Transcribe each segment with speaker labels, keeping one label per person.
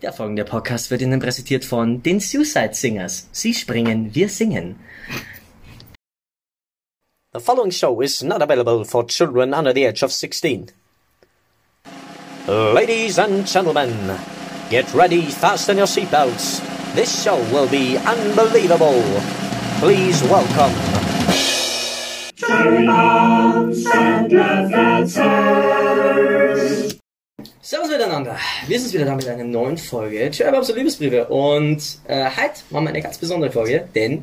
Speaker 1: Der folgende Podcast wird Ihnen präsentiert von den Suicide Singers. Sie springen, wir singen.
Speaker 2: The following show is not available for children under the age of 16. Ladies and gentlemen, get ready, fasten your seatbelts. This show will be unbelievable. Please welcome.
Speaker 1: Servus miteinander. Wir sind wieder da mit einer neuen Folge Cherubs und Liebesbriefe. Und äh, heute haben wir eine ganz besondere Folge, denn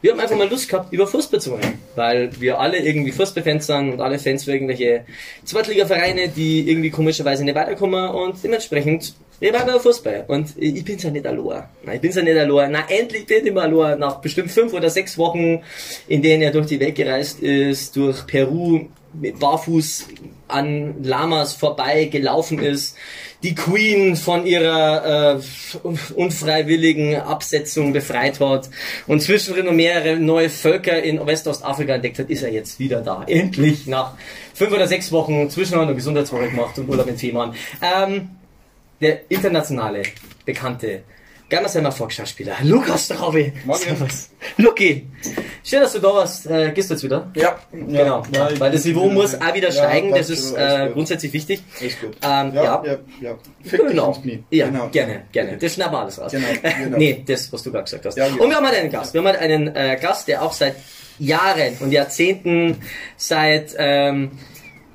Speaker 1: wir haben einfach mal Lust gehabt, über Fußball zu reden. Weil wir alle irgendwie Fußballfans sind und alle Fans für irgendwelche Zweitliga-Vereine, die irgendwie komischerweise nicht weiterkommen und dementsprechend reden wir über Fußball. Und ich bin's ja nicht allein. Nein, ich bin's ja nicht allein. Na, endlich bin ich mal allein. Nach bestimmt fünf oder sechs Wochen, in denen er durch die Welt gereist ist, durch Peru, barfuß an Lamas vorbei gelaufen ist, die Queen von ihrer äh, unfreiwilligen Absetzung befreit hat und zwischendrin noch mehrere neue Völker in Westostafrika entdeckt hat, ist er jetzt wieder da. Endlich nach fünf oder sechs Wochen zwischendurch eine Gesundheitswoche gemacht und Urlaub in Fehmarn. Ähm, der internationale, bekannte Gamma Volksschauspieler Lukas Straube. Servus. Luki, schön, dass du da warst. Äh, gehst du jetzt wieder?
Speaker 3: Ja,
Speaker 1: Genau,
Speaker 3: Ja,
Speaker 1: weil das Niveau muss auch wieder
Speaker 3: Ja,
Speaker 1: steigen, das
Speaker 3: passt
Speaker 1: ist äh, grundsätzlich wichtig.
Speaker 3: Ist gut.
Speaker 1: Ähm,
Speaker 3: ja,
Speaker 1: ja.
Speaker 3: ja, ja. Fick dich
Speaker 1: Genau.
Speaker 3: Knie.
Speaker 1: Ja,
Speaker 3: genau.
Speaker 1: gerne, gerne. Das schnappen wir alles raus.
Speaker 3: Genau, genau.
Speaker 1: nee, das, was du gerade gesagt hast.
Speaker 3: Ja, genau.
Speaker 1: Und wir haben halt einen Gast. Wir haben halt einen äh, Gast, der auch seit Jahren und Jahrzehnten, seit, ähm,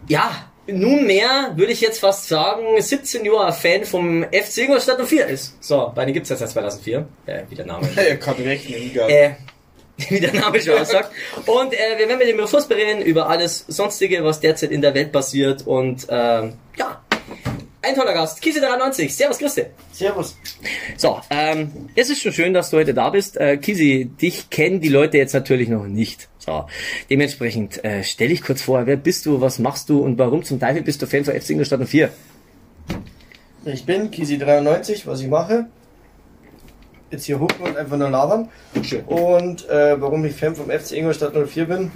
Speaker 1: ja, nunmehr, würde ich jetzt fast sagen, 17 Jahre Fan vom FC Ingolstadt 04 ist. So, bei denen gibt's jetzt seit 2004. Äh, wie der Name.
Speaker 3: Er kann rechnen, egal.
Speaker 1: äh, wie der Name schon aussagt. Und äh, wir werden mit ihm über Fußball reden, über alles Sonstige, was derzeit in der Welt passiert. Und ähm, ja, ein toller Gast, Kisi 93. Servus, Christi.
Speaker 3: Servus.
Speaker 1: So, ähm, es ist schon schön, dass du heute da bist. Äh, Kisi, dich kennen die Leute jetzt natürlich noch nicht. So, dementsprechend äh, stell dich kurz vor, wer bist du, was machst du und warum zum Teufel bist du Fan von FC Ingolstadt 04?
Speaker 4: Ich bin Kisi93, was ich mache. Jetzt hier hucken und einfach nur labern.
Speaker 1: Schön.
Speaker 4: Und äh, warum ich Fan vom FC Ingolstadt 04 bin,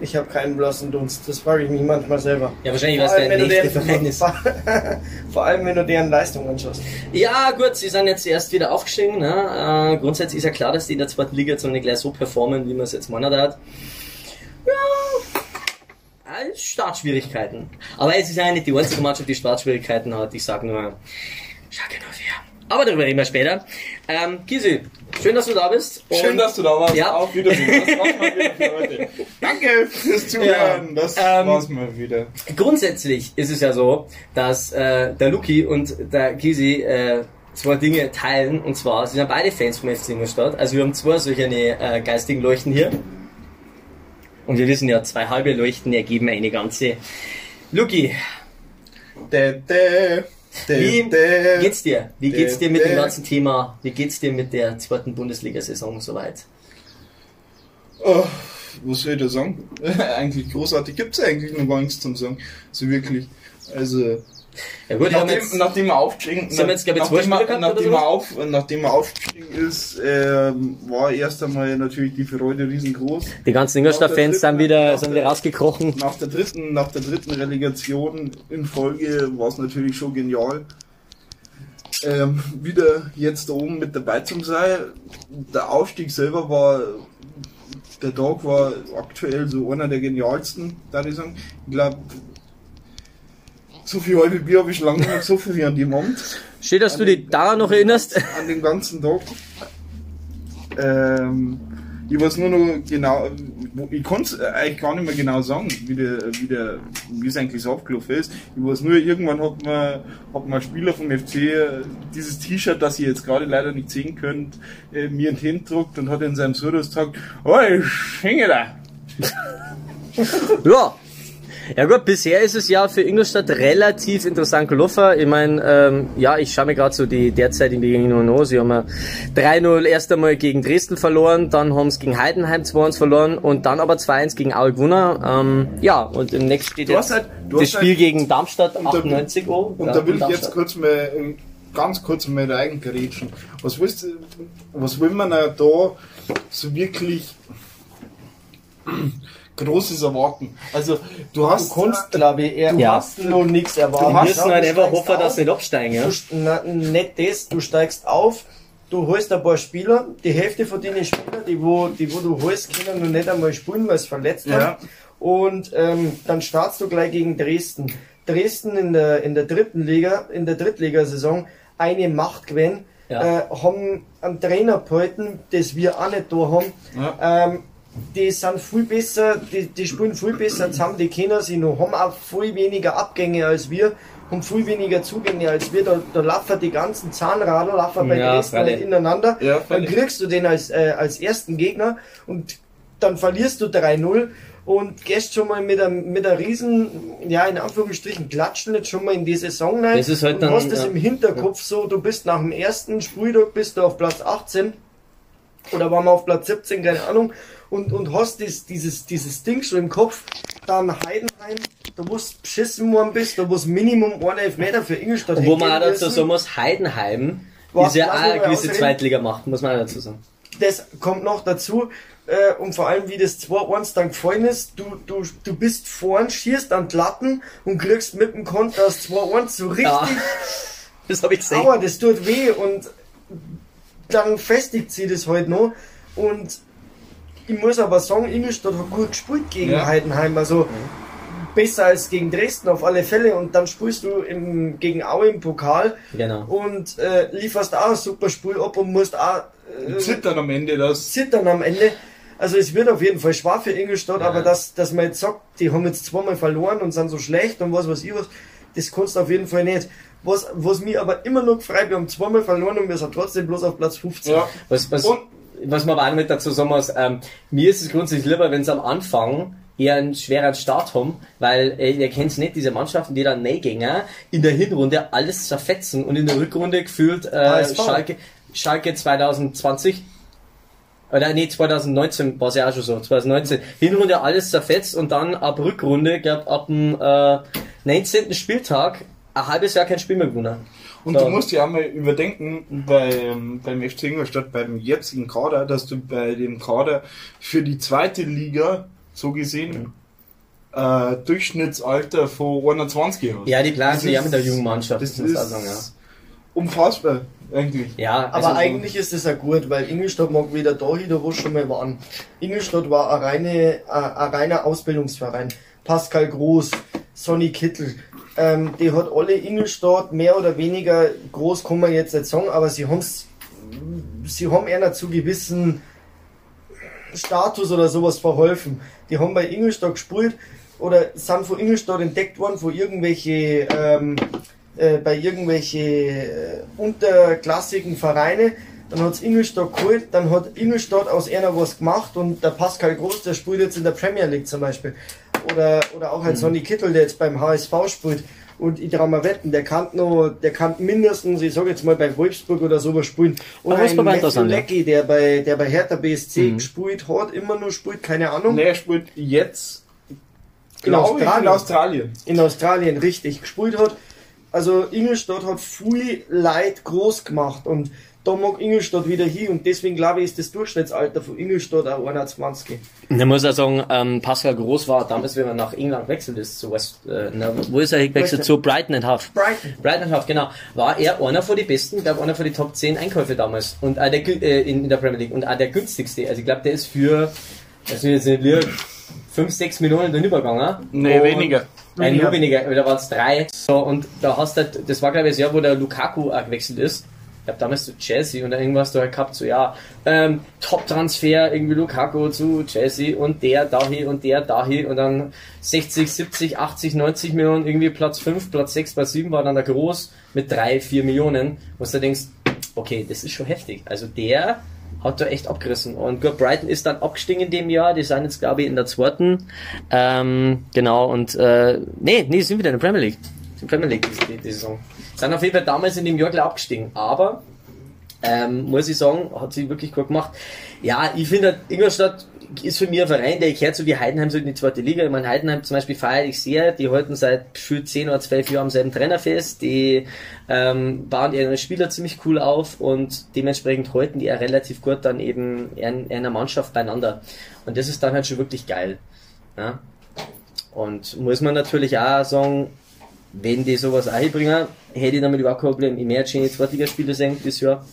Speaker 4: ich habe keinen blassen Dunst. Das frage ich mich manchmal selber.
Speaker 1: Ja, wahrscheinlich,
Speaker 4: Vor allem,
Speaker 1: der
Speaker 4: wenn du
Speaker 1: nächste ist.
Speaker 4: Vor allem, wenn du deren Leistung anschaust.
Speaker 1: Ja, gut, sie sind jetzt erst wieder aufgestiegen. Ne? Äh, grundsätzlich ist ja klar, dass die in der zweiten Liga jetzt noch nicht gleich so performen, wie man es jetzt meiner hat. Ja, Startschwierigkeiten. Aber es ist ja nicht die einzige Mannschaft, die Startschwierigkeiten hat. Ich sag nur, Schalke 04. Aber darüber reden wir später. Ähm, Kisi, schön, dass du da bist. Und
Speaker 3: Schön, dass du da warst.
Speaker 1: Ja.
Speaker 3: Auf Wiedersehen. Das war's mal wieder für heute. Danke fürs Zuhören. Das
Speaker 1: Ähm,
Speaker 3: war's mal wieder.
Speaker 1: Grundsätzlich ist es ja so, dass äh, der Luki und der Kisi äh, zwei Dinge teilen. Und zwar, sie sind beide Fans vom FC Ingolstadt. Also wir haben zwei solche äh, geistigen Leuchten hier. Und wir wissen ja, zwei halbe Leuchten ergeben eine ganze. Luki,
Speaker 3: dä, dä,
Speaker 1: wie geht's dir? Wie geht's dir mit dem ganzen Thema? Wie geht's dir mit der zweiten Bundesliga-Saison soweit?
Speaker 3: Oh, was soll ich da sagen? eigentlich großartig. Gibt's eigentlich noch gar nichts zum sagen. So wirklich. Also,
Speaker 1: Ja gut,
Speaker 3: nachdem,
Speaker 1: jetzt,
Speaker 3: nachdem er aufgestiegen
Speaker 1: ich,
Speaker 3: nachdem, er, nachdem, er auf, nachdem er aufgestiegen ist, ähm, war erst einmal natürlich die Freude riesengroß.
Speaker 1: die ganzen Ingolstadt-Fans sind wieder, sind wieder rausgekrochen.
Speaker 3: Nach der dritten, nach der dritten Relegation in Folge war es natürlich schon genial. Ähm, wieder jetzt da oben mit dabei zu sein. Der Aufstieg selber war, der Tag war aktuell so einer der genialsten, da ich sagen. Ich glaube, so viel halbe Bier habe ich schon lange nicht gesoffen wie an dem Abend
Speaker 1: Schön, dass du dich daran noch erinnerst.
Speaker 3: an den ganzen Tag. Ähm, ich weiß nur noch genau, ich kann es eigentlich gar nicht mehr genau sagen, wie, der, wie, der, wie es eigentlich so abgelaufen ist. Ich weiß nur, irgendwann hat man, hat man ein Spieler vom FC äh, dieses T-Shirt, das ihr jetzt gerade leider nicht sehen könnt, äh, mir gedruckt und hat in seinem Surdos gesagt, oh, ich hänge da.
Speaker 1: Ja. Ja gut, bisher ist es ja für Ingolstadt relativ interessant gelaufen. Ich meine, ähm, ja, ich schaue mir gerade so die derzeitigen Begegnungen an. Sie haben ja 3-0 erst einmal gegen Dresden verloren, dann haben sie gegen Heidenheim 2-1 verloren und dann aber 2-1 gegen Aue gewonnen. Ähm, ja, und im nächsten steht
Speaker 3: Du
Speaker 1: jetzt
Speaker 3: halt-
Speaker 1: das
Speaker 3: hast
Speaker 1: Spiel
Speaker 3: halt-
Speaker 1: gegen Darmstadt
Speaker 3: Und da-
Speaker 1: 98 an.
Speaker 3: Und
Speaker 1: Ja,
Speaker 3: da will ich jetzt kurz mal, äh, ganz kurz mal da reingerätschen. Was willst du, was will man da so wirklich Großes erwarten. Also, du
Speaker 4: Du
Speaker 3: hast.
Speaker 4: kannst, glaube ich, eher
Speaker 1: Ja.
Speaker 4: fast noch nichts erwarten.
Speaker 1: Wir müssen
Speaker 4: Ja,
Speaker 1: halt
Speaker 4: du
Speaker 1: einfach hoffen, dass
Speaker 4: auf,
Speaker 1: sie nicht absteigen. Ja?
Speaker 4: Du, na, nicht das, du steigst auf, du holst ein paar Spieler, die Hälfte von denen Spieler, die wo, die wo du holst, können noch nicht einmal spielen, weil sie verletzt
Speaker 3: Ja.
Speaker 4: haben. Und ähm, dann startst du gleich gegen Dresden. Dresden in der, in der dritten Liga, in der Drittligasaison eine Macht gewinnen,
Speaker 1: Ja.
Speaker 4: äh, haben einen Trainer gehalten, das wir auch nicht da haben. Ähm, die sind viel besser, die, die spielen viel besser zusammen, die kennen sich noch, haben auch viel weniger Abgänge als wir, haben viel weniger Zugänge als wir, da, da laufen die ganzen Zahnradler, laufen bei
Speaker 1: Ja,
Speaker 4: Dresden
Speaker 1: freilich.
Speaker 4: halt ineinander,
Speaker 3: Ja,
Speaker 4: dann kriegst du den als, äh, als ersten Gegner und dann verlierst du 3-0 und gehst schon mal mit einem, mit einer riesen, ja, in Anführungsstrichen, Klatschen jetzt schon mal in die Saison rein.
Speaker 1: Das ist halt
Speaker 4: und
Speaker 1: dann,
Speaker 4: hast das
Speaker 1: ja.
Speaker 4: im Hinterkopf so, du bist nach dem ersten Spieltag bist du auf Platz 18 oder waren wir auf Platz 17, keine Ahnung, und, und hast das, dieses, dieses Ding schon im Kopf, dann Heidenheim, da du beschissen worden bist, da es Minimum einen Elfmeter für Ingolstadt
Speaker 1: Wo man auch dazu
Speaker 4: müssen.
Speaker 1: sagen muss, Heidenheim
Speaker 4: Was,
Speaker 1: ist ja auch eine gewisse. Zweitliga-Macht, muss man auch dazu sagen.
Speaker 4: das kommt noch dazu. Äh, und vor allem, wie das 2-1 dann gefallen ist, du, du, du bist vorn, schierst an die Latten und kriegst mit dem Konter das 2-1 so richtig,
Speaker 1: Ja, das habe ich gesehen.
Speaker 4: aua, das tut weh und dann festigt sie das halt noch. Und ich muss aber sagen, Ingolstadt hat gut gespielt gegen
Speaker 3: Ja.
Speaker 4: Heidenheim, also besser als gegen Dresden auf alle Fälle. Und dann spielst du im, gegen Aue im Pokal
Speaker 1: Genau.
Speaker 4: und äh, lieferst auch ein super Spiel ab und musst auch äh,
Speaker 3: Zittern am Ende, das.
Speaker 4: zittern am Ende. Also es wird auf jeden Fall schwer für Ingolstadt, aber dass, dass man jetzt sagt, die haben jetzt zweimal verloren und sind so schlecht und was weiß ich was, das kannst du auf jeden Fall nicht. Was, was mich aber immer noch gefreut, wir haben zweimal verloren und wir sind trotzdem bloß auf Platz 15.
Speaker 3: Ja.
Speaker 1: Was, was,
Speaker 3: Und-
Speaker 1: was man aber auch mit dazu sagen muss, ähm, mir ist es grundsätzlich lieber, wenn sie am Anfang eher einen schweren Start haben, weil äh, ihr kennt nicht diese Mannschaften, die dann Neigänger in der Hinrunde alles zerfetzen und in der Rückrunde gefühlt äh,
Speaker 4: HSV.
Speaker 1: Schalke, Schalke 2020 oder nee, 2019 war es ja auch schon so, 2019. Hinrunde alles zerfetzt und dann ab Rückrunde, glaub ab dem äh, 19. Spieltag ein halbes Jahr kein Spiel mehr gewonnen.
Speaker 3: Und
Speaker 1: So.
Speaker 3: du musst ja einmal überdenken, beim, beim FC Ingolstadt, beim jetzigen Kader, dass du bei dem Kader für die zweite Liga, so gesehen, äh, Durchschnittsalter von 21 hast.
Speaker 1: Ja, die planen
Speaker 3: Das
Speaker 1: sich ja mit der Jugendmannschaft,
Speaker 3: Das
Speaker 1: muss
Speaker 3: ist
Speaker 1: sagen, ja.
Speaker 3: unfassbar, eigentlich.
Speaker 1: Ja,
Speaker 4: Aber
Speaker 1: also,
Speaker 4: eigentlich ist es ja gut, weil Ingolstadt mag wieder dahin, da wo sie schon mal waren. Ingolstadt war ein, reine, ein, ein reiner Ausbildungsverein. Pascal Groß, Sonny Kittel, ähm, die hat alle Ingolstadt mehr oder weniger groß, kann man jetzt nicht sagen, aber sie haben's, sie haben einer zu gewissen Status oder sowas verholfen. Die haben bei Ingolstadt gespielt oder sind von Ingolstadt entdeckt worden, von irgendwelche, ähm, äh, bei irgendwelche äh, unterklassigen Vereine. Dann hat's Ingolstadt geholt, dann hat Ingolstadt aus einer was gemacht und der Pascal Groß, der spielt jetzt in der Premier League zum Beispiel. Oder, oder auch ein Sonny Kittel, der jetzt beim HSV spielt. Und ich trau mal wetten, der kann noch, der kann mindestens, ich sag jetzt mal bei Wolfsburg oder sowas spielen. Und
Speaker 1: Aber muss
Speaker 4: ein
Speaker 1: man weiter
Speaker 4: Matthew. Leckie, der bei, der bei Hertha BSC gespielt hat, immer nur spielt, keine Ahnung.
Speaker 3: Und er spielt jetzt,
Speaker 4: In Australien.
Speaker 3: in Australien.
Speaker 4: in Australien richtig gespielt hat. Also Ingolstadt hat viel Leid groß gemacht und da mag Ingolstadt wieder hin und deswegen glaube ich, ist das Durchschnittsalter von Ingolstadt auch 21.
Speaker 1: Ich muss ja sagen, ähm, Pascal Groß war damals, wenn er nach England gewechselt ist, zu West, äh, na, wo ist er gewechselt? Zu Brighton and Hove.
Speaker 4: Brighton.
Speaker 1: Brighton and Hove, genau. War er einer von den besten, ich glaube einer von den Top 10 Einkäufe damals. Und auch der, äh, in, in der Premier League. Und auch der günstigste. Also ich glaube, der ist für, also jetzt nicht lieb, 5, 6 Millionen dann übergegangen.
Speaker 3: Nee,
Speaker 1: Und-
Speaker 3: weniger.
Speaker 1: Nein,
Speaker 4: Weniger.
Speaker 1: nur weniger, oder waren es drei. So, und da hast du halt, das war glaube ich das Jahr, wo der Lukaku auch gewechselt ist. Ich habe damals zu Chelsea und irgendwas da halt gehabt, so ja, ähm, Top-Transfer, irgendwie Lukaku zu Chelsea und der dahin und der dahin und dann 60, 70, 80, 90 Millionen, irgendwie Platz 5, Platz 6, Platz 7 war dann der Groß mit 3, 4 Millionen, wo du denkst, okay, das ist schon heftig. Also der hat da echt abgerissen. Und gut, Brighton ist dann abgestiegen in dem Jahr. Die sind jetzt, glaube ich, in der zweiten. Ähm, genau, und äh, nee, nee, sind wieder in der Premier League. In der Premier League die, die, die Saison. Sind auf jeden Fall damals in dem Jahr gleich abgestiegen. Aber ähm, muss ich sagen, hat sie wirklich gut gemacht. Ja, ich finde, halt, Ingolstadt ist für mich ein Verein, der gehört so wie Heidenheim so in die zweite Liga. Ich meine, Heidenheim zum Beispiel feiere ich sehr. Die halten seit gefühlt 10 oder 12 Jahren am selben Trainer fest. Die ähm, bauen ihre Spieler ziemlich cool auf und dementsprechend halten die ja relativ gut dann eben in, in einer Mannschaft beieinander. Und das ist dann halt schon wirklich geil. Ja? Und muss man natürlich auch sagen, wenn die sowas einbringen, hätte ich damit überhaupt kein Problem. Ich möchte schon die Zweitligaspiele sehen dieses Jahr.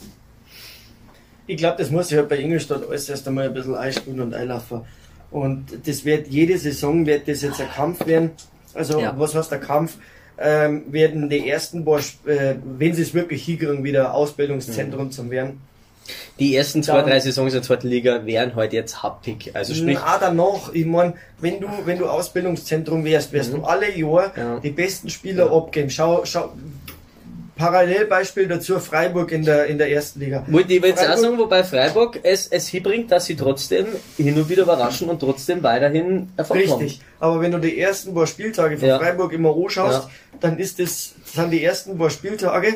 Speaker 4: Ich glaube, das muss sich halt bei Ingolstadt alles erst einmal ein bisschen einspielen und einlaufen. Und das wird, jede Saison wird das jetzt ein Kampf werden. Also,
Speaker 1: Ja.
Speaker 4: was heißt der Kampf? Ähm, werden die ersten, paar äh, wenn sie es wirklich hinkriegen, wieder Ausbildungszentrum zum werden.
Speaker 1: Die ersten zwei,
Speaker 4: Dann-
Speaker 1: drei Saisons in der zweiten Liga wären halt jetzt Hauptpick. Also sprich,
Speaker 4: Na, danach, ich mein, wenn du, wenn du Ausbildungszentrum wärst, wirst du alle Jahr
Speaker 1: Mhm. Ja.
Speaker 4: die besten Spieler abgeben. Schau, schau, Parallelbeispiel dazu Freiburg in der, in der ersten Liga.
Speaker 1: wollte ich jetzt auch sagen, wobei Freiburg es, es hinbringt, dass sie trotzdem hin und wieder überraschen und trotzdem weiterhin Erfolg haben.
Speaker 4: Richtig. Aber wenn du die ersten paar Spieltage von
Speaker 1: Ja.
Speaker 4: Freiburg immer anschaust,
Speaker 1: Ja.
Speaker 4: dann ist das, sind die ersten paar Spieltage,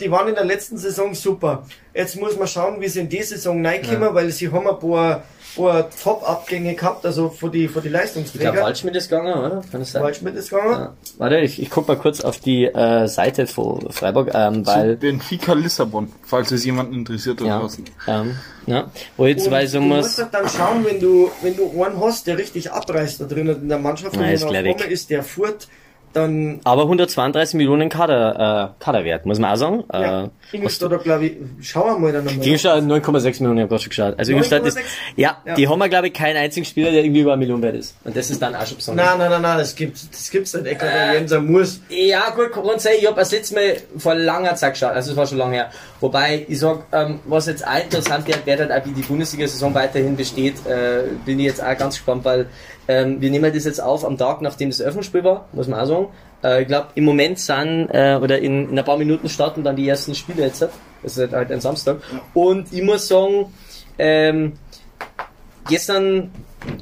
Speaker 4: die waren in der letzten Saison super. Jetzt muss man schauen, wie sie in die Saison reinkommen, weil sie haben ein paar, paar Top-Abgänge gehabt, also von die, von die
Speaker 1: Ich glaube,
Speaker 4: Leistungsträger.
Speaker 1: Waldschmidt ist gegangen, oder? Kann das sein?
Speaker 4: Waldschmidt ist gegangen.
Speaker 1: Ja. Warte, ich, ich guck mal kurz auf die äh, Seite von Freiburg, ähm,
Speaker 3: Zu
Speaker 1: weil
Speaker 3: Benfica Lissabon, falls es jemanden interessiert da
Speaker 1: ja,
Speaker 3: draußen.
Speaker 1: ähm, ja, wo ich jetzt
Speaker 4: Und
Speaker 1: weil so
Speaker 4: du
Speaker 1: muss,
Speaker 4: musst doch dann schauen, wenn du, wenn du einen hast, der richtig abreißt da drin in der Mannschaft,
Speaker 1: Nein,
Speaker 4: und
Speaker 1: ist
Speaker 4: er einmal ist, der Furt, dann
Speaker 1: aber 132 Millionen Kader, äh, Kaderwert, muss man auch sagen.
Speaker 4: ja,
Speaker 1: Äh,
Speaker 4: Ingolstadt, glaube ich, schau mal dann nochmal.
Speaker 1: Ingolstadt hat 9,6 Millionen, ich hab grad schon geschaut. Also Ingolstadt ist,
Speaker 4: 9,6?
Speaker 1: ja,
Speaker 4: Ja.
Speaker 1: die haben wir glaube ich keinen einzigen Spieler, der irgendwie über eine Million wert ist. Und das ist dann auch schon besonders.
Speaker 4: Nein, nein, nein, nein, das gibt's, das gibt's nicht. Ecker, der Jenser muss.
Speaker 1: Ja, gut, kann sagen, ich habe das letzte Mal vor langer Zeit geschaut, also es war schon lange her. Wobei, ich sag, ähm, was jetzt auch interessant wird, wird halt auch, wie die Bundesliga-Saison weiterhin besteht, äh, bin ich jetzt auch ganz gespannt, weil ähm, wir nehmen das jetzt auf am Tag, nachdem das Eröffnungsspiel war, muss man auch sagen. Äh, ich glaube, im Moment sind, äh, oder in, in ein paar Minuten starten dann die ersten Spiele jetzt. Das ist halt ein Samstag. Und ich muss sagen, ähm, gestern,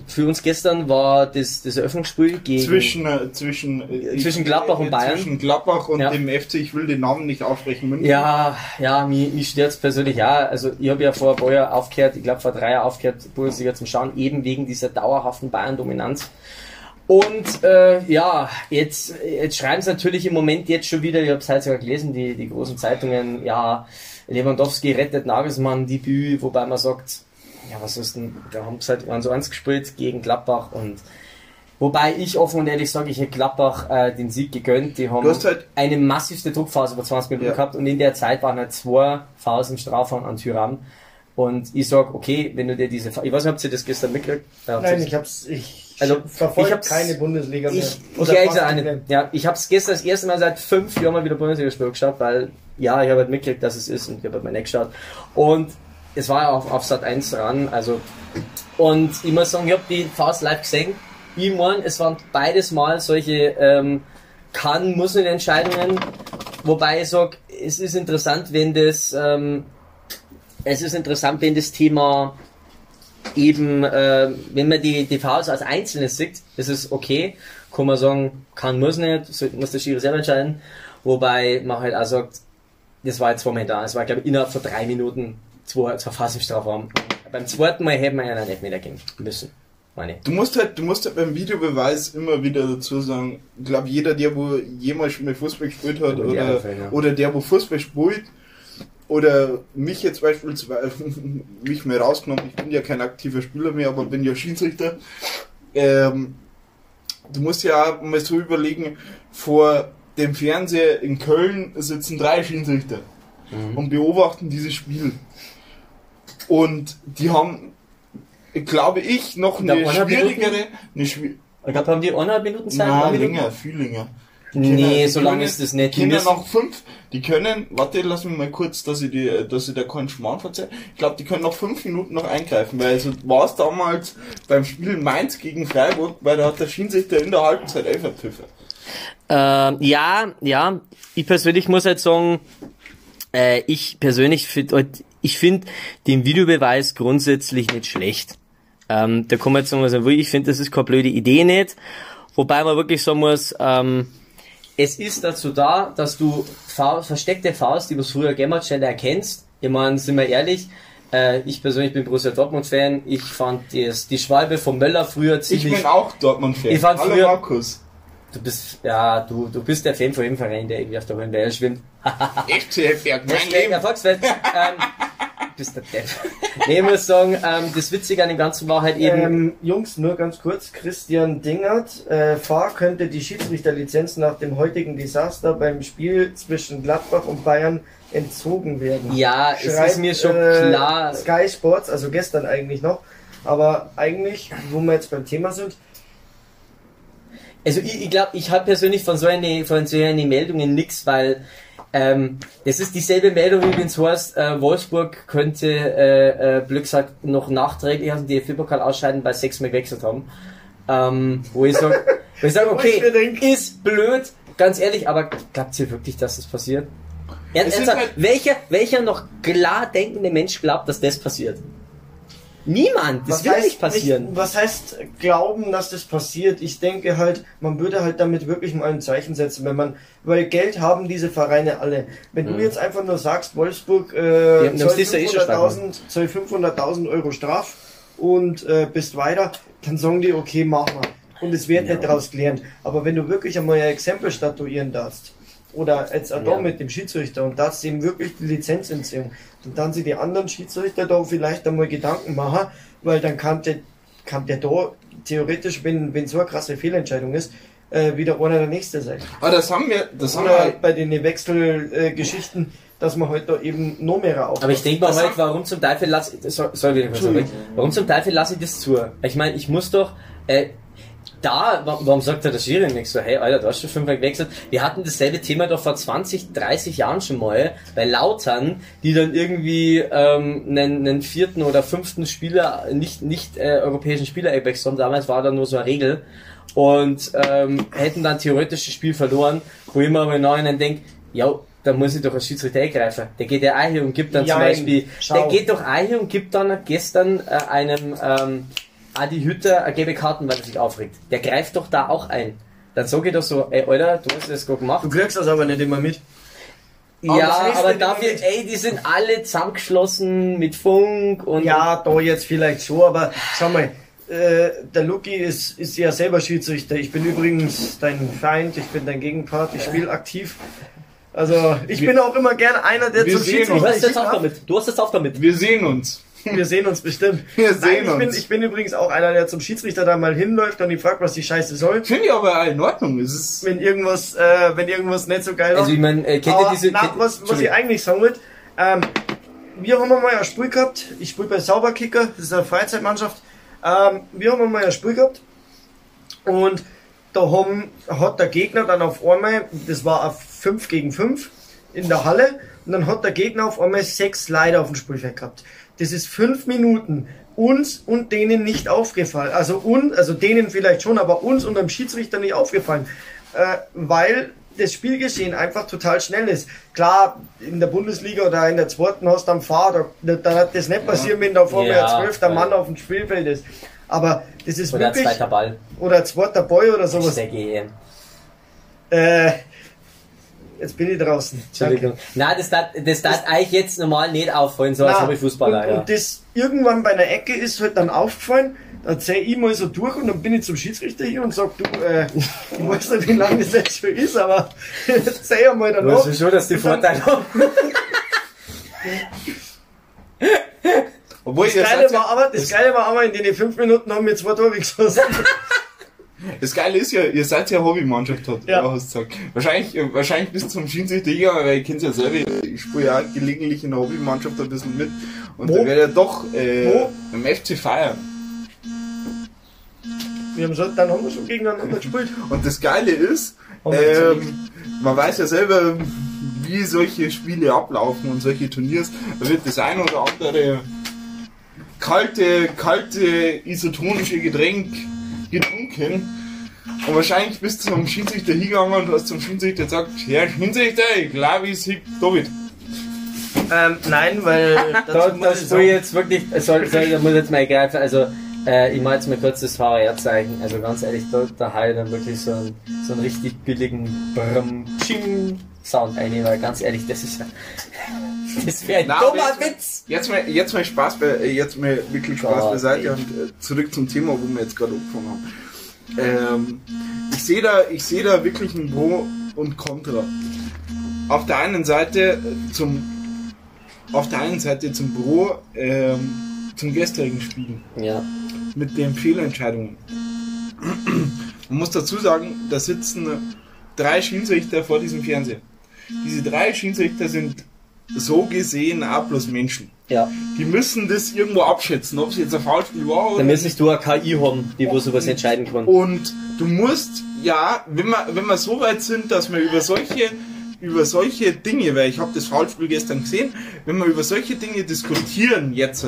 Speaker 1: für uns gestern war das, das Eröffnungsspiel gegen...
Speaker 3: Zwischen, äh, zwischen, äh,
Speaker 1: Zwischen Gladbach und Bayern.
Speaker 3: Zwischen Gladbach und
Speaker 1: Ja.
Speaker 3: dem FC, ich will den Namen nicht aussprechen, München.
Speaker 1: Ja, ja, mich, mich stört's persönlich auch. Also ich habe ja vor ein paar Jahren aufgehört, ich glaube vor drei Jahren aufgehört, Bundesliga zum Schauen, eben wegen dieser dauerhaften Bayern-Dominanz. Und äh, ja, jetzt, jetzt schreiben sie natürlich im Moment jetzt schon wieder, ich habe es heute sogar gelesen, die, die großen Zeitungen, ja, Lewandowski rettet Nagelsmann Debüt, wobei man sagt, ja, was ist denn, da haben sie halt 1 zu 1 gespielt gegen Gladbach und Wobei ich offen und ehrlich sage, ich hätte Gladbach äh, den Sieg gegönnt. Die haben
Speaker 3: halt-
Speaker 1: eine massivste Druckphase über 20 Minuten
Speaker 3: Ja.
Speaker 1: gehabt und in der Zeit waren halt zwei Fouls im Strafraum an Tyram. Und ich sag, okay, wenn du dir diese, ich weiß nicht, ob ihr das gestern mitgekriegt äh,
Speaker 4: Nein, ich hab's, ich
Speaker 1: Also,
Speaker 4: verfolge
Speaker 1: ich hab's-
Speaker 4: keine Bundesliga mehr.
Speaker 1: ich, ich
Speaker 4: nicht
Speaker 1: eine, ja, ich habe es gestern das erste Mal seit fünf Jahren mal wieder Bundesliga-Spiel geschaut, weil, ja, ich habe halt mitgekriegt, dass es ist und ich habe halt mal nicht geschaut. Und es war auch auf Sat 1 ran, also, und ich muss sagen, ich habe die Fast live gesehen. Ich mein, es waren beides mal solche, ähm, kann, muss nicht Entscheidungen, wobei ich sag, es ist interessant, wenn das, ähm, es ist interessant, wenn das Thema eben, äh, wenn man die, die Fouls als Einzelnes sieht, ist es okay, kann man sagen, kann, muss nicht, muss der Schiri selber entscheiden, wobei man halt auch sagt, das war jetzt momentan, es war glaube ich innerhalb von drei Minuten zwei, zwei Phasen Strafraum. Beim zweiten Mal hätte man ja nicht mehr gehen müssen, meine.
Speaker 3: Du musst halt, du musst halt beim Videobeweis immer wieder dazu sagen, ich glaube jeder, der wo jemals schon mal Fußball gespielt hat oder,
Speaker 1: Anfänger, ja.
Speaker 3: oder der wo Fußball spielt oder mich jetzt beispielsweise, mich mal rausgenommen, ich bin ja kein aktiver Spieler mehr, aber bin ja Schiedsrichter. Ähm, du musst ja auch mal so überlegen, vor dem Fernseher in Köln sitzen drei Schiedsrichter und beobachten dieses Spiel. Und die haben, glaube ich, noch eine
Speaker 1: eineinhalb
Speaker 3: schwierigere, eine schwi
Speaker 1: Ich glaube, haben die eineinhalb Minuten Zeit?
Speaker 3: Nein, länger, viel länger. Die
Speaker 1: Nee,
Speaker 3: können-
Speaker 1: so lange
Speaker 3: können-
Speaker 1: ist das nicht.
Speaker 3: Die
Speaker 1: Die
Speaker 3: können
Speaker 1: müssen-
Speaker 3: noch fünf, die können, warte, lass mich mal kurz, dass ich die, dass ich da keinen Schmarrn verzeihe. Ich glaube, die können noch fünf Minuten noch eingreifen, weil so war es damals beim Spiel Mainz gegen Freiburg, weil da hat der Schiedsrichter in der Halbzeit elf Pfiffe.
Speaker 1: Ähm, ja, ja. Ich persönlich muss halt sagen, äh, ich persönlich finde, ich finde den Videobeweis grundsätzlich nicht schlecht. Ähm, da kann man jetzt sagen, man will. Ich finde, das ist keine blöde Idee nicht. Wobei man wirklich sagen muss, ähm, es ist dazu da, dass du Faust, versteckte Faust, die du früher schneller erkennst. Ich meine, sind wir ehrlich, äh, ich persönlich bin Borussia Dortmund-Fan. Ich fand das, die Schwalbe von Möller früher
Speaker 3: Ich
Speaker 1: ziemlich...
Speaker 3: bin auch Dortmund-Fan.
Speaker 1: Ich fand
Speaker 3: Hallo
Speaker 1: früher-
Speaker 3: Markus.
Speaker 1: Du bist, ja, du, du bist der Fan von jedem Verein, der irgendwie auf der hohen Welle schwimmt.
Speaker 3: FCF Berg, mein Leben.
Speaker 1: Ähm, bist der Depp. nee, ich muss sagen, ähm, das Witzige an dem Ganzen war halt eben,
Speaker 4: Ähm, Jungs, nur ganz kurz. Christian Dingert, äh, Fahr könnte die Schiedsrichterlizenz nach dem heutigen Desaster beim Spiel zwischen Gladbach und Bayern entzogen werden.
Speaker 1: ja, es
Speaker 4: Schreibt,
Speaker 1: ist mir schon
Speaker 4: äh,
Speaker 1: klar,
Speaker 4: Sky Sports, also gestern eigentlich noch. Aber eigentlich, wo wir jetzt beim Thema sind,
Speaker 1: Also ich, ich glaube, ich habe persönlich von so eine von so eine Meldungen nix, weil ähm, das ist dieselbe Meldung, wie wenn es heißt, äh, Wolfsburg könnte äh, äh, blöd gesagt noch nachträglich aus dem DFB-Pokal ausscheiden, weil sie sechsmal gewechselt haben. Ähm, wo ich sage, wo ich sag, okay, ist blöd, ganz ehrlich, aber glaubt ihr wirklich, dass das passiert? Ernst,
Speaker 3: Es
Speaker 1: ernsthaft,
Speaker 3: halt-
Speaker 1: welcher, welcher noch klar denkende Mensch glaubt, dass das passiert? Niemand, das
Speaker 4: was
Speaker 1: wird
Speaker 4: heißt
Speaker 1: nicht passieren.
Speaker 4: Nicht, was heißt glauben, dass das passiert? Ich denke halt, man würde halt damit wirklich mal ein Zeichen setzen, wenn man, weil Geld haben diese Vereine alle. Wenn du jetzt einfach nur sagst, Wolfsburg äh, soll
Speaker 1: das ja eh schon
Speaker 4: 500.000 soll 500.000 Euro Straf und äh, bist weiter, dann sagen die, okay, mach mal. Und es wird nicht daraus gelernt. Aber wenn du wirklich einmal ein Exempel statuieren darfst, oder jetzt auch da
Speaker 1: Ja.
Speaker 4: mit dem Schiedsrichter und darfst ihm wirklich die Lizenz entziehen, und dann sie die anderen Schiedsrichter da vielleicht einmal Gedanken machen, weil dann kann der, kann der da theoretisch, wenn, wenn so eine krasse Fehlentscheidung ist, äh, wieder einer der Nächste sein.
Speaker 3: Aber das haben wir, das haben
Speaker 4: Oder
Speaker 3: wir,
Speaker 4: bei den Wechselgeschichten, äh, dass man heute da eben noch mehr auf.
Speaker 1: Aber ich denke mal
Speaker 3: Das
Speaker 1: halt,
Speaker 3: haben-
Speaker 1: warum zum Teufel lasse ich,
Speaker 4: Entschuldigung.
Speaker 1: weg. Warum zum Teufel lasse ich das zu? Ich meine, ich muss doch, äh, da, wa- warum sagt er der Schiri nicht so, hey, Alter, du hast schon fünfmal gewechselt. Wir hatten dasselbe Thema doch vor 20, 30 Jahren schon mal bei Lautern, die dann irgendwie ähm, einen, einen vierten oder fünften Spieler, nicht, nicht äh, europäischen Spieler gewechselt haben. Damals war da nur so eine Regel. Und ähm, hätten dann theoretisch das Spiel verloren, wo ich aber im Nachhinein denke, ja, da muss ich doch als Schiedsrichter eingreifen. Der geht ja auch hier und gibt dann zum
Speaker 4: Jein.
Speaker 1: Beispiel,
Speaker 4: Schau.
Speaker 1: der geht doch auch hier und gibt dann gestern äh, einem ähm, Adi Hütter eine gelbe Karten, weil er sich aufregt. Der greift doch da auch ein. Dann sag ich doch so, ey, Alter, du hast das gut gemacht.
Speaker 4: du kriegst das aber nicht immer mit. Aber
Speaker 1: ja, aber dafür,
Speaker 4: mit.
Speaker 1: ey, die sind alle zusammengeschlossen mit Funk und
Speaker 4: Ja, da jetzt vielleicht schon, aber schau mal, äh, der Luki ist, ist ja selber Schiedsrichter. Ich bin übrigens dein Feind, ich bin dein Gegenpart, ich spiele aktiv. Also, ich
Speaker 3: Wir-
Speaker 4: bin auch immer gern einer, der zum
Speaker 3: sehen uns.
Speaker 1: Du hast jetzt
Speaker 4: Schiedsrichter
Speaker 1: auf damit. Du hast jetzt auf damit.
Speaker 3: wir sehen uns.
Speaker 4: Wir sehen uns bestimmt.
Speaker 3: Wir
Speaker 4: Nein,
Speaker 3: sehen
Speaker 4: ich Bin,
Speaker 3: uns.
Speaker 4: ich bin übrigens auch einer, der zum Schiedsrichter da mal hinläuft und ihn fragt, was die Scheiße soll.
Speaker 3: Finde ich aber in Ordnung. Es ist,
Speaker 4: Wenn irgendwas, äh, wenn irgendwas nicht so geil war.
Speaker 1: Also ich meine, äh, kennt ihr diese...
Speaker 4: na,
Speaker 1: kennt-
Speaker 4: was, was ich eigentlich sagen wollte, ähm, wir haben mal ein Spiel gehabt, ich spiele bei Sauberkicker, das ist eine Freizeitmannschaft, ähm, wir haben mal ein Spiel gehabt und da haben, hat der Gegner dann auf einmal, das war auf 5 gegen 5 in der Halle, und dann hat der Gegner auf einmal sechs Leute auf dem Spielfeld gehabt. Das ist fünf Minuten uns und denen nicht aufgefallen. Also uns, also denen vielleicht schon, aber uns und dem Schiedsrichter nicht aufgefallen. Äh, weil das Spielgeschehen einfach total schnell ist. Klar, in der Bundesliga oder in der zweiten hast du am Fahr, da, da hat das nicht passieren, wenn da vor mir
Speaker 1: Ja,
Speaker 4: ein zwölfter Mann auf dem Spielfeld ist. Aber das ist
Speaker 1: Oder
Speaker 4: wirklich,
Speaker 1: zweiter Ball.
Speaker 4: oder zweiter Boy oder sowas.
Speaker 1: EM.
Speaker 4: Äh, jetzt bin ich draußen.
Speaker 1: Entschuldigung. Nein, das darf, das darf eigentlich jetzt normal nicht auffallen, so als Hobbyfußballer.
Speaker 4: und,
Speaker 1: Ja.
Speaker 4: und das irgendwann bei einer Ecke ist halt dann aufgefallen, dann zähl ich mal so durch und dann bin ich zum Schiedsrichter hier und sag, du, äh, ich weiß nicht, wie lange das jetzt schon ist, aber zähl einmal
Speaker 1: Du
Speaker 4: danach.
Speaker 1: weißt schon, dass die Vorteile haben.
Speaker 3: obwohl
Speaker 4: Das Geile, war aber, das Geile war aber, in den fünf Minuten haben wir zwei Tore geschossen.
Speaker 3: das Geile ist ja, ihr seid ja Hobbymannschaft, hat
Speaker 4: Ja.
Speaker 3: hast du gesagt. Wahrscheinlich, äh, wahrscheinlich bis zum Schiedsrichter gegangen, weil ich kenn's ja selber, ich spiele ja auch gelegentlich in der Hobbymannschaft ein bisschen mit. Und
Speaker 4: Wo?
Speaker 3: da wird ja doch, äh,
Speaker 4: Wo?
Speaker 3: im FC Feiern.
Speaker 4: Wir haben schon, dann haben wir schon gegeneinander gespielt.
Speaker 3: Und das Geile ist, ähm, man weiß ja selber, wie solche Spiele ablaufen und solche Turniers. Da wird das ein oder andere kalte, kalte isotonische Getränk getrunken. Und wahrscheinlich bist du zum Schiedsrichter hingegangen und hast zum Schiedsrichter gesagt, Herr Schiedsrichter, ich glaube, ich sieg David.
Speaker 4: Ähm, nein, weil
Speaker 1: Da,
Speaker 4: dazu muss
Speaker 1: das
Speaker 4: ich
Speaker 1: soll ich
Speaker 4: sagen,
Speaker 1: jetzt wirklich, soll, soll, da muss ich jetzt mal greifen. Also, äh, ich mache jetzt mal kurz das VR-Zeichen. Also ganz ehrlich, da, da hau ich dann wirklich so einen, so einen richtig billigen Brum, Ching Sound ein, weil ganz ehrlich, das ist ja, das wäre ein
Speaker 3: Na,
Speaker 1: dummer
Speaker 3: jetzt mal-
Speaker 1: Witz.
Speaker 3: Jetzt mal, jetzt mal Spaß bei, jetzt mal wirklich Spaß beiseite und äh, zurück zum Thema, wo wir jetzt gerade angefangen haben. Ähm, ich sehe da, ich sehe da wirklich ein Pro und Contra. Auf der einen Seite zum auf der einen Seite zum Büro, ähm, zum gestrigen Spiel
Speaker 1: Ja.
Speaker 3: Mit den Fehlentscheidungen. Man muss dazu sagen, da sitzen drei Schiedsrichter vor diesem Fernseher. Diese drei Schiedsrichter sind so gesehen auch bloß Menschen.
Speaker 1: Ja.
Speaker 3: Die müssen das irgendwo abschätzen, ob es jetzt ein Foulspiel war oder
Speaker 1: Dann müsstest du eine KI haben, die wo sowas entscheiden kann.
Speaker 3: Und du musst, ja, wenn wir, wenn wir so weit sind, dass wir über solche, über solche Dinge, weil ich habe das Foulspiel gestern gesehen, wenn wir über solche Dinge diskutieren jetzt,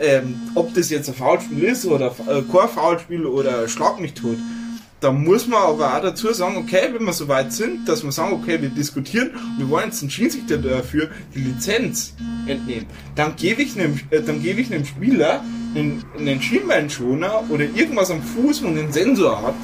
Speaker 3: ähm, ob das jetzt ein Foulspiel ist oder äh, kein Foulspiel oder Schlag mich tot, da muss man aber auch dazu sagen, okay, wenn wir so weit sind, dass wir sagen, okay, wir diskutieren und wir wollen jetzt einen Schiedsrichter dafür die Lizenz entnehmen, dann gebe ich einem, äh, dann gebe ich einem Spieler einen, einen Schienbeinschoner oder irgendwas am Fuß, wo einen Sensor hat,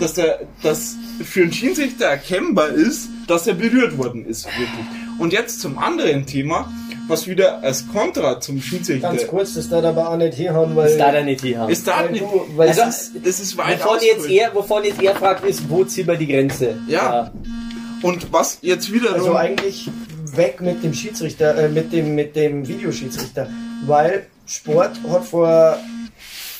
Speaker 3: dass der, dass für einen Schiedsrichter erkennbar ist, dass er berührt worden ist, wirklich. Und jetzt zum anderen Thema, was wieder als Kontra zum Schiedsrichter
Speaker 4: Ganz kurz, das darf aber auch nicht hinhauen, weil.
Speaker 1: Das darf er nicht hier haben.
Speaker 3: ist da
Speaker 4: Weil
Speaker 3: nicht,
Speaker 4: weil
Speaker 3: das,
Speaker 1: das-
Speaker 3: ist, das ist weit
Speaker 1: Wovon jetzt, er, wovon jetzt er fragt, ist, wo ziehen wir die Grenze?
Speaker 3: Ja. Und was jetzt wiederum,
Speaker 4: Also eigentlich weg mit dem Schiedsrichter, äh, mit dem, mit dem Videoschiedsrichter. Weil Sport hat vor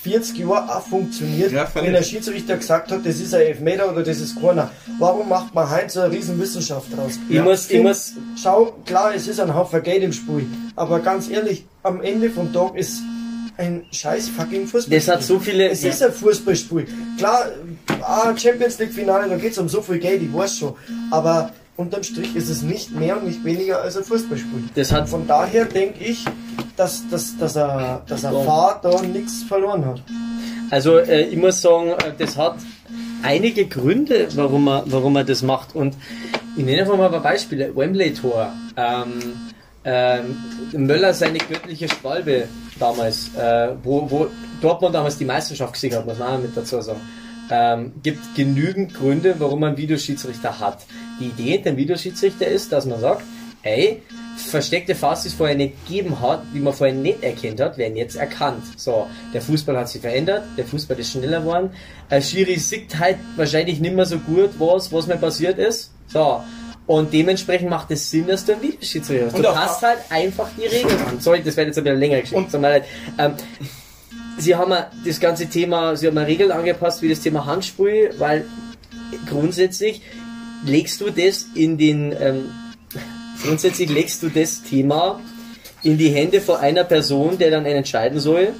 Speaker 4: 40 Jahren auch funktioniert,
Speaker 3: Ja,
Speaker 4: wenn der Schiedsrichter gesagt hat, das ist ein Elfmeter oder das ist Corner. Warum macht man heute so eine riesen Wissenschaft draus?
Speaker 1: Ich muss, ich muss,
Speaker 4: Schau, klar, es ist ein Haufen Geld im Spiel, aber ganz ehrlich, am Ende vom Tag ist ein scheiß fucking Fußball.
Speaker 1: das hat so viele,
Speaker 4: Es ist ein Fußballspiel. Klar, ah, Champions League Finale, da geht es um so viel Geld, ich weiß schon. Aber unterm Strich ist es nicht mehr und nicht weniger als ein Fußballspiel.
Speaker 1: das hat,
Speaker 4: Von daher denke ich, dass, dass, dass er, dass er Fahrt da nichts verloren hat.
Speaker 1: Also äh, ich muss sagen, äh, das hat einige Gründe, warum er, warum er das macht. Und ich nenne einfach mal ein paar Beispiele. Wembley-Tor. Ähm, ähm, Möller seine göttliche Schwalbe damals, äh, wo, wo Dortmund damals die Meisterschaft gesehen hat, muss man auch mit dazu sagen. Ähm, gibt genügend Gründe, warum man einen Videoschiedsrichter hat. Die Idee dem Videoschiedsrichter ist, dass man sagt, ey, versteckte Fass, die es vorher nicht gegeben hat, die man vorher nicht erkannt hat, werden jetzt erkannt. So, der Fußball hat sich verändert, der Fußball ist schneller geworden. Ein Schiri sieht halt wahrscheinlich nicht mehr so gut, was, was mir passiert ist. So. Und dementsprechend macht es Sinn, dass du ein Videoschiedsrichter hast. Du passt halt einfach die Regeln an. Sorry, das wäre jetzt ein bisschen länger.
Speaker 3: Und-
Speaker 1: leid. Ähm, Sie haben das ganze Thema, Sie haben Regeln angepasst wie das Thema Handspiel, weil grundsätzlich legst du das in den, ähm, grundsätzlich legst du das Thema in die Hände von einer Person, der dann entscheiden soll,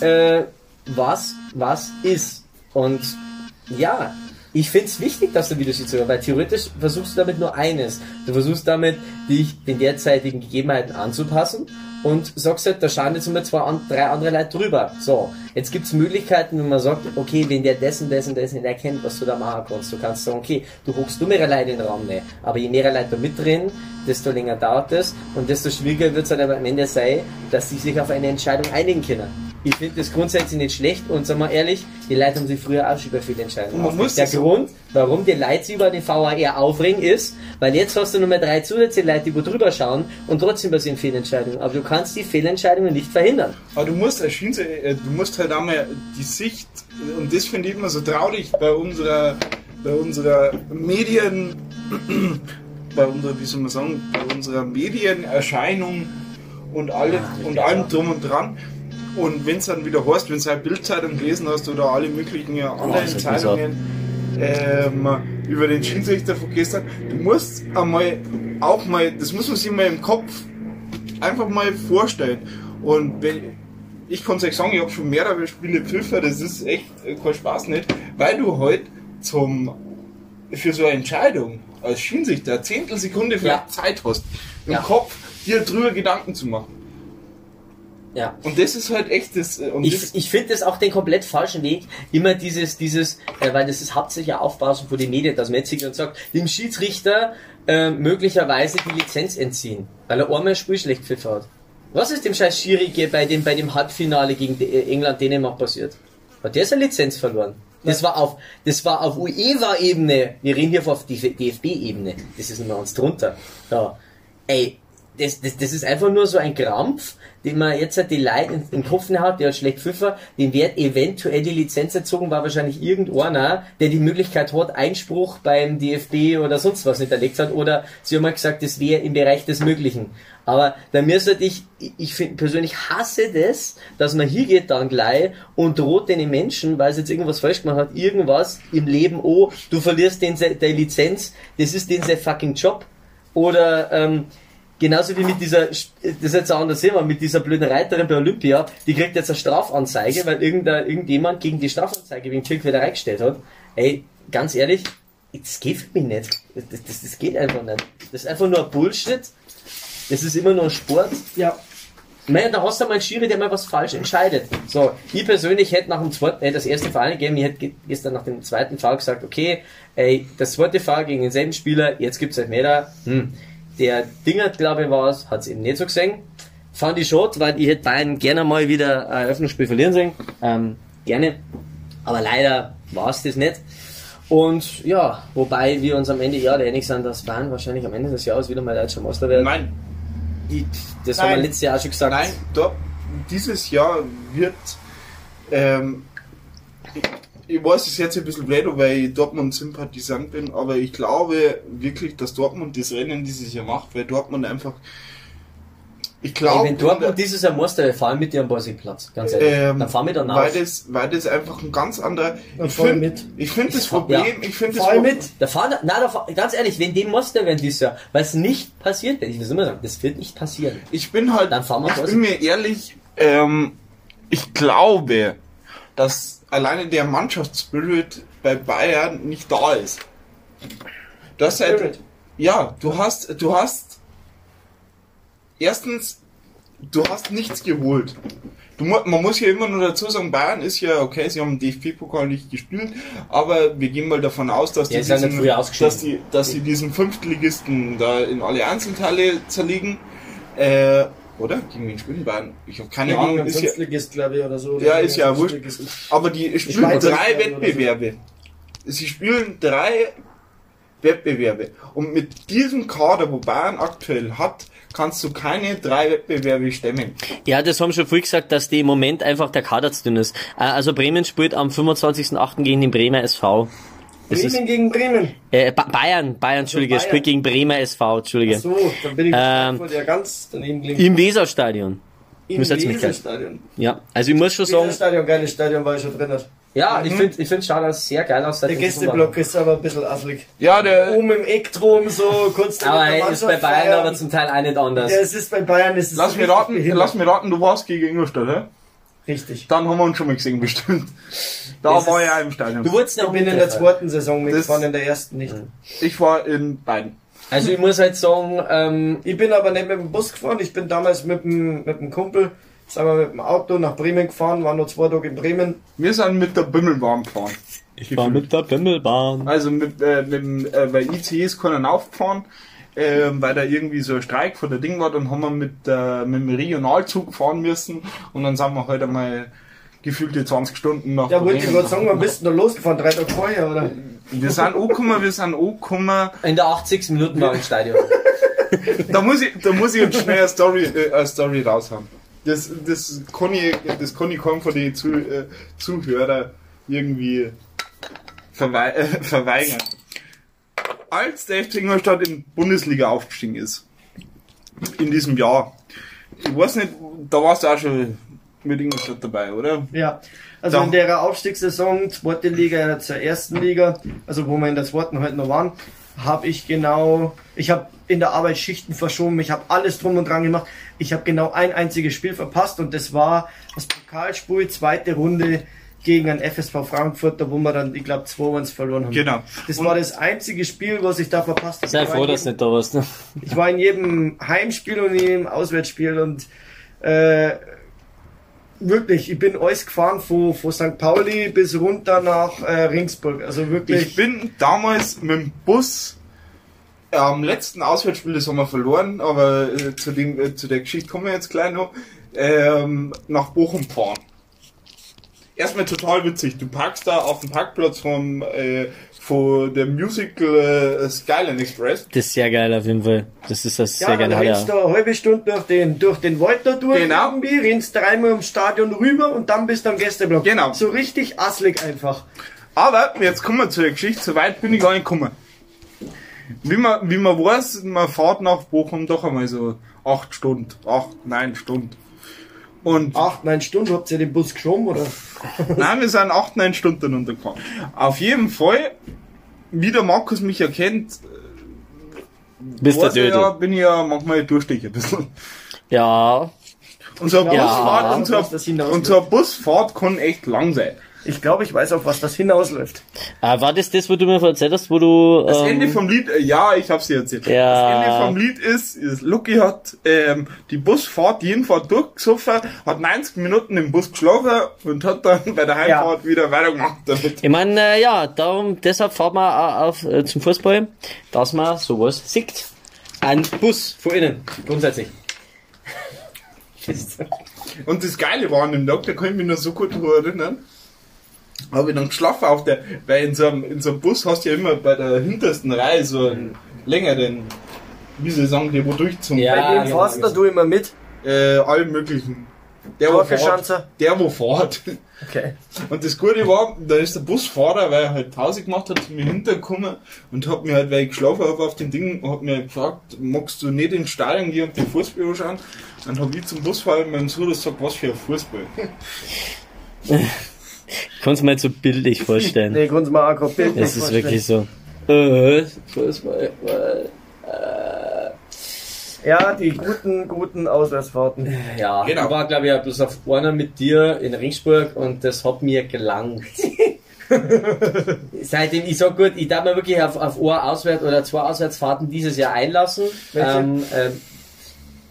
Speaker 1: äh, was, was ist. Und ja, ich finde es wichtig, dass du Videoschiedsrichter, weil theoretisch versuchst du damit nur eines. Du versuchst damit, dich den derzeitigen Gegebenheiten anzupassen und sagst halt, da schauen jetzt mal zwei, drei andere Leute drüber. So, jetzt gibt's Möglichkeiten, wenn man sagt, okay, wenn der das und das und das nicht erkennt, was du da machen kannst, du kannst sagen, okay, du hockst nur mehr Leute in den Raum nicht. Aber je mehr Leute da mitdrehen, desto länger dauert es und desto schwieriger wird es halt aber am Ende sein, dass sie sich auf eine Entscheidung einigen können. Ich finde das grundsätzlich nicht schlecht und sagen wir ehrlich, die Leute haben sich früher auch schon über viele Entscheidungen
Speaker 3: man muss
Speaker 1: Der
Speaker 3: das-
Speaker 1: Grund, warum die Leute sich über den VAR aufregen, ist, weil jetzt hast du nur mehr drei zusätzliche Leute, die wo drüber schauen und trotzdem passieren Fehlentscheidungen. Aber du kannst die Fehlentscheidungen nicht verhindern.
Speaker 3: Aber du musst äh, du musst halt einmal die Sicht, und das finde ich immer so traurig bei unserer, bei unserer Medien, bei unserer, wie soll man sagen, bei unserer Medienerscheinung und alle, und allem drum und dran. Und wenn es dann wieder heißt, wenn du eine Bildzeitung gelesen hast oder alle möglichen anderen
Speaker 1: das ist halt
Speaker 3: Zeitungen ähm, über den Schiedsrichter von gestern, du musst einmal auch mal, das muss man sich mal im Kopf einfach mal vorstellen. Und wenn, ich kann euch sagen, ich habe schon mehrere Spiele pfiffen, das ist echt äh, kein Spaß nicht, weil du halt zum, für so eine Entscheidung als Schiedsrichter Zehntelsekunde vielleicht
Speaker 1: Ja.
Speaker 3: Zeit hast, im
Speaker 1: Ja.
Speaker 3: Kopf dir drüber Gedanken zu machen.
Speaker 1: Ja.
Speaker 3: Und das ist halt echt das, äh, und
Speaker 1: Ich, ich finde das auch den komplett falschen Weg, immer dieses, dieses, äh, weil das ist hauptsächlich Aufbausen von den Medien, dass man jetzt und sagt, dem Schiedsrichter äh, möglicherweise die Lizenz entziehen, weil er einmal ein Spiel schlecht pfiffen hat. Was ist dem scheiß Schiri bei dem, bei dem Halbfinale gegen De- England, Dänemark passiert? Hat der seine Lizenz verloren? Das war auf, das war auf UEFA-Ebene. Wir reden hier auf DFB-Ebene. Das ist mehr uns drunter. Ja. Ey, das, das, das ist einfach nur so ein Krampf, den man jetzt halt die Leute in den Kopf hat, der hat schlecht Pfiffer, den wird eventuell die Lizenz erzogen, war wahrscheinlich irgendeiner, der die Möglichkeit hat, Einspruch beim DFB oder sonst was hinterlegt hat, oder sie haben mal gesagt, das wäre im Bereich des Möglichen. Aber da müsste ich, ich find, persönlich hasse das, dass man hier geht dann gleich und droht den Menschen, weil sie jetzt irgendwas falsch gemacht hat, irgendwas im Leben, oh, du verlierst den, deine Lizenz, das ist den fucking Job. Oder, ähm, Genauso wie mit dieser, das ist jetzt ein anderes Thema, mit dieser blöden Reiterin bei Olympia, die kriegt jetzt eine Strafanzeige, weil irgendein, irgendjemand gegen die Strafanzeige wegen Tierquälerei gestellt hat. Ey, ganz ehrlich, das geht für mich nicht. Das, das, das geht einfach nicht. Das ist einfach nur Bullshit. Das ist immer nur ein Sport.
Speaker 4: Ja.
Speaker 1: Naja, da hast du mal einen Schiri, der mal was falsch entscheidet. So, ich persönlich hätte nach dem zweiten, äh, das erste Fall gegeben, ich hätte gestern nach dem zweiten Fall gesagt, okay, ey, das zweite Fall gegen denselben Spieler, jetzt gibt's halt mehr hm. Der Dinger, glaube ich, war es, hat es eben nicht so gesehen. Fand ich schade, weil ich hätte Bayern gerne mal wieder ein Eröffnungsspiel verlieren sehen. Ähm, gerne. Aber leider war es das nicht. Und ja, wobei wir uns am Ende ja einig sind, dass Bayern wahrscheinlich am Ende des Jahres wieder mal deutscher Meister werden.
Speaker 3: Nein,
Speaker 1: Ich, das
Speaker 4: Nein.
Speaker 1: haben wir letztes Jahr auch schon gesagt.
Speaker 3: nein, da, dieses Jahr wird, ähm, ich, weiß, es ist jetzt ein bisschen blöd, weil ich Dortmund-Sympathisant bin, aber ich glaube wirklich, dass Dortmund das Rennen dieses Jahr macht, weil Dortmund einfach, ich glaube,
Speaker 1: wenn Dortmund dieses Jahr Meister wird, fahren mit dir am Borsigplatz. Ganz ehrlich.
Speaker 3: ähm,
Speaker 1: dann fahren wir dann
Speaker 3: weil das, weil das einfach ein ganz anderer,
Speaker 4: Dann
Speaker 3: ich finde,
Speaker 4: mit.
Speaker 3: ich finde das
Speaker 1: fahr-
Speaker 3: Problem,
Speaker 1: ja.
Speaker 3: ich finde das
Speaker 4: Fahr ich
Speaker 3: Pro-
Speaker 4: mit.
Speaker 1: Da fahren, na, da fahr, ganz ehrlich, wenn die Meister werden dieses Jahr, weil es nicht passiert wird, ich will immer sagen, das wird nicht passieren.
Speaker 3: Ich bin halt,
Speaker 1: Dann fahren wir
Speaker 3: ich bin mir ehrlich, ähm, ich glaube, dass alleine der Mannschaftsspirit bei Bayern nicht da ist. Du hast halt, ja, du hast, du hast, erstens, du hast nichts geholt. Du, man muss ja immer nur dazu sagen, Bayern ist ja, okay, sie haben den DFB-Pokal nicht gespielt, aber wir gehen mal davon aus, dass,
Speaker 1: Ja,
Speaker 3: die,
Speaker 1: ausgeschieden.
Speaker 3: dass, die, dass sie diesen Fünftligisten da in alle Einzelteile zerlegen. Äh, oder? Gegen spielen Bayern? Ich habe keine
Speaker 4: Ja,
Speaker 3: Ahnung. Ist ja,
Speaker 4: Fünftligist, glaube ich, oder so.
Speaker 3: ja, ist ja wurscht. Aber die spielen
Speaker 4: Schweiz,
Speaker 3: drei
Speaker 4: oder so.
Speaker 3: Wettbewerbe. Sie spielen drei Wettbewerbe. Und mit diesem Kader, wo Bayern aktuell hat, kannst du keine drei Wettbewerbe stemmen.
Speaker 1: Ja, das haben schon früh gesagt, dass die im Moment einfach der Kader zu dünn ist. Äh, Also Bremen spielt am 25.08. gegen den Bremer SV. Das ist,
Speaker 4: Bremen gegen Bremen.
Speaker 1: äh, Ba- Bayern, Bayern, Entschuldige,
Speaker 4: Bayern.
Speaker 1: spielt gegen Bremer SV, Entschuldige.
Speaker 4: So, dann bin ich
Speaker 1: Ähm,
Speaker 4: ähm, ja ganz daneben gelegen.
Speaker 1: Im Weserstadion.
Speaker 4: Im
Speaker 1: muss jetzt mich
Speaker 4: Weserstadion.
Speaker 1: Ja, also ich muss schon sagen,
Speaker 4: Weserstadion, geiles Stadion, war ich schon drin.
Speaker 1: ja, ich finde, ich finde, schaut das sehr geil aus.
Speaker 4: Der Gästeblock ist aber ein bisschen afflig.
Speaker 3: Ja, der,
Speaker 4: Oben im Eck drum, so kurz
Speaker 1: Aber
Speaker 4: der
Speaker 1: hey, ist bei Bayern
Speaker 4: feiern.
Speaker 1: aber zum Teil auch nicht anders.
Speaker 4: Ja, es ist bei Bayern, es ist
Speaker 3: lass mir raten, lass mir raten, du warst gegen Ingolstadt, hä?
Speaker 4: Richtig.
Speaker 3: Dann haben wir uns schon mal gesehen, bestimmt. Da
Speaker 1: Das
Speaker 3: war ich auch im Stadion.
Speaker 1: Du wurdest
Speaker 4: Ich
Speaker 1: noch
Speaker 4: bin in der zweiten Saison mitgefahren, in der ersten nicht.
Speaker 3: Ich war in beiden.
Speaker 1: Also ich muss halt sagen, ähm,
Speaker 4: Ich bin aber nicht mit dem Bus gefahren, ich bin damals mit dem, mit dem Kumpel, sagen wir mit dem Auto nach Bremen gefahren, war nur zwei Tage in Bremen.
Speaker 3: Wir sind mit der Bimmelbahn gefahren.
Speaker 1: ich war mit der Bimmelbahn.
Speaker 3: Also mit, äh, mit dem, äh, weil ICEs können aufgefahren, äh, weil da irgendwie so ein Streik vor der Ding war, dann haben wir mit, äh, mit dem Regionalzug fahren müssen und dann sind wir heute mal gefühlte 20 Stunden nach
Speaker 4: Ja, wollte ich gerade sagen, wann bist du losgefahren? Drei Tage vorher, oder?
Speaker 3: Wir sind angekommen, wir sind angekommen.
Speaker 1: In der 80. Minuten war ich im Stadion.
Speaker 3: Da muss ich, da muss ich jetzt schnell eine Story, äh, eine Story raushauen. Das, das kann ich, das kann ich kaum von den Zu, äh, Zuhörer irgendwie verwei äh, verweigern. Als der FC Ingolstadt in die Bundesliga aufgestiegen ist, in diesem Jahr, ich weiß nicht, da warst du auch schon mit Ingolstadt dabei, oder?
Speaker 4: Ja. Also
Speaker 3: Da-
Speaker 4: in der Aufstiegssaison, zweite Liga zur ersten Liga, also wo wir in der zweiten halt noch waren, habe ich genau, ich habe in der Arbeit Schichten verschoben, ich habe alles drum und dran gemacht. Ich habe genau ein einziges Spiel verpasst und das war das Pokalspiel, zweite Runde gegen ein FSV Frankfurt, da wo wir dann, ich glaube, 2-1 verloren haben.
Speaker 3: Genau.
Speaker 4: Das
Speaker 3: Und-
Speaker 4: war das einzige Spiel, was ich da verpasst habe.
Speaker 1: Sei
Speaker 4: war
Speaker 1: froh,
Speaker 4: in
Speaker 1: dass du
Speaker 4: jedem-
Speaker 1: nicht da warst. Ne?
Speaker 4: ich war in jedem Heimspiel und in jedem Auswärtsspiel und äh, wirklich, ich bin alles gefahren von, von St. Pauli bis runter nach äh, Ringsburg. Also wirklich.
Speaker 3: Ich bin damals mit dem Bus am letzten Auswärtsspiel, das haben wir verloren, aber äh, zu, dem, äh, zu der Geschichte kommen wir jetzt gleich noch, ähm, nach Bochum fahren. Erstmal total witzig. Du parkst da auf dem Parkplatz vom, äh, von der Musical äh, Skyline Express.
Speaker 2: Das ist sehr geil auf jeden Fall. Das ist das
Speaker 4: Ja,
Speaker 2: sehr
Speaker 4: dann
Speaker 2: geil.
Speaker 4: rennst
Speaker 2: Ja.
Speaker 4: du eine halbe Stunde durch den, durch den Wald da durch,
Speaker 3: Genau.
Speaker 4: irgendwie, rennst dreimal ums Stadion rüber und dann bist du am Gästeblock.
Speaker 3: Genau.
Speaker 4: So richtig asslig einfach.
Speaker 3: Aber jetzt kommen wir zur Geschichte. So weit bin ich gar nicht gekommen. Wie man, wie man weiß, man fährt nach Bochum doch einmal so acht Stunden, acht, neun Stunden. Und
Speaker 4: Acht, neun Stunden habt ihr den Bus geschoben, oder?
Speaker 3: Nein, wir sind acht, neun Stunden untergefahren. Auf jeden Fall, wie der Markus mich erkennt,
Speaker 2: Bist der
Speaker 3: er ja,
Speaker 2: Dödel.
Speaker 3: bin ich ja manchmal durchstich ein bisschen.
Speaker 2: Ja.
Speaker 3: Unsere
Speaker 4: Ja,
Speaker 3: Busfahrt,
Speaker 4: hinausläuft.
Speaker 3: unsere Busfahrt kann echt lang sein.
Speaker 4: Ich glaube, ich weiß, auf was das hinausläuft.
Speaker 2: Äh, war das das, wo du mir erzählt hast, wo du...
Speaker 3: Das
Speaker 2: ähm,
Speaker 3: Ende vom Lied, äh, ja, ich hab's dir erzählt.
Speaker 2: Ja.
Speaker 3: Das Ende vom Lied ist, ist Lucky hat ähm, die Busfahrt jedenfalls durchgesoffen, hat 90 Minuten im Bus geschlafen und hat dann bei der Heimfahrt wieder weitergemacht damit.
Speaker 2: Ich meine, äh, ja, darum, deshalb fahren wir auch auf, äh, zum Fußball, dass man sowas sieht.
Speaker 1: Ein Bus von innen, grundsätzlich.
Speaker 3: Und das Geile war an dem Tag, da kann ich mich noch so gut daran erinnern, habe ich dann geschlafen auf der, weil in so, einem, in so einem Bus hast du ja immer bei der hintersten Reihe so einen längeren, wie soll ich sagen, der wo durch zum,
Speaker 1: Ja.
Speaker 4: Bei wem
Speaker 1: genau,
Speaker 4: fährst du immer mit?
Speaker 3: äh, allen möglichen. Der, wo fährt, der, wo fährt.
Speaker 4: Okay.
Speaker 3: Und das Gute war, da ist der Busfahrer, weil er halt Pause gemacht hat, zu mir hintergekommen und hat mir halt, weil ich geschlafen habe auf dem Ding, hat mir gefragt, magst du nicht ins Stadion gehen und den Fußball anschauen? Dann habe ich zum Busfahrer meinem Sohn gesagt, was für ein Fußball.
Speaker 2: Kannst du mir jetzt so bildlich vorstellen.
Speaker 4: Nee, kannst du mal auch gerade Bild
Speaker 2: Es ist wirklich so. Äh.
Speaker 4: Ja, die guten, guten Auswärtsfahrten.
Speaker 1: Ja,
Speaker 3: Genau.
Speaker 1: ich war, glaube ich, bloß auf einer mit dir in Ringsburg und das hat mir gelangt. Seitdem, ich sag gut, ich darf mir wirklich auf, auf eine Auswärts- oder zwei Auswärtsfahrten dieses Jahr einlassen. Ähm, ähm,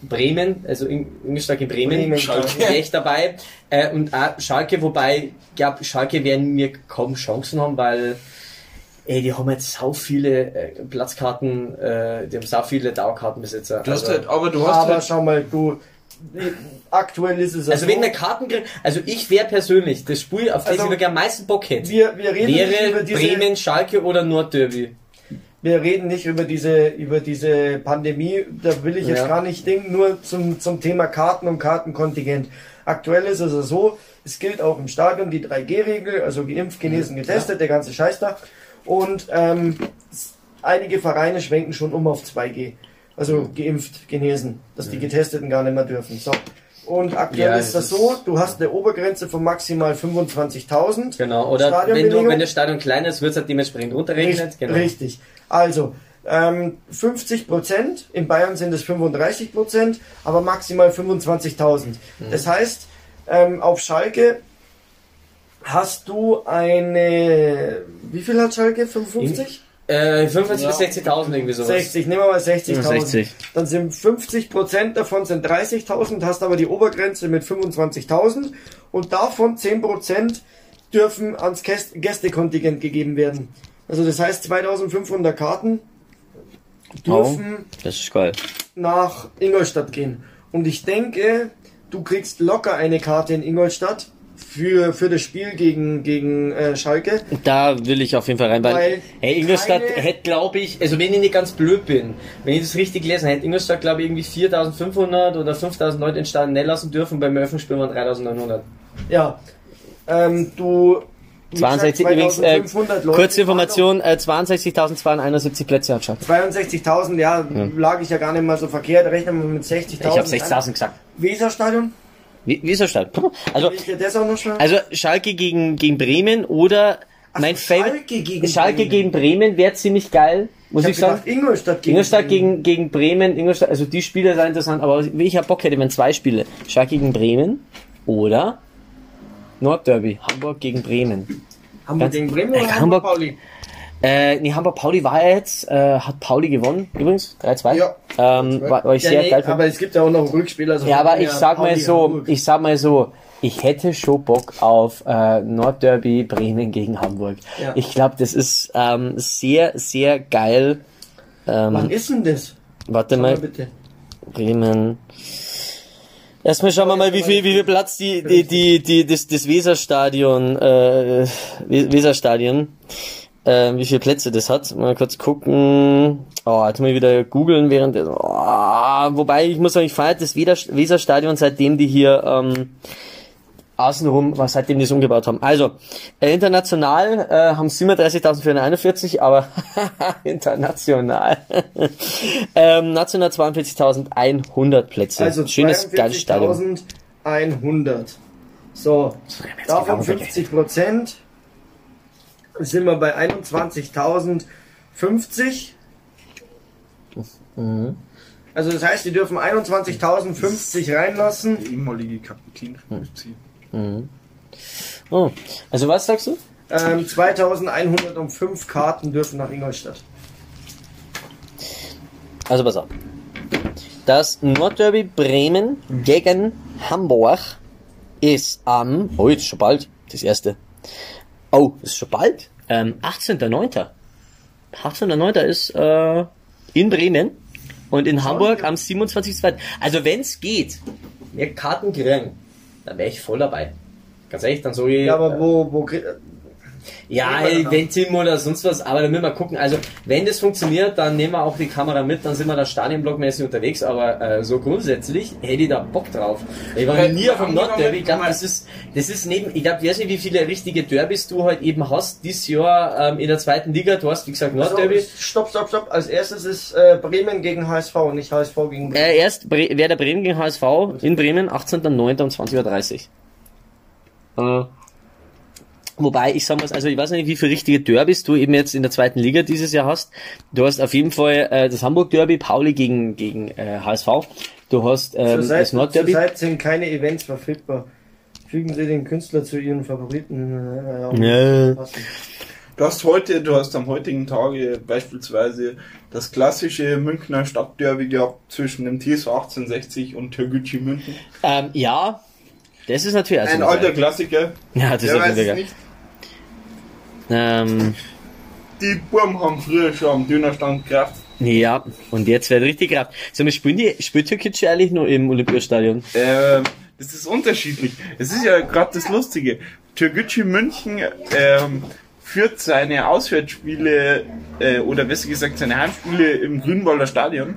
Speaker 1: Bremen, also in- Ingolstadt in Bremen,
Speaker 4: Bremen,
Speaker 1: Schalke wäre ich dabei. Äh, und auch Schalke, wobei, ich glaube, Schalke werden mir kaum Chancen haben, weil ey, die haben jetzt so viele äh, Platzkarten, äh, die haben so viele Dauerkartenbesitzer.
Speaker 3: Du hast
Speaker 1: Also-
Speaker 3: halt, aber du hast
Speaker 4: Aber
Speaker 3: halt,
Speaker 4: schau mal, du, aktuell ist es
Speaker 1: Also
Speaker 4: so,
Speaker 1: wenn der Karten kriegt, also ich wäre persönlich das Spiel, auf das
Speaker 4: Also,
Speaker 1: ich am meisten Bock hätte,
Speaker 4: wir, wir reden nicht über
Speaker 1: wäre
Speaker 4: diese,
Speaker 1: Bremen, Schalke oder Nordderby.
Speaker 4: Wir reden nicht über diese, über diese Pandemie, da will ich jetzt
Speaker 1: Ja.
Speaker 4: gar nicht denken, nur zum, zum Thema Karten und Kartenkontingent. Aktuell ist es so, es gilt auch im Stadion die 3G-Regel, also geimpft, genesen, getestet, der ganze Scheiß da. Und ähm, einige Vereine schwenken schon um auf 2G. Also geimpft, genesen, dass die Getesteten gar nicht mehr dürfen. So. Und aktuell
Speaker 1: Ja,
Speaker 4: ist das
Speaker 1: das
Speaker 4: so, du hast eine Obergrenze von maximal 25.000.
Speaker 1: Genau, oder wenn, du, wenn das Stadion klein ist, wird es halt dementsprechend runterrechnet.
Speaker 4: Richtig,
Speaker 1: Genau.
Speaker 4: richtig. Also, ähm, 50 Prozent, in Bayern sind es 35 Prozent, aber maximal 25.000.
Speaker 1: Mhm.
Speaker 4: Das heißt, ähm, auf Schalke hast du eine, wie viel hat Schalke? 55?
Speaker 1: Äh, 45 bis 60.000 irgendwie sowas.
Speaker 4: 60, nehmen wir mal 60.000.
Speaker 2: 60.
Speaker 4: Dann sind 50 Prozent davon sind 30.000, hast aber die Obergrenze mit 25.000 und davon 10 Prozent dürfen ans Gäst- Gästekontingent gegeben werden. Also das heißt 2500 Karten dürfen
Speaker 2: Das ist geil.
Speaker 4: nach Ingolstadt gehen. Und ich denke, du kriegst locker eine Karte in Ingolstadt für, für das Spiel gegen, gegen äh, Schalke.
Speaker 2: Da will ich auf jeden Fall rein, weil,
Speaker 4: Weil
Speaker 2: hey, Ingolstadt
Speaker 1: hätte, glaube ich, also wenn ich nicht ganz blöd bin, wenn ich das richtig gelesen hätte, Ingolstadt, glaube ich, irgendwie 4.500 oder 5.000 Leute in Stadion lassen dürfen, beim Eröffnungsspiel waren 3.900.
Speaker 4: Ja, ähm, du... wie gesagt,
Speaker 2: 62, übrigens, äh,
Speaker 4: 2500 Leute
Speaker 2: kurze Information, äh, 62.271 Plätze hat Schalke.
Speaker 4: 62.000, ja, lag ich ja gar nicht mal so verkehrt. Rechnen wir mit 60.000.
Speaker 2: Ich habe 60.000 gesagt.
Speaker 4: Weserstadion?
Speaker 2: Wie, wie ist der Start? Also,
Speaker 4: auch noch schnell?
Speaker 2: also Schalke gegen, gegen Bremen oder mein Favorite.
Speaker 4: Schalke gegen
Speaker 2: Schalke
Speaker 4: Bremen.
Speaker 2: gegen Bremen wäre ziemlich geil, muss ich,
Speaker 4: ich
Speaker 2: sagen.
Speaker 4: gedacht, Ingolstadt gegen
Speaker 2: Ingolstadt
Speaker 4: Bremen.
Speaker 2: gegen, gegen Bremen, Ingolstadt, also die Spiele sind interessant, aber wie ich ja Bock hätte, wenn zwei Spiele. Schalke gegen Bremen oder Nordderby, Hamburg gegen Bremen.
Speaker 4: Hamburg
Speaker 2: ganz-
Speaker 4: gegen Bremen
Speaker 2: Äh,
Speaker 4: oder
Speaker 2: Hamburg-
Speaker 4: Pauli?
Speaker 2: Äh, nee, Hamburg Pauli war jetzt, äh, hat Pauli gewonnen, übrigens, 3-2.
Speaker 4: Ja.
Speaker 2: Ähm, war, war ich
Speaker 4: Ja,
Speaker 2: sehr
Speaker 4: nee,
Speaker 2: geil.
Speaker 4: aber es gibt ja auch noch Rückspieler. Also
Speaker 2: Ja, aber ich sag mal so,
Speaker 4: Hamburg.
Speaker 2: ich sag mal so, ich hätte schon Bock auf äh, Nordderby Bremen gegen Hamburg.
Speaker 4: Ja.
Speaker 2: Ich glaube, das ist ähm, sehr, sehr geil.
Speaker 4: Wann
Speaker 2: Ähm,
Speaker 4: ist denn das?
Speaker 2: warte
Speaker 4: mal
Speaker 2: mal,
Speaker 4: bitte.
Speaker 2: Bremen.
Speaker 1: Erstmal schauen wir mal, wie viel, wie viel Platz die, die, die, die, das, das Weserstadion, äh, We- Weserstadion, äh, wie viele Plätze das hat. Mal kurz gucken. Oh, jetzt mal wieder googeln während, der- oh, wobei ich muss sagen, ich feiere das Weser- Weserstadion, seitdem die hier, ähm, außenrum, was seitdem die es umgebaut haben. Also, äh, international äh, haben 37.441, aber international. ähm, national 42.100 Plätze.
Speaker 4: Also
Speaker 1: Schönes, geiles Stadion.
Speaker 4: 42.100. So, davon 50 Prozent sind wir bei 21.050.
Speaker 1: Mhm.
Speaker 4: Also das heißt, die dürfen 21.050 reinlassen.
Speaker 3: Der ehemalige Kapitän FC.
Speaker 1: Oh, also was sagst du?
Speaker 4: Ähm, 2.105 Karten dürfen nach Ingolstadt.
Speaker 1: Also pass auf. Das Nordderby Bremen gegen Hamburg ist am, oh jetzt schon bald, das erste. Oh, ist schon bald? Ähm, 18.09. 18.09. ist äh, in Bremen und in Hamburg am 27.02. Also wenn's geht, wir Karten kriegen, dann wäre ich voll dabei. Ganz ehrlich, dann so
Speaker 4: Ja, aber wo, wo krie-
Speaker 5: Ja, Team oder sonst was, aber dann müssen wir gucken. Also, wenn das funktioniert, dann nehmen wir auch die Kamera mit, dann sind wir da stadionblockmäßig unterwegs, aber äh, so grundsätzlich hätte ich da Bock drauf. Ich war
Speaker 3: Weil-
Speaker 5: nie auf dem Nordderby, ich glaube, das ist, das ist neben, ich glaube, ich weiß nicht, wie viele richtige Derbys du halt eben hast, dieses Jahr ähm, in der zweiten Liga, du hast, wie gesagt, Nordderby.
Speaker 4: Also, stopp, stopp, stopp. Als erstes ist äh, Bremen gegen HSV, nicht HSV gegen Bremen.
Speaker 1: Äh, erst Bre Werder Bremen gegen HSV in Bremen, 18.09. um 20.30 Uhr. Äh, wobei, ich sag mal, also ich weiß nicht, wie viele richtige Derbys du eben jetzt in der zweiten Liga dieses Jahr hast. Du hast auf jeden Fall äh, das Hamburg Derby, Pauli gegen, gegen äh, HSV. Du hast ähm,
Speaker 4: Zurzeit,
Speaker 1: das Nordderby.
Speaker 4: zurzeit sind keine Events verfügbar. Fügen Sie den Künstler zu Ihren Favoriten. Äh,
Speaker 1: Ja.
Speaker 3: Du hast heute, du hast am heutigen Tage beispielsweise das klassische Münchner Stadtderby gehabt zwischen dem TSV 1860 und Türgücü München.
Speaker 1: Ähm, ja, das ist natürlich also
Speaker 3: Ein alter Klassiker.
Speaker 1: Ja, das ist
Speaker 3: weiß
Speaker 1: geil.
Speaker 3: nicht.
Speaker 1: Ähm,
Speaker 3: Die Burm haben früher schon am Dönerstand Kraft.
Speaker 1: ja, und jetzt wird richtig Kraft. So, wir spielen die, spielt Türkei eigentlich nur im Olympiastadion?
Speaker 3: Ähm, das ist unterschiedlich. Es ist ja gerade das Lustige. Türgücü München ähm, führt seine Auswärtsspiele äh, oder besser gesagt seine Heimspiele im Grünwalder Stadion.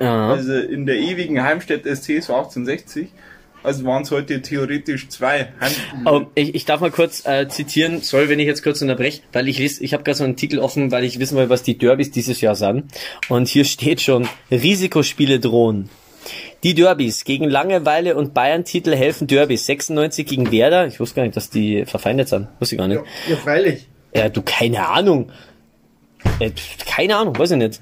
Speaker 1: Ja.
Speaker 3: Also in der ewigen Heimstätte des TSV 1860. Also waren es heute theoretisch zwei.
Speaker 1: Oh, ich, ich darf mal kurz äh, zitieren, sorry, wenn ich jetzt kurz unterbreche, weil ich lese, ich habe gerade so einen Artikel offen, weil ich wissen will, was die Derbys dieses Jahr sind. Und hier steht schon, Risikospiele drohen. Die Derbys gegen Langeweile und Bayern-Titel helfen Derbys. 96 gegen Werder. Ich wusste gar nicht, dass die verfeindet sind. Wusste ich gar nicht.
Speaker 4: Ja, freilich.
Speaker 1: Ja, du, keine Ahnung. Äh, keine Ahnung, weiß ich nicht.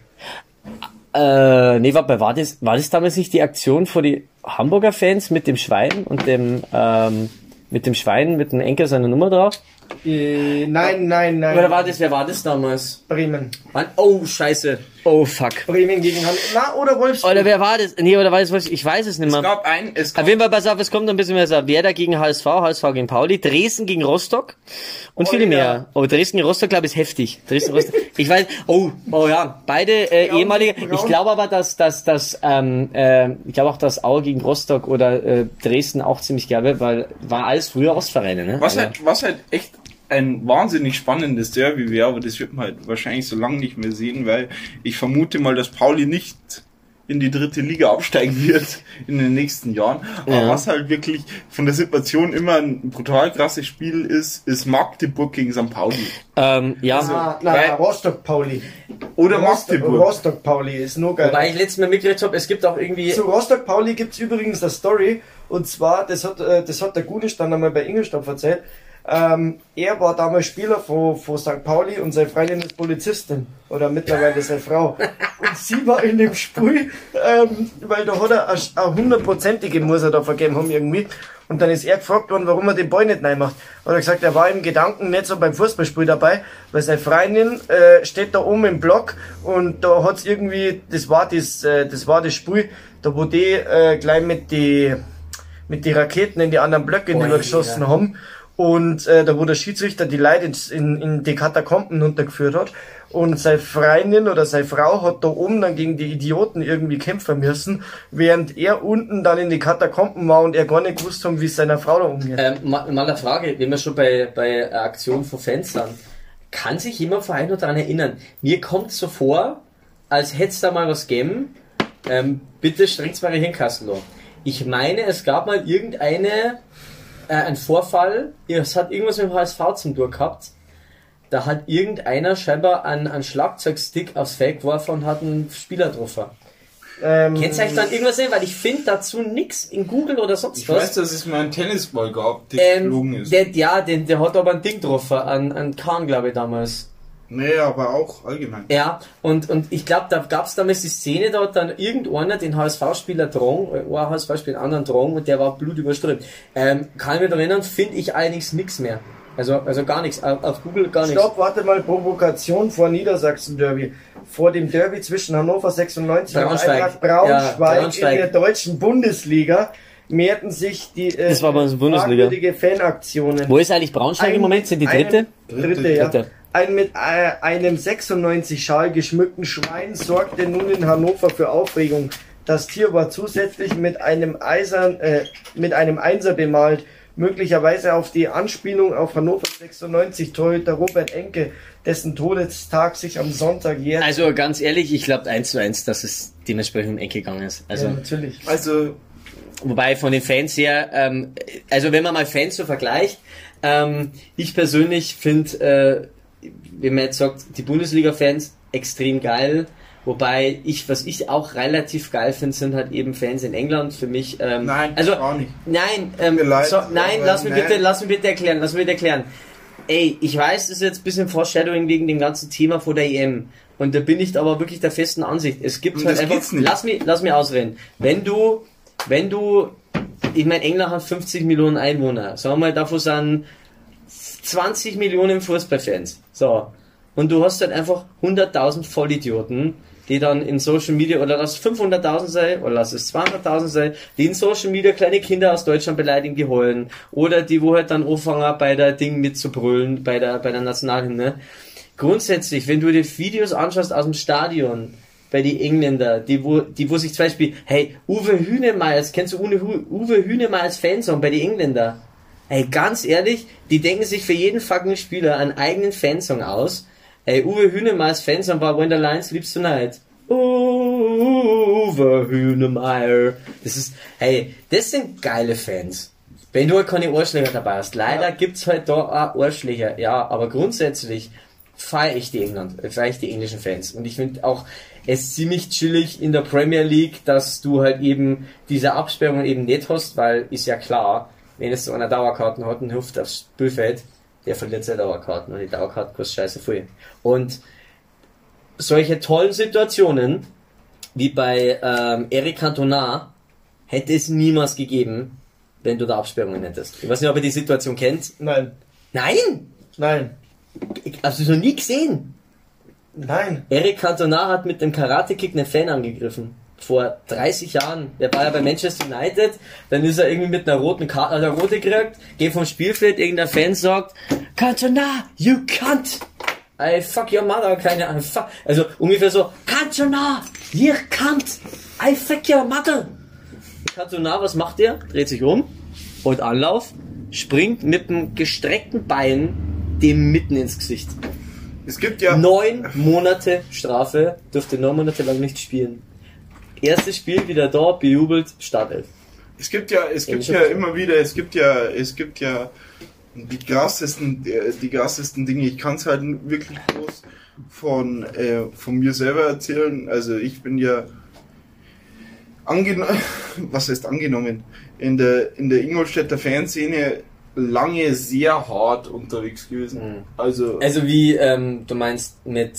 Speaker 1: Äh, nee, warte, war das, war das damals nicht die Aktion vor die Hamburger Fans mit dem Schwein und dem, ähm, mit dem Schwein, mit dem Enkel seiner Nummer drauf?
Speaker 4: Äh, nein, nein, nein.
Speaker 5: Oder war das, wer war das damals?
Speaker 4: Bremen.
Speaker 5: Mann, oh, scheiße.
Speaker 1: Oh, fuck.
Speaker 4: Bremen gegen Hamburg. Na, oder Wolfsburg.
Speaker 1: Oder wer war das? Nee, oder war das, ich weiß es nicht
Speaker 3: Es
Speaker 1: mehr.
Speaker 3: gab ein, es
Speaker 1: Auf
Speaker 3: gab,
Speaker 1: jeden Fall, pass auf, es kommt ein bisschen mehr so. Werder gegen HSV, HSV gegen Pauli, Dresden gegen Rostock und
Speaker 4: Oh
Speaker 1: viele
Speaker 4: ja.
Speaker 1: mehr. Oh, Dresden gegen Rostock, glaube ich, ist heftig. Dresden, Rostock. Ich weiß, oh, oh ja, beide äh,
Speaker 4: Braun,
Speaker 1: ehemalige. Ich
Speaker 4: Braun.
Speaker 1: glaube aber, dass, dass, dass ähm, äh, ich glaube auch, dass Aue gegen Rostock oder äh, Dresden auch ziemlich glaube, weil war alles früher Ostvereine, ne?
Speaker 3: was
Speaker 1: Aber-
Speaker 3: halt, was halt echt ein wahnsinnig spannendes Derby wäre, aber das wird man halt wahrscheinlich so lange nicht mehr sehen, weil ich vermute mal, dass Pauli nicht in die dritte Liga absteigen wird in den nächsten Jahren. Aber
Speaker 1: Ja.
Speaker 3: was halt wirklich von der Situation immer ein brutal krasses Spiel ist, ist Magdeburg gegen St. Pauli.
Speaker 1: ähm, ja,
Speaker 4: Ah, na,
Speaker 3: Weil-
Speaker 4: Rostock Pauli.
Speaker 3: Oder
Speaker 4: Rostock,
Speaker 3: Magdeburg.
Speaker 4: Rostock Pauli ist nur geil.
Speaker 5: Wobei ich letztes Mal mitgekriegt habe, es gibt auch irgendwie.
Speaker 4: Zu Rostock Pauli gibt's übrigens eine Story. Und zwar, das hat, äh, das hat der Gunisch dann einmal bei Ingolstadt erzählt. Ähm, er war damals Spieler von, von St. Pauli und seine Freundin ist Polizistin. Oder mittlerweile seine Frau. Und sie war in dem Spiel, ähm, weil da hat er eine- hundertprozentige muss er da vergeben haben irgendwie. Und dann ist er gefragt worden, warum er den Ball nicht rein macht. Hat er gesagt, er war im Gedanken nicht so beim Fußballspiel dabei, weil seine Freundin äh, steht da oben im Block und da hat's irgendwie, das war das, äh, das war das Spiel, da wo die äh, gleich mit die mit die Raketen in die anderen Blöcke
Speaker 5: Oh,
Speaker 4: geschossen haben. Und äh, da wo der Schiedsrichter die Leute in, in die Katakomben runtergeführt hat. und seine Freundin oder seine Frau hat da oben dann gegen die Idioten irgendwie kämpfen müssen, während er unten dann in die Katakomben war und er gar nicht gewusst hat, wie es seiner Frau da umgeht.
Speaker 1: Ähm, mal, mal eine Frage, wenn wir schon bei, bei Aktionen von sind. Kann sich jemand von euch noch daran erinnern? Mir kommt so vor, als hätte es da mal was gegeben. Ähm, bitte strengt's mal Hirnkasten noch. Ich meine, es gab mal irgendeine, äh, ein Vorfall, es hat irgendwas mit dem HSV zum Dur gehabt. Da hat irgendeiner scheinbar einen, einen Schlagzeugstick aufs Feld geworfen und hat einen Spieler getroffen.
Speaker 4: Ähm,
Speaker 1: Kennt ihr euch dann irgendwas sehen? Weil ich finde dazu nix in Google oder sonst
Speaker 3: Ich
Speaker 1: was.
Speaker 3: weiß, dass es mal einen Tennisball gab, der geflogen
Speaker 1: Ähm,
Speaker 3: ist.
Speaker 1: der, ja, den, der hat aber ein Ding getroffen, an, an Kahn, glaube ich, damals.
Speaker 3: Nee, aber auch allgemein.
Speaker 1: Ja, und, und ich glaube, da gab es damals die Szene, da hat dann irgendeiner den HSV-Spieler drang, äh, ein HSV-Spieler einen anderen drang und der war blutüberströmt. Ähm, kann ich mich daran erinnern, finde ich allerdings nichts mehr. Also, also gar nichts, auf, Google gar nichts.
Speaker 4: Stopp, warte mal, Provokation vor Niedersachsen-Derby. Vor dem Derby zwischen Hannover 96 und
Speaker 1: Braunschweig.
Speaker 4: Eintracht Braunschweig,
Speaker 1: Ja, Braunschweig.
Speaker 4: in der deutschen Bundesliga mehrten sich die äh,
Speaker 2: Das war bei uns Bundesliga.
Speaker 4: fragwürdige Fanaktionen.
Speaker 2: Wo ist eigentlich Braunschweig im Moment? Sind die dritte?
Speaker 4: Einem, dritte, ja.
Speaker 2: Dritte.
Speaker 4: Ein mit äh, einem 96 Schal geschmückten Schwein sorgte nun in Hannover für Aufregung. Das Tier war zusätzlich mit einem Eisern, äh, mit einem Einser bemalt, möglicherweise auf die Anspielung auf Hannover 96 Torhüter Robert Enke, dessen Todestag sich am Sonntag jährt.
Speaker 2: Also ganz ehrlich, ich glaube eins zu eins, dass es dementsprechend um Ecke gegangen ist. Also
Speaker 4: ja, natürlich.
Speaker 3: Also,
Speaker 2: Wobei von den Fans her, ähm, also wenn man mal Fans so vergleicht,
Speaker 1: Ähm, ich persönlich finde, äh, wenn man jetzt sagt, die Bundesliga-Fans extrem geil. Wobei ich, was ich auch relativ geil finde, sind halt eben Fans in England. Für mich, ähm,
Speaker 3: nein,
Speaker 1: also
Speaker 3: gar nicht.
Speaker 1: Nein, ähm,
Speaker 3: leid,
Speaker 1: so, nein, lass mich
Speaker 3: nein.
Speaker 1: bitte, lass mich bitte erklären, lass mich bitte erklären. Ey, ich weiß, das ist jetzt ein bisschen Foreshadowing wegen dem ganzen Thema vor der EM. Und da bin ich aber wirklich der festen Ansicht. Es gibt
Speaker 3: Und
Speaker 1: halt einfach, lass mich, lass mich ausreden. Wenn du, wenn du, ich meine, England hat 50 Millionen Einwohner. Sagen wir mal, davon sind 20 Millionen Fußballfans. So. Und du hast halt einfach 100.000 Vollidioten, die dann in Social Media, oder lass es 500.000 sein, oder lass es 200.000 sein, die in Social Media kleine Kinder aus Deutschland beleidigen, die heulen. Oder die, wo halt dann anfangen, bei der Ding mitzubrüllen, bei der, bei der Nationalhymne. Grundsätzlich, wenn du dir Videos anschaust aus dem Stadion, bei die Engländer, die wo, die wo sich zum Beispiel, hey, Uwe Hühnemeyers, kennst du Uwe, Hühnemeyers Fansong bei die Engländer? Ey, ganz ehrlich, die denken sich für jeden fucking Spieler einen eigenen Fansong aus. Ey, Uwe Hühnemeyers Fansong war When the Lions Sleeps Tonight. Uwe Hühnemeyer. Das ist, hey, das sind geile Fans. Wenn du halt keine Ohrschläger dabei hast. Leider gibt's halt da auch Ohrschläger, ja, aber grundsätzlich feiere ich die England, feiere ich die englischen Fans. Und ich finde auch es ziemlich chillig in der Premier League, dass du halt eben diese Absperrung eben nicht hast, weil ist ja klar, wenn es so einer Dauerkarten hat und hilft aufs Spielfeld, der verliert seine Dauerkarten und die Dauerkarte kostet scheiße viel. Und solche tollen Situationen, wie bei ähm, Eric Cantona, hätte es niemals gegeben, wenn du da Absperrungen hättest. Ich weiß nicht, ob ihr die Situation kennt.
Speaker 4: Nein,
Speaker 1: Nein!
Speaker 4: nein,
Speaker 1: Hast du noch nie gesehen?
Speaker 4: nein.
Speaker 1: Eric Cantona hat mit dem Karate-Kick einen Fan angegriffen. Vor 30 Jahren. Der war ja bei Manchester United. Dann ist er irgendwie mit einer roten Karte, hat er rote gekriegt, geht vom Spielfeld, irgendein Fan sagt, Cantona, you can't! I fuck your mother, keine Ahnung. Fuck. Also ungefähr so, Cantona, you can't! I fuck your mother! Cantona, was macht der? Dreht sich um, holt Anlauf, springt mit dem gestreckten Bein dem mitten ins Gesicht.
Speaker 3: Es gibt ja,
Speaker 1: Neun Monate Strafe, durfte neun Monate lang nicht spielen. Erstes Spiel wieder da, bejubelt, Startelf.
Speaker 3: es gibt ja, es gibt ja immer wieder, es gibt ja, es gibt ja die krassesten, äh, die krassesten Dinge. Ich kann es halt wirklich bloß von, äh, von mir selber erzählen. Also ich bin ja angenommen, was heißt angenommen, in der, in der Ingolstädter Fanszene lange sehr hart unterwegs gewesen. Also,
Speaker 1: Also wie, ähm, du meinst mit,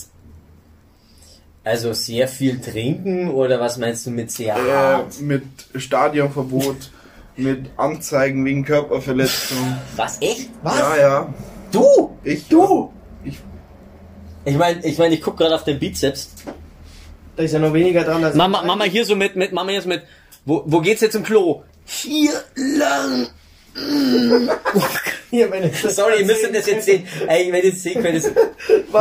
Speaker 1: also sehr viel trinken oder was meinst du mit sehr
Speaker 3: äh,
Speaker 1: hart?
Speaker 3: mit Stadionverbot, mit Anzeigen wegen Körperverletzung.
Speaker 1: Was, echt? Was?
Speaker 3: Ja, ja.
Speaker 1: Du?
Speaker 3: Ich,
Speaker 1: Du?
Speaker 3: Ich,
Speaker 1: Ich meine, ich, mein, ich guck gerade auf den Bizeps.
Speaker 4: Da ist ja noch weniger dran als.
Speaker 2: Mama, Mama hier so mit, mit Mama jetzt mit, wo, wo geht's jetzt zum Klo?
Speaker 1: Hier lang.
Speaker 4: Hier, meine
Speaker 1: Sorry, ihr müsst das jetzt sehen. Ey, wenn ihr das sehen könnt,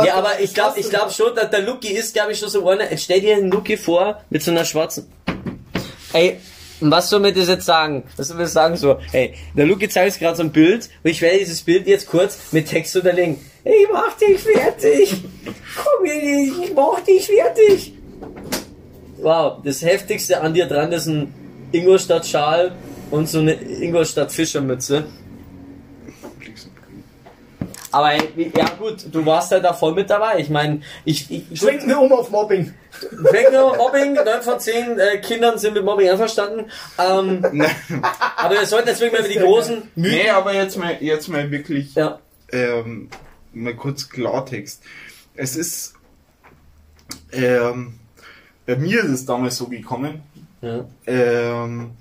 Speaker 1: Ja, aber ich glaube ich glaub schon, dass der Lucky ist, glaube ich, schon so einer. Jetzt stell dir einen Lucky vor mit so einer schwarzen. Ey, was soll mir das jetzt sagen? Was soll mir das sagen so? Ey, der Lucky zeigt uns gerade so ein Bild und ich werde dieses Bild jetzt kurz mit Text unterlegen. Ich mach dich fertig! Komm hier, ich mach dich fertig! Wow, das heftigste an dir dran ist ein Ingolstadt-Schal und so eine Ingolstadt-Fischermütze. Aber ja gut, du warst halt da voll mit dabei. Ich meine, ich, ich
Speaker 4: Schwenken wir um auf Mobbing.
Speaker 1: Wegner Mobbing, 9 von 10 äh, Kindern sind mit Mobbing einverstanden. Ähm, aber wir sollten jetzt wirklich mal über die großen Mythen.
Speaker 3: Nee, aber jetzt mal, jetzt mal wirklich,
Speaker 1: Ja.
Speaker 3: ähm, mal kurz Klartext. Es ist, ähm, bei mir ist es damals so gekommen,
Speaker 1: Ja.
Speaker 3: ähm,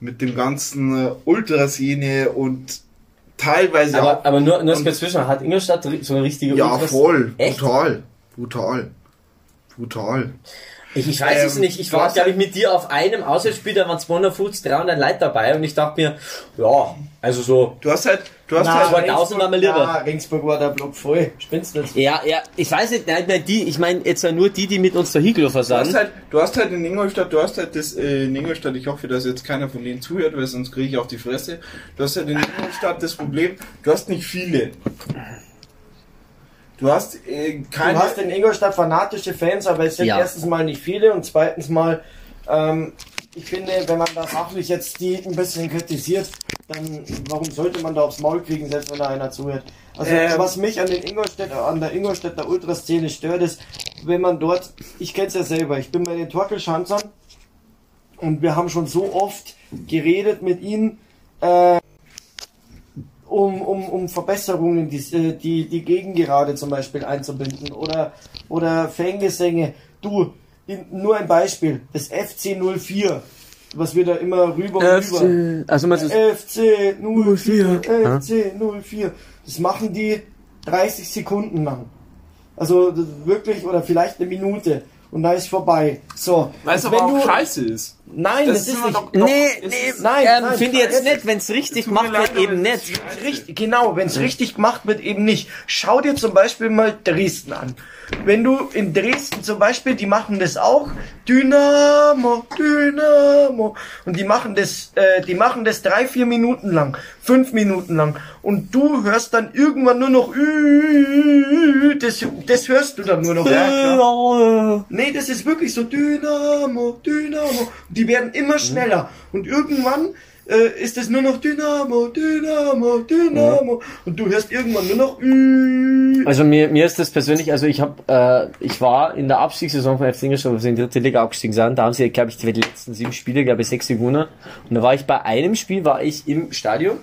Speaker 3: mit dem ganzen Ultraszene und teilweise
Speaker 1: Aber,
Speaker 3: auch,
Speaker 1: aber nur, nur als Zwischen hat Ingolstadt so eine richtige
Speaker 3: ja,
Speaker 1: Ultras-
Speaker 3: voll,
Speaker 1: Echt?
Speaker 3: brutal, brutal, brutal.
Speaker 1: Ich, ich weiß es
Speaker 3: Ähm,
Speaker 1: nicht. Ich war, glaube ich, mit dir auf einem Auswärtsspiel, da waren 250, 300 Leute dabei und ich dachte mir, ja, also so.
Speaker 3: Du hast halt, du hast
Speaker 4: Na,
Speaker 3: halt,
Speaker 1: 2000 war mir lieber.
Speaker 4: Na, Ringsburg war der Block voll. Spinnst nicht.
Speaker 1: Ja, ja, ich weiß nicht, nein, nein, die, ich meine jetzt nur die, die mit uns der Higlofer
Speaker 3: Du hast halt, du hast halt in Ingolstadt, du hast halt das äh, in Ingolstadt, ich hoffe, dass jetzt keiner von denen zuhört, weil sonst kriege ich auf die Fresse. Du hast halt in Ingolstadt das Problem, du hast nicht viele. Du hast äh, keine.
Speaker 4: Du hast in Ingolstadt fanatische Fans, aber es sind
Speaker 1: Ja.
Speaker 4: erstens mal nicht viele und zweitens mal, ähm, ich finde, wenn man da sachlich jetzt die ein bisschen kritisiert, dann warum sollte man da aufs Maul kriegen, selbst wenn da einer zuhört? Also
Speaker 3: Ähm.
Speaker 4: was mich an den Ingolstädter, an der Ingolstädter Ultraszene stört, ist, wenn man dort, ich kenne es ja selber, ich bin bei den Torkelschanzern und wir haben schon so oft geredet mit ihnen, äh, um, um, um Verbesserungen, die, äh, die, die Gegengerade zum Beispiel einzubinden oder, oder Fangesänge. Du, in, nur ein Beispiel, das FC 04, was wir da immer rüber und rüber.
Speaker 1: also man
Speaker 4: FC 04, FC 04. Das machen die 30 Sekunden lang. Also wirklich, oder vielleicht eine Minute. Und da ist vorbei. So.
Speaker 3: Weißt du,
Speaker 4: wenn
Speaker 3: aber auch
Speaker 4: du-
Speaker 3: scheiße ist.
Speaker 4: Nein, das,
Speaker 3: Das
Speaker 4: ist
Speaker 3: wir
Speaker 4: nicht.
Speaker 3: doch-
Speaker 1: Nee,
Speaker 3: es
Speaker 1: nee,
Speaker 3: ist-
Speaker 4: nein,
Speaker 1: ähm,
Speaker 4: nein,
Speaker 1: finde ich jetzt nicht, wenn es richtig gemacht wird, eben nicht.
Speaker 3: ist-
Speaker 4: Richtig, genau, wenn es richtig gemacht wird, eben nicht. Schau dir zum Beispiel mal Dresden an. Wenn du in Dresden zum Beispiel, die machen das auch, Dynamo, Dynamo, und die machen das, äh, die machen das drei, vier Minuten lang, fünf Minuten lang, und du hörst dann irgendwann nur noch, Ü, das, das hörst du dann nur noch. Nee, das ist wirklich so Dynamo, Dynamo. Die werden immer schneller. Und irgendwann äh, ist es nur noch Dynamo, Dynamo, Dynamo. Und du hörst irgendwann nur noch Ü.
Speaker 1: Also mir, mir ist das persönlich, also ich habe, äh, ich war in der Abstiegssaison von FC Ingolstadt, wo sie in die dritte Liga abgestiegen sind, da haben sie, glaube ich, die letzten sieben Spiele, glaube ich, sechs gewonnen. Und da war ich bei einem Spiel, war ich im Stadion.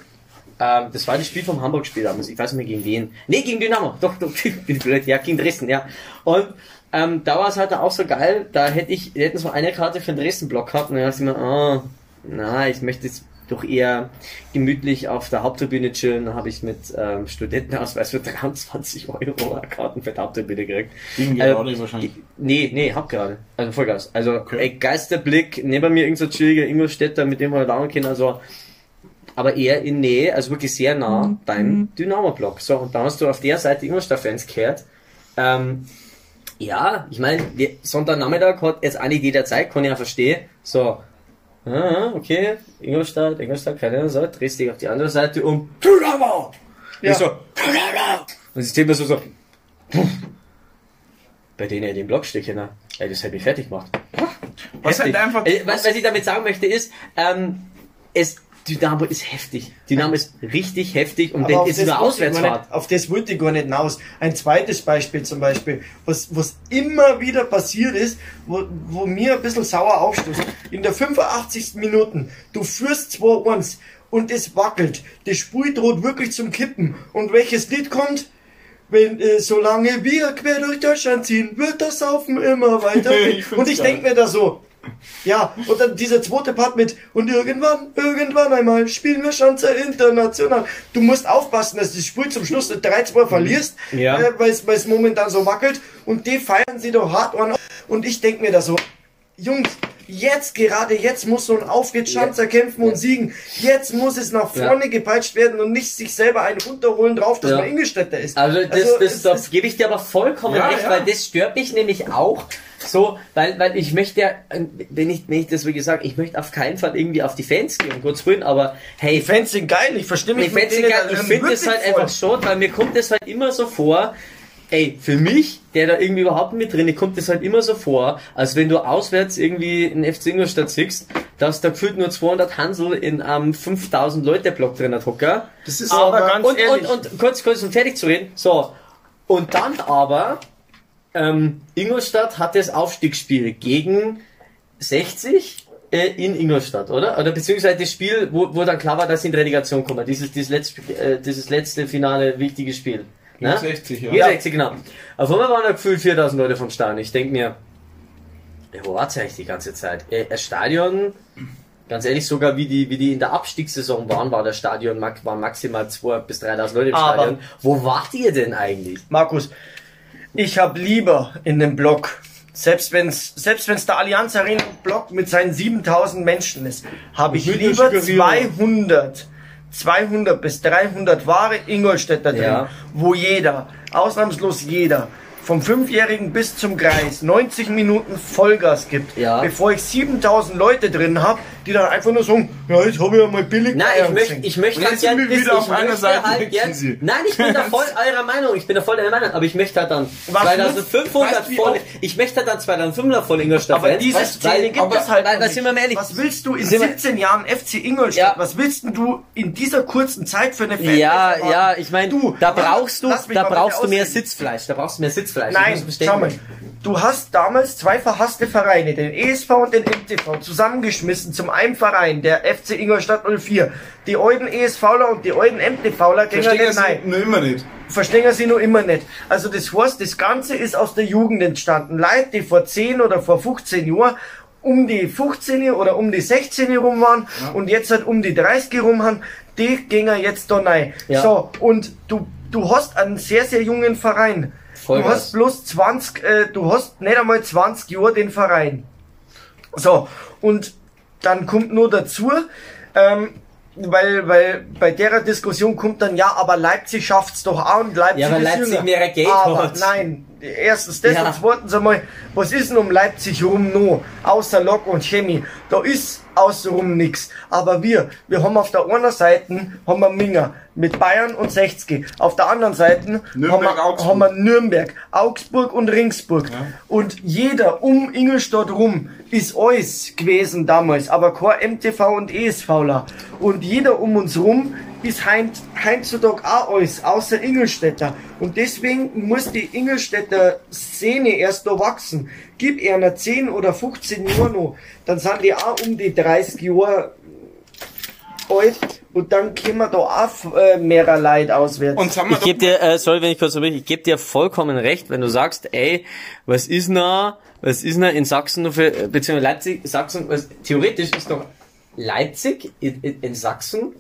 Speaker 1: Ähm, das war das Spiel vom Hamburg-Spiel damals. Ich weiß nicht mehr gegen wen. Nee, gegen Dynamo. Doch, doch, bin ich blöd. Ja, gegen Dresden, ja. Und ähm, da war es halt auch so geil, da hätte ich, hätten so eine Karte für den Dresden-Block gehabt und dann dachte ich mir, oh, na, ich möchte jetzt doch eher gemütlich auf der Haupttribüne chillen. Dann habe ich mit ähm, Studentenausweis für 23 Euro Karten für die Haupttribüne gekriegt.
Speaker 3: Gegen
Speaker 1: Äh,
Speaker 3: gerade wahrscheinlich.
Speaker 1: Nee, nee, hab gerade. Also Vollgas. Also ey, Geisterblick, neben mir irgend so chilliger Ingolstädter, mit dem wir laufen können, also aber eher in Nähe, also wirklich sehr nah beim Dynamo-Block. So, und da hast du auf der Seite Ingolstadt-Fans gehört. Ähm, ja, ich meine, Sonntagnachmittag hat jetzt nicht jeder Zeit, kann ich ja verstehen. So, ah, okay, Ingolstadt, Ingolstadt, keine Ahnung, so, drehst dich auf die andere Seite um, Dynamo! Ja. Ich so, Dynamo! Und sie mir so, so, bei denen er den Block steht, ne? Ey, das hat mich fertig gemacht.
Speaker 3: Was halt einfach,
Speaker 1: was, was ich damit sagen möchte ist, ähm, es, Dynamo ist heftig. Dynamo ist richtig heftig und das ist eine Auswärtsfahrt.
Speaker 4: nicht- Auf das wollte ich gar nicht hinaus. Ein zweites Beispiel zum Beispiel, was, was immer wieder passiert ist, wo, wo mir ein bisschen sauer aufstößt. In der 85. Minuten, du führst 2-1 und es wackelt. Das Spiel droht wirklich zum Kippen. Und welches Lied kommt? Wenn, äh, solange wir quer durch Deutschland ziehen, wird das Saufen immer weiter. Und ich
Speaker 3: geil.
Speaker 4: denk mir da so, ja, und dann dieser zweite Part mit, und irgendwann, irgendwann einmal spielen wir Schanze international. Du musst aufpassen, dass du das Spiel zum Schluss 3-2 verlierst,
Speaker 1: Ja.
Speaker 4: äh, weil es momentan so wackelt. Und die feiern sie doch hart an. Und ich denk mir da so, Jungs, jetzt, gerade jetzt muss so ein Aufgeschanzer kämpfen und siegen. Jetzt muss es nach vorne gepeitscht werden und nicht sich selber einen runterholen drauf, dass
Speaker 1: Ja.
Speaker 4: man Ingolstädter ist.
Speaker 1: Also das,
Speaker 4: Also,
Speaker 1: das,
Speaker 4: es
Speaker 1: da
Speaker 4: ist-
Speaker 1: gebe ich dir aber vollkommen
Speaker 3: Ja,
Speaker 1: recht,
Speaker 3: ja.
Speaker 1: weil das stört mich nämlich auch so, weil, weil ich möchte ja, äh, wenn ich, wenn ich das wie gesagt, ich möchte auf keinen Fall irgendwie auf die Fans gehen, Gottes Willen, aber hey,
Speaker 4: Die Fans sind geil, ich verstehe mich
Speaker 1: ich find's
Speaker 4: denen
Speaker 1: egal,
Speaker 4: da
Speaker 1: ich finde das
Speaker 4: wirklich
Speaker 1: halt
Speaker 4: voll.
Speaker 1: einfach schon, weil mir kommt das halt immer so vor, ey, für mich, der da irgendwie überhaupt mit drin ist, kommt das halt immer so vor, als wenn du auswärts irgendwie in FC Ingolstadt siehst, dass da gefühlt nur 200 Hansel in einem 5000 Leute Block drin hat, Hocker.
Speaker 4: Das ist
Speaker 3: Aber
Speaker 4: aber
Speaker 3: ganz
Speaker 1: und,
Speaker 4: ehrlich.
Speaker 1: und, und kurz, kurz um fertig zu reden. So. Und dann aber, ähm, Ingolstadt hat das Aufstiegsspiel gegen 60 äh, in Ingolstadt, oder? Oder beziehungsweise das Spiel, wo, wo dann klar war, dass sie in Relegation kommen. Dieses, dieses, letzte, äh, dieses letzte finale wichtige Spiel. Ne?
Speaker 3: 60, ja.
Speaker 1: Gegen 60, genau. Auf einmal waren da gefühlt 4000 Leute vom Stadion. Ich denke mir, ja, wo war's eigentlich die ganze Zeit? Äh, das Stadion, ganz ehrlich, sogar wie die, wie die in der Abstiegssaison waren, war das Stadion, waren maximal 2.000 bis 3.000 Leute im
Speaker 4: Aber-
Speaker 1: Stadion. Wo wart ihr denn eigentlich?
Speaker 4: Markus, ich habe lieber in dem Block, selbst wenn's selbst wenn's der Allianz Arena Block mit seinen 7000 Menschen ist, habe ich lieber
Speaker 3: Integrieren.
Speaker 4: 200 200 bis 300 wahre Ingolstädter drin,
Speaker 1: Ja.
Speaker 4: wo jeder, ausnahmslos jeder, vom Fünfjährigen bis zum Kreis 90 Minuten Vollgas gibt,
Speaker 1: Ja.
Speaker 4: bevor ich 7000 Leute drin habe, die dann einfach nur sagen, ja, jetzt habe ich ja mal billig
Speaker 1: Nein, ich möchte, ich möchte
Speaker 3: jetzt
Speaker 1: halt
Speaker 3: sind
Speaker 1: gern
Speaker 3: wir
Speaker 1: das-
Speaker 3: wieder auf
Speaker 1: ich
Speaker 3: einer Seite,
Speaker 1: halt
Speaker 3: Sie.
Speaker 1: Nein, ich bin da voll eurer Meinung, ich bin da voll eurer Meinung, aber ich möchte halt dann
Speaker 4: Was
Speaker 1: 2500
Speaker 4: weißt
Speaker 1: voll, ich möchte halt dann 2500 voll Ingolstadt
Speaker 4: Aber
Speaker 1: Fans,
Speaker 4: diese
Speaker 1: weil-
Speaker 4: Szene gibt
Speaker 1: aber-
Speaker 4: es halt
Speaker 1: weil, weil, sind wir mal ehrlich,
Speaker 4: Was willst du in
Speaker 1: Sind wir-
Speaker 4: 17 Jahren FC Ingolstadt?
Speaker 1: Ja.
Speaker 4: Was willst du in dieser kurzen Zeit für eine Fanbase
Speaker 1: Ja, ja, ich meine,
Speaker 4: Du,
Speaker 1: da brauchst du, da
Speaker 4: mal
Speaker 1: brauchst du mehr. Sitzfleisch, da brauchst du mehr Sitzfleisch.
Speaker 4: Nein, schau mal. Du hast damals zwei verhasste Vereine, den ESV und den MTV, zusammengeschmissen zum einen Verein, der FC Ingolstadt 04. Die alten ESVler und die alten MTVler gehen ja
Speaker 3: Verstehen
Speaker 4: nicht.
Speaker 3: Sie noch immer nicht.
Speaker 4: Verstehen sie nur immer nicht. Also das heißt, das Ganze ist aus der Jugend entstanden. Leute, die vor 10 oder vor 15 Jahren um die 15 oder um die 16 rum waren und jetzt halt um die 30 rum haben, die gehen jetzt da rein.
Speaker 1: Ja.
Speaker 4: So, und du, du hast einen sehr, sehr jungen Verein.
Speaker 1: Vollgas.
Speaker 4: Du hast bloß 20, äh, du hast nicht einmal 20 Jahre den Verein. So, und dann kommt nur dazu, ähm, weil, weil bei der Diskussion kommt dann, ja, aber Leipzig schafft's doch auch und Leipzig
Speaker 1: Ja, weil
Speaker 4: ist
Speaker 1: Leipzig
Speaker 4: jünger.
Speaker 1: mehr Geld
Speaker 4: aber
Speaker 1: hat.
Speaker 4: nein, erstens das
Speaker 1: Ja.
Speaker 4: und zweitens einmal, was ist denn um Leipzig rum noch, außer Lok und Chemie? Da ist außenrum nix. Aber wir, wir haben auf der einen Seite haben wir Minger mit Bayern und 60. Auf der anderen Seite
Speaker 3: Nürnberg,
Speaker 4: haben, wir, haben wir Nürnberg, Augsburg und Ringsburg. Und jeder um Ingolstadt rum ist alles gewesen damals, aber kein MTV und ESVler. Und jeder um uns rum ist heint, heutzutage auch alles, außer Ingolstädter. Und deswegen muss die Ingolstädter Szene erst da wachsen. Gib einer 10 oder 15 Jahre noch, dann sind die auch um die 30 Jahre alt und dann können wir da auch äh, mehrer Leid auswärts.
Speaker 3: Und sagen wir
Speaker 2: Ich gebe dir, äh, sorry, wenn ich kurz ich gebe dir vollkommen recht, wenn du sagst, ey, was ist denn, was ist denn in Sachsen noch für, äh, beziehungsweise Leipzig, Sachsen, was, theoretisch ist doch Leipzig in, in, in Sachsen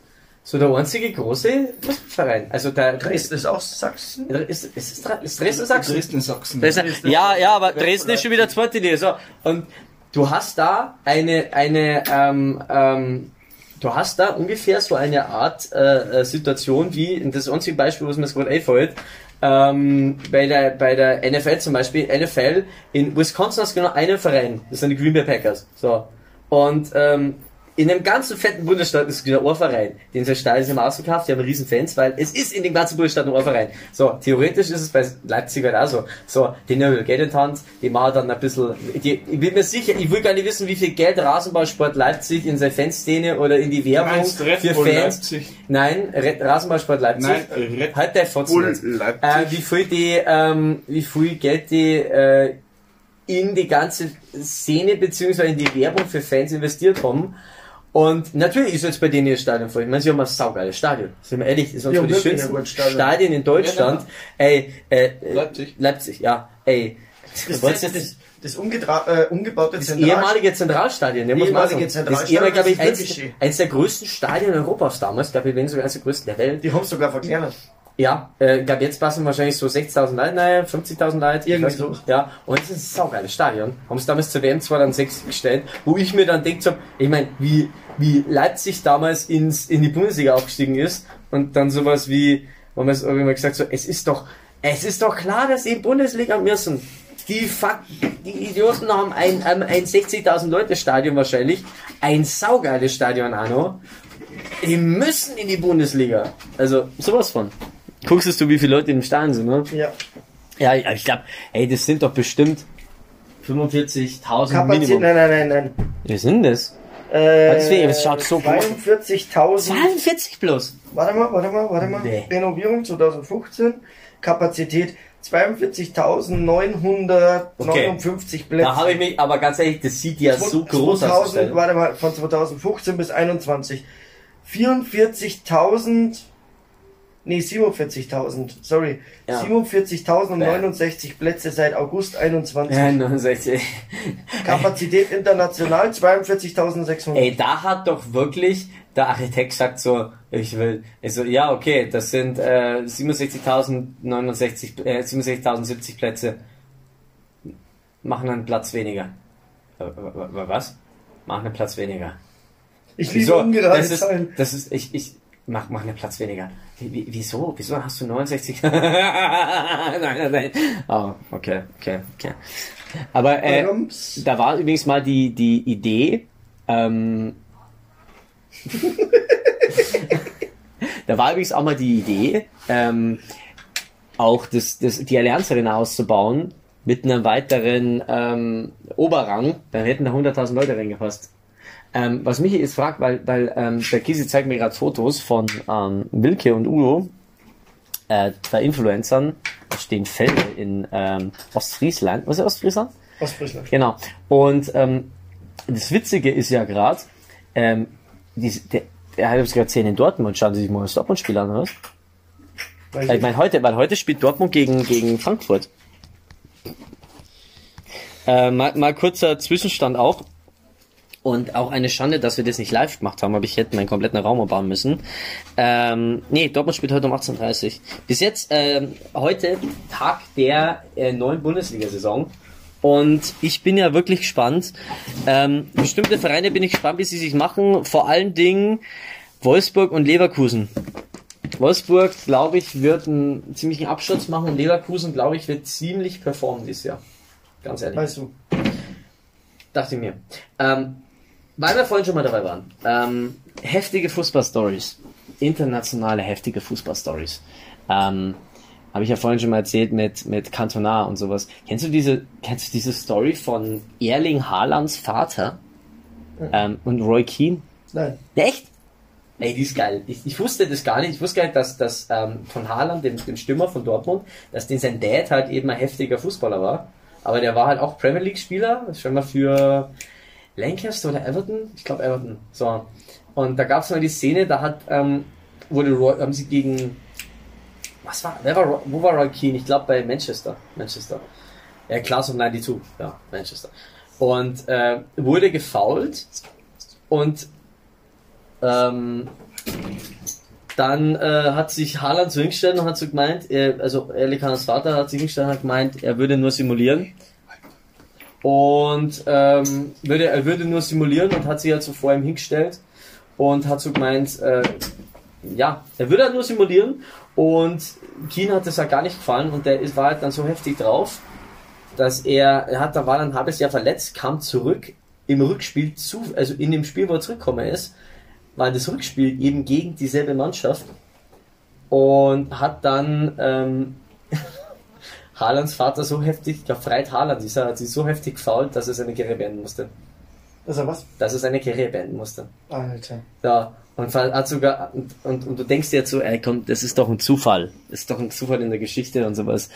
Speaker 2: so der einzige große Fußballverein. Also der
Speaker 4: Dresden ist auch Sachsen?
Speaker 1: ist, ist, ist, ist Dresden Sachsen?
Speaker 3: Dresden, Sachsen.
Speaker 2: Dresden, ja, ja, aber Dresden ist schon wieder zweite Liga. So,
Speaker 1: Und du hast da eine, eine, ähm, ähm, du hast da ungefähr so eine Art äh, äh, Situation wie, das einzige Beispiel, was mir jetzt gerade einfällt, ähm, bei der, bei der NFL zum Beispiel, NFL, in Wisconsin hast du genau einen Verein, das sind die Green Bay Packers, so. Und, ähm, in dem ganzen fetten Bundesstaat ist genau ein Verein, den Stadion ist immer ausverkauft, die haben riesen Fans, weil es ist in dem ganzen Bundesstaat ein Verein. So, theoretisch ist es bei Leipzig halt auch so. So, die nehmen Geld in die Hand, die machen dann ein bisschen, die, ich bin mir sicher, ich will gar nicht wissen, wie viel Geld Rasenballsport Leipzig in seine Fanszene oder in die Werbung
Speaker 3: Meinst Red
Speaker 1: für
Speaker 3: Bull
Speaker 1: Fans.
Speaker 3: Leipzig?
Speaker 1: Nein, Red, Rasenballsport Leipzig.
Speaker 3: Nein, Red
Speaker 1: halt der Fotzen. Äh, wie viel die, ähm, wie viel Geld die, äh, in die ganze Szene beziehungsweise in die Werbung für Fans investiert haben. Und natürlich ist jetzt bei denen ihr Stadion voll. Ich meine, sie haben ein saugeiles Stadion. Sind wir ehrlich, das ist
Speaker 4: Ja, wirklich ein
Speaker 1: schönsten
Speaker 4: Stadion.
Speaker 1: Stadien in Deutschland. Ey, äh, äh,
Speaker 3: Leipzig.
Speaker 1: Leipzig, ja. Ey.
Speaker 4: Das, das,
Speaker 1: ist
Speaker 4: das, das äh, umgebaute
Speaker 1: das
Speaker 4: Zentral-
Speaker 1: ehemalige Zentralstadion, der man
Speaker 4: Ehemalige
Speaker 1: sagen. Das ist
Speaker 4: Zentralstadion,
Speaker 1: ehemalige, glaube ich,
Speaker 4: das ist
Speaker 1: eins, eins der größten Stadien Europas damals, glaube ich, wenn sogar eins der größten der Welt.
Speaker 4: Die haben es sogar verkleinert.
Speaker 1: Ja, äh, gab jetzt passen wahrscheinlich so 60.000 Leute, naja, 50.000 Leute.
Speaker 4: Irgendwie so.
Speaker 1: Ja, und es ist ein saugeiles Stadion. Haben es damals zur WM 2006 gestellt, wo ich mir dann denkt so, ich meine, wie, wie Leipzig damals ins, in die Bundesliga aufgestiegen ist und dann sowas wie, wo man es irgendwann gesagt so, es ist doch, es ist doch klar, dass sie in die Bundesliga müssen. Die, Fuck, die Idioten haben ein, ein, ein 60.000 Leute Stadion wahrscheinlich, ein saugeiles Stadion Anno. Die müssen in die Bundesliga. Also sowas von. Guckst du, wie viele Leute im Stadion sind, ne?
Speaker 4: Ja.
Speaker 1: Ja, ich, glaube, ey, das sind doch bestimmt 45.000
Speaker 4: Kapazität,
Speaker 1: Minimum.
Speaker 4: nein, nein, nein, nein.
Speaker 1: Wie sind das?
Speaker 4: Äh,
Speaker 1: Deswegen, es schaut so gut.
Speaker 4: 42.000.
Speaker 1: 42 bloß.
Speaker 4: Warte mal, warte mal, warte mal.
Speaker 1: Nee.
Speaker 4: Renovierung 2015. Kapazität 42.959 Plätze.
Speaker 1: Da habe ich mich, aber ganz ehrlich, das sieht ja so groß aus.
Speaker 4: 2000, warte mal, von 2015 bis 21. 44.000, nee, 47.000, sorry.
Speaker 1: Ja.
Speaker 4: 47.069 Plätze seit August 21.
Speaker 1: Ja, 69.
Speaker 4: Kapazität international 42.600.
Speaker 1: Ey, da hat doch wirklich der Architekt gesagt so, ich will, also ja, okay, das sind äh, 67.069, äh, 67.070 Plätze. Machen einen Platz weniger. Was? Machen einen Platz weniger.
Speaker 4: Ich liebe
Speaker 1: Wieso?
Speaker 4: ungerade
Speaker 1: Das ist, das ist, ich, ich, mach, mach einen Platz weniger. Wie, wie, wieso? Wieso hast du 69? nein, nein, nein. Oh, okay, okay, okay. Aber, äh, da war übrigens mal die, die Idee, ähm, da war übrigens auch mal die Idee, ähm, auch das, das, die Allianz Arena auszubauen mit einem weiteren ähm, Oberrang, dann hätten da 100.000 Leute reingepasst. Ähm, was mich jetzt fragt, weil, weil ähm, der Kisi zeigt mir gerade Fotos von ähm, Wilke und Udo, äh, zwei Influencern, da stehen Felder in ähm, Ostfriesland. Was ist Ostfriesland?
Speaker 4: Ostfriesland.
Speaker 1: Genau. Und ähm, das Witzige ist ja gerade, ähm, die- der, der hat es gerade gesehen in Dortmund, schauen Sie sich mal das Dortmund-Spiel an, oder? was?
Speaker 4: Weiß
Speaker 1: Weil ich meine, heute, weil heute spielt Dortmund gegen, gegen Frankfurt. Äh, mal, mal kurzer Zwischenstand auch. Und auch eine Schande, dass wir das nicht live gemacht haben, aber ich hätte meinen kompletten Raum umbauen müssen. Ähm, nee, Dortmund spielt heute um 18.30 Uhr. Bis jetzt, ähm, heute Tag der äh, neuen Bundesliga-Saison. Und ich bin ja wirklich gespannt. Ähm, bestimmte Vereine bin ich gespannt, wie sie sich machen. Vor allen Dingen Wolfsburg und Leverkusen. Wolfsburg, glaube ich, wird einen ziemlichen Absturz machen und Leverkusen, glaube ich, wird ziemlich performen dieses Jahr. Ganz ehrlich.
Speaker 4: Weißt du.
Speaker 1: Dachte ich mir. Ähm, weil wir vorhin schon mal dabei waren. Ähm, heftige Fußballstories. Internationale heftige Fußballstories. Ähm, habe ich ja vorhin schon mal erzählt mit, mit Cantona und sowas. Kennst du diese, kennst du diese Story von Erling Haalands Vater ähm, und Roy Keane?
Speaker 4: Nein.
Speaker 1: Echt? Ey, die ist geil. Ich, ich wusste das gar nicht. Ich wusste gar nicht, dass, dass ähm, von Haaland, dem, dem Stürmer von Dortmund, dass den sein Dad halt eben ein heftiger Fußballer war. Aber der war halt auch Premier League Spieler, schon mal für Lancaster oder Everton? Ich glaube Everton. So. Und da gab es mal die Szene, da hat, ähm, wurde Roy, haben sie gegen, was war, wer war, wo war Roy Keane? Ich glaube bei Manchester. Manchester. Ja, Class of 92. Ja, Manchester. Und äh, wurde gefoult und ähm, dann äh, hat sich Haaland so hingestellt und hat so gemeint, äh, also Haalands Vater hat sich hingestellt und hat gemeint, er würde nur simulieren. Und ähm, würde, er würde nur simulieren und hat sich halt so vor ihm hingestellt und hat so gemeint, äh, ja, er würde halt nur simulieren. Und Keen hat das halt gar nicht gefallen und der ist, war halt dann so heftig drauf, dass er, er hat, da war dann ein halbes Jahr verletzt, kam zurück im Rückspiel zu, also in dem Spiel, wo er zurückgekommen ist, war das Rückspiel eben gegen dieselbe Mannschaft und hat dann ähm, Haalands Vater so heftig, ich glaube Freit Haaland, dieser hat sich so heftig gefault, dass er seine Karriere beenden musste.
Speaker 4: Das ist ja was?
Speaker 1: Dass er seine Karriere beenden musste.
Speaker 4: Alter.
Speaker 1: Ja, und hat sogar, und, und, und du denkst dir jetzt so, ey, komm, das ist doch ein Zufall. Das ist doch ein Zufall in der Geschichte und sowas.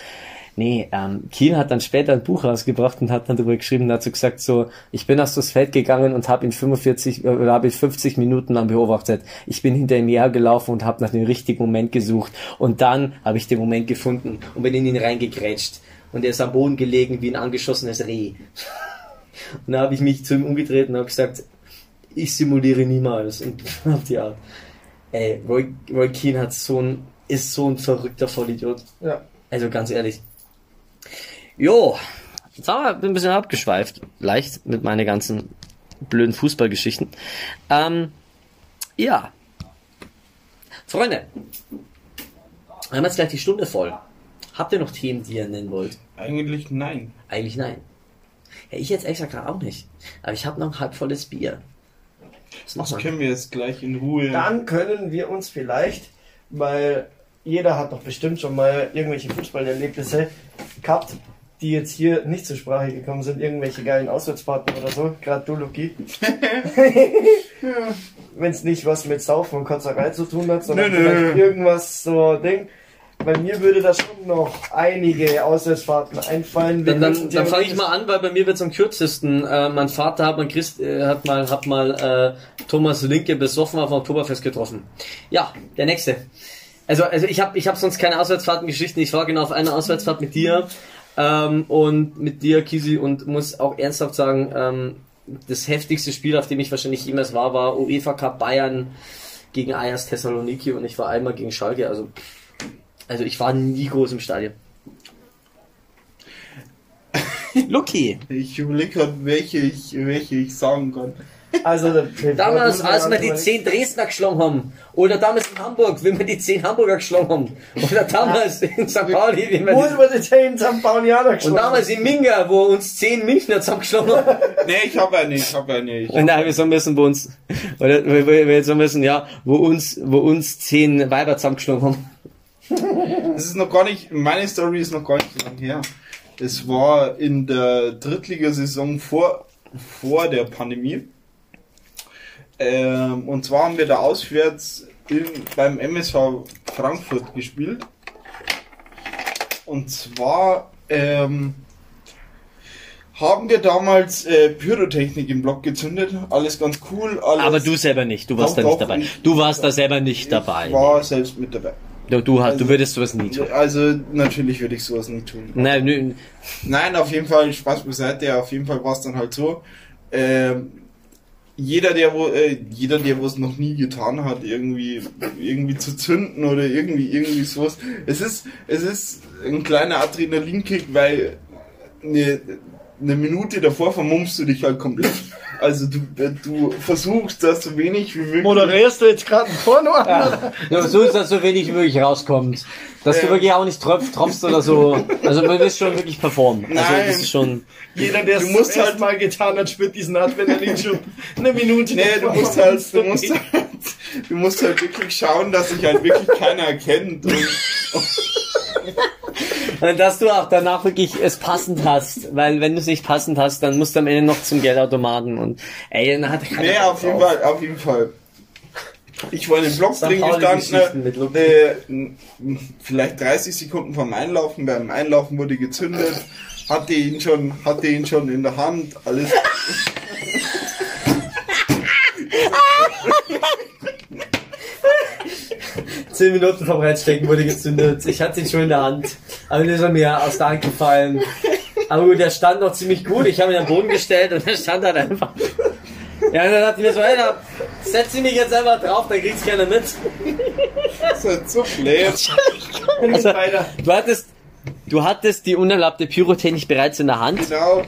Speaker 1: Nee, ähm, Kiel hat dann später ein Buch rausgebracht und hat dann darüber geschrieben, dazu gesagt so, ich bin aus das Feld gegangen und habe ihn 45 äh, oder habe ihn 50 Minuten lang beobachtet. Ich bin hinter ihm hergelaufen und habe nach dem richtigen Moment gesucht und dann habe ich den Moment gefunden und bin in ihn reingegrätscht und er ist am Boden gelegen wie ein angeschossenes Reh. Und da habe ich mich zu ihm umgedreht und habe gesagt, ich simuliere niemals. Und auf die Art. Ey, Roy, Roy Keane hat so ein ist so ein verrückter Vollidiot.
Speaker 4: Ja.
Speaker 1: Also ganz ehrlich. Jo, jetzt haben wir ein bisschen abgeschweift. Leicht mit meinen ganzen blöden Fußballgeschichten. Ähm, ja. Freunde, wir haben jetzt gleich die Stunde voll. Habt ihr noch Themen, die ihr nennen wollt?
Speaker 3: Eigentlich nein.
Speaker 1: Eigentlich nein. Ja, ich jetzt extra gerade auch nicht. Aber ich habe noch ein halbvolles Bier.
Speaker 3: Das
Speaker 1: man?
Speaker 3: können wir jetzt gleich in Ruhe.
Speaker 4: Dann können wir uns vielleicht, weil jeder hat doch bestimmt schon mal irgendwelche Fußballerlebnisse gehabt, die jetzt hier nicht zur Sprache gekommen sind, irgendwelche geilen Auswärtsfahrten oder so, gerade du, Luki. Wenn es nicht was mit Saufen und Kotzerei zu tun hat, sondern
Speaker 3: Nö, nö.
Speaker 4: vielleicht irgendwas so Ding. Bei mir würde da schon noch einige Auswärtsfahrten einfallen.
Speaker 1: Dann, dann, dann fange ich mal an, weil bei mir wird's am kürzesten. Äh, mein Vater hat mal, Christ, äh, hat mal, hat mal äh, Thomas Linke besoffen auf dem Oktoberfest getroffen. Ja, der nächste. Also, also ich habe ich hab sonst keine Auswärtsfahrtengeschichten. Ich war genau auf einer Auswärtsfahrt mit dir ähm, und mit dir, Kisi, und muss auch ernsthaft sagen, ähm, das heftigste Spiel, auf dem ich wahrscheinlich jemals war, war UEFA Cup Bayern gegen Ajax Thessaloniki und ich war einmal gegen Schalke. Also, also ich war nie groß im Stadion. Lucky.
Speaker 3: Ich überlege gerade, welche ich, welche ich sagen kann.
Speaker 4: Also,
Speaker 1: Damals,
Speaker 4: da-
Speaker 1: als wir die 10 Dresdner geschlagen haben. Oder damals in Hamburg, wenn wir die 10 Hamburger geschlagen haben. Oder damals in St. Pauli, wie wir
Speaker 4: Muss
Speaker 1: die,
Speaker 4: man die Zehn St. Paulianer
Speaker 1: und
Speaker 4: geschlagen.
Speaker 1: damals in Minga, wo uns 10 Münchner zusammengeschlagen haben.
Speaker 3: Nee, ich habe eine, ich habe eine. Ich
Speaker 1: Und nein, wir sollen müssen bei uns, oder wir, wir wir sollen müssen, ja, wo uns, wo uns 10 Weiber zusammengeschlagen haben.
Speaker 3: Das ist noch gar nicht, meine Story ist noch gar nicht so lange her. Es war in der Drittligasaison vor, vor der Pandemie. Ähm, und zwar haben wir da auswärts in, beim MSV Frankfurt gespielt. Und zwar ähm, haben wir damals äh, Pyrotechnik im Block gezündet. Alles ganz cool. Alles
Speaker 1: Aber du selber nicht, du warst da nicht dabei.
Speaker 3: ich-
Speaker 1: Du warst da selber nicht dabei.
Speaker 3: Ich war selbst mit dabei.
Speaker 1: Du, du, hast- du
Speaker 3: Also-
Speaker 1: würdest sowas nie tun.
Speaker 3: Also natürlich würde ich sowas nicht tun.
Speaker 1: Nein, nö,
Speaker 3: Nein, auf jeden Fall, Spaß beiseite, auf jeden Fall war es dann halt so. Ähm, jeder, der wo, äh, jeder, der wo es noch nie getan hat, irgendwie, irgendwie zu zünden oder irgendwie, irgendwie sowas. Es ist, es ist ein kleiner Adrenalinkick, weil eine, eine Minute davor vermummst du dich halt komplett. Also du, du versuchst das so wenig wie möglich.
Speaker 4: Moderierst du jetzt gerade ein Porno an?
Speaker 1: Ja, so ist das so wenig wie möglich rauskommt. Dass du
Speaker 3: Ja.
Speaker 1: wirklich auch nicht tropfst, tropfst oder so. Also du willst schon wirklich performen. Also
Speaker 3: Nein.
Speaker 1: das ist schon.
Speaker 4: Jeder, der es
Speaker 3: Du halt-
Speaker 4: Mal getan hat, spürt diesen Adrenalin schon eine Minute.
Speaker 3: Nee, du musst halt, du musst halt, du musst halt wirklich schauen, dass sich halt wirklich keiner erkennt. Und,
Speaker 1: Und dass du auch danach wirklich es passend hast. Weil wenn du es nicht passend hast, dann musst du am Ende noch zum Geldautomaten und ey, dann hat keiner
Speaker 3: nee,
Speaker 1: Bock
Speaker 3: auf jeden. Fall, auf jeden Fall. Ich war in dem Block
Speaker 1: St.
Speaker 3: drin gestanden, äh, vielleicht 30 Sekunden vom Einlaufen. Beim Einlaufen wurde gezündet, hatte ihn schon, hatte ihn schon in der Hand, alles.
Speaker 1: Zehn Minuten vom Reinstecken wurde gezündet. Ich hatte ihn schon in der Hand. Aber dann ist er mir aus der Hand gefallen. Aber gut, der stand noch ziemlich gut. Ich habe ihn am Boden gestellt und er stand halt einfach. Ja, und dann hat ich mir so, Alter, setz ihn mich jetzt einfach drauf, dann kriegt's keiner mit.
Speaker 3: Das ist halt so blöd.
Speaker 1: Also, du hattest, du hattest die unerlaubte Pyrotechnik bereits in der Hand.
Speaker 3: Genau.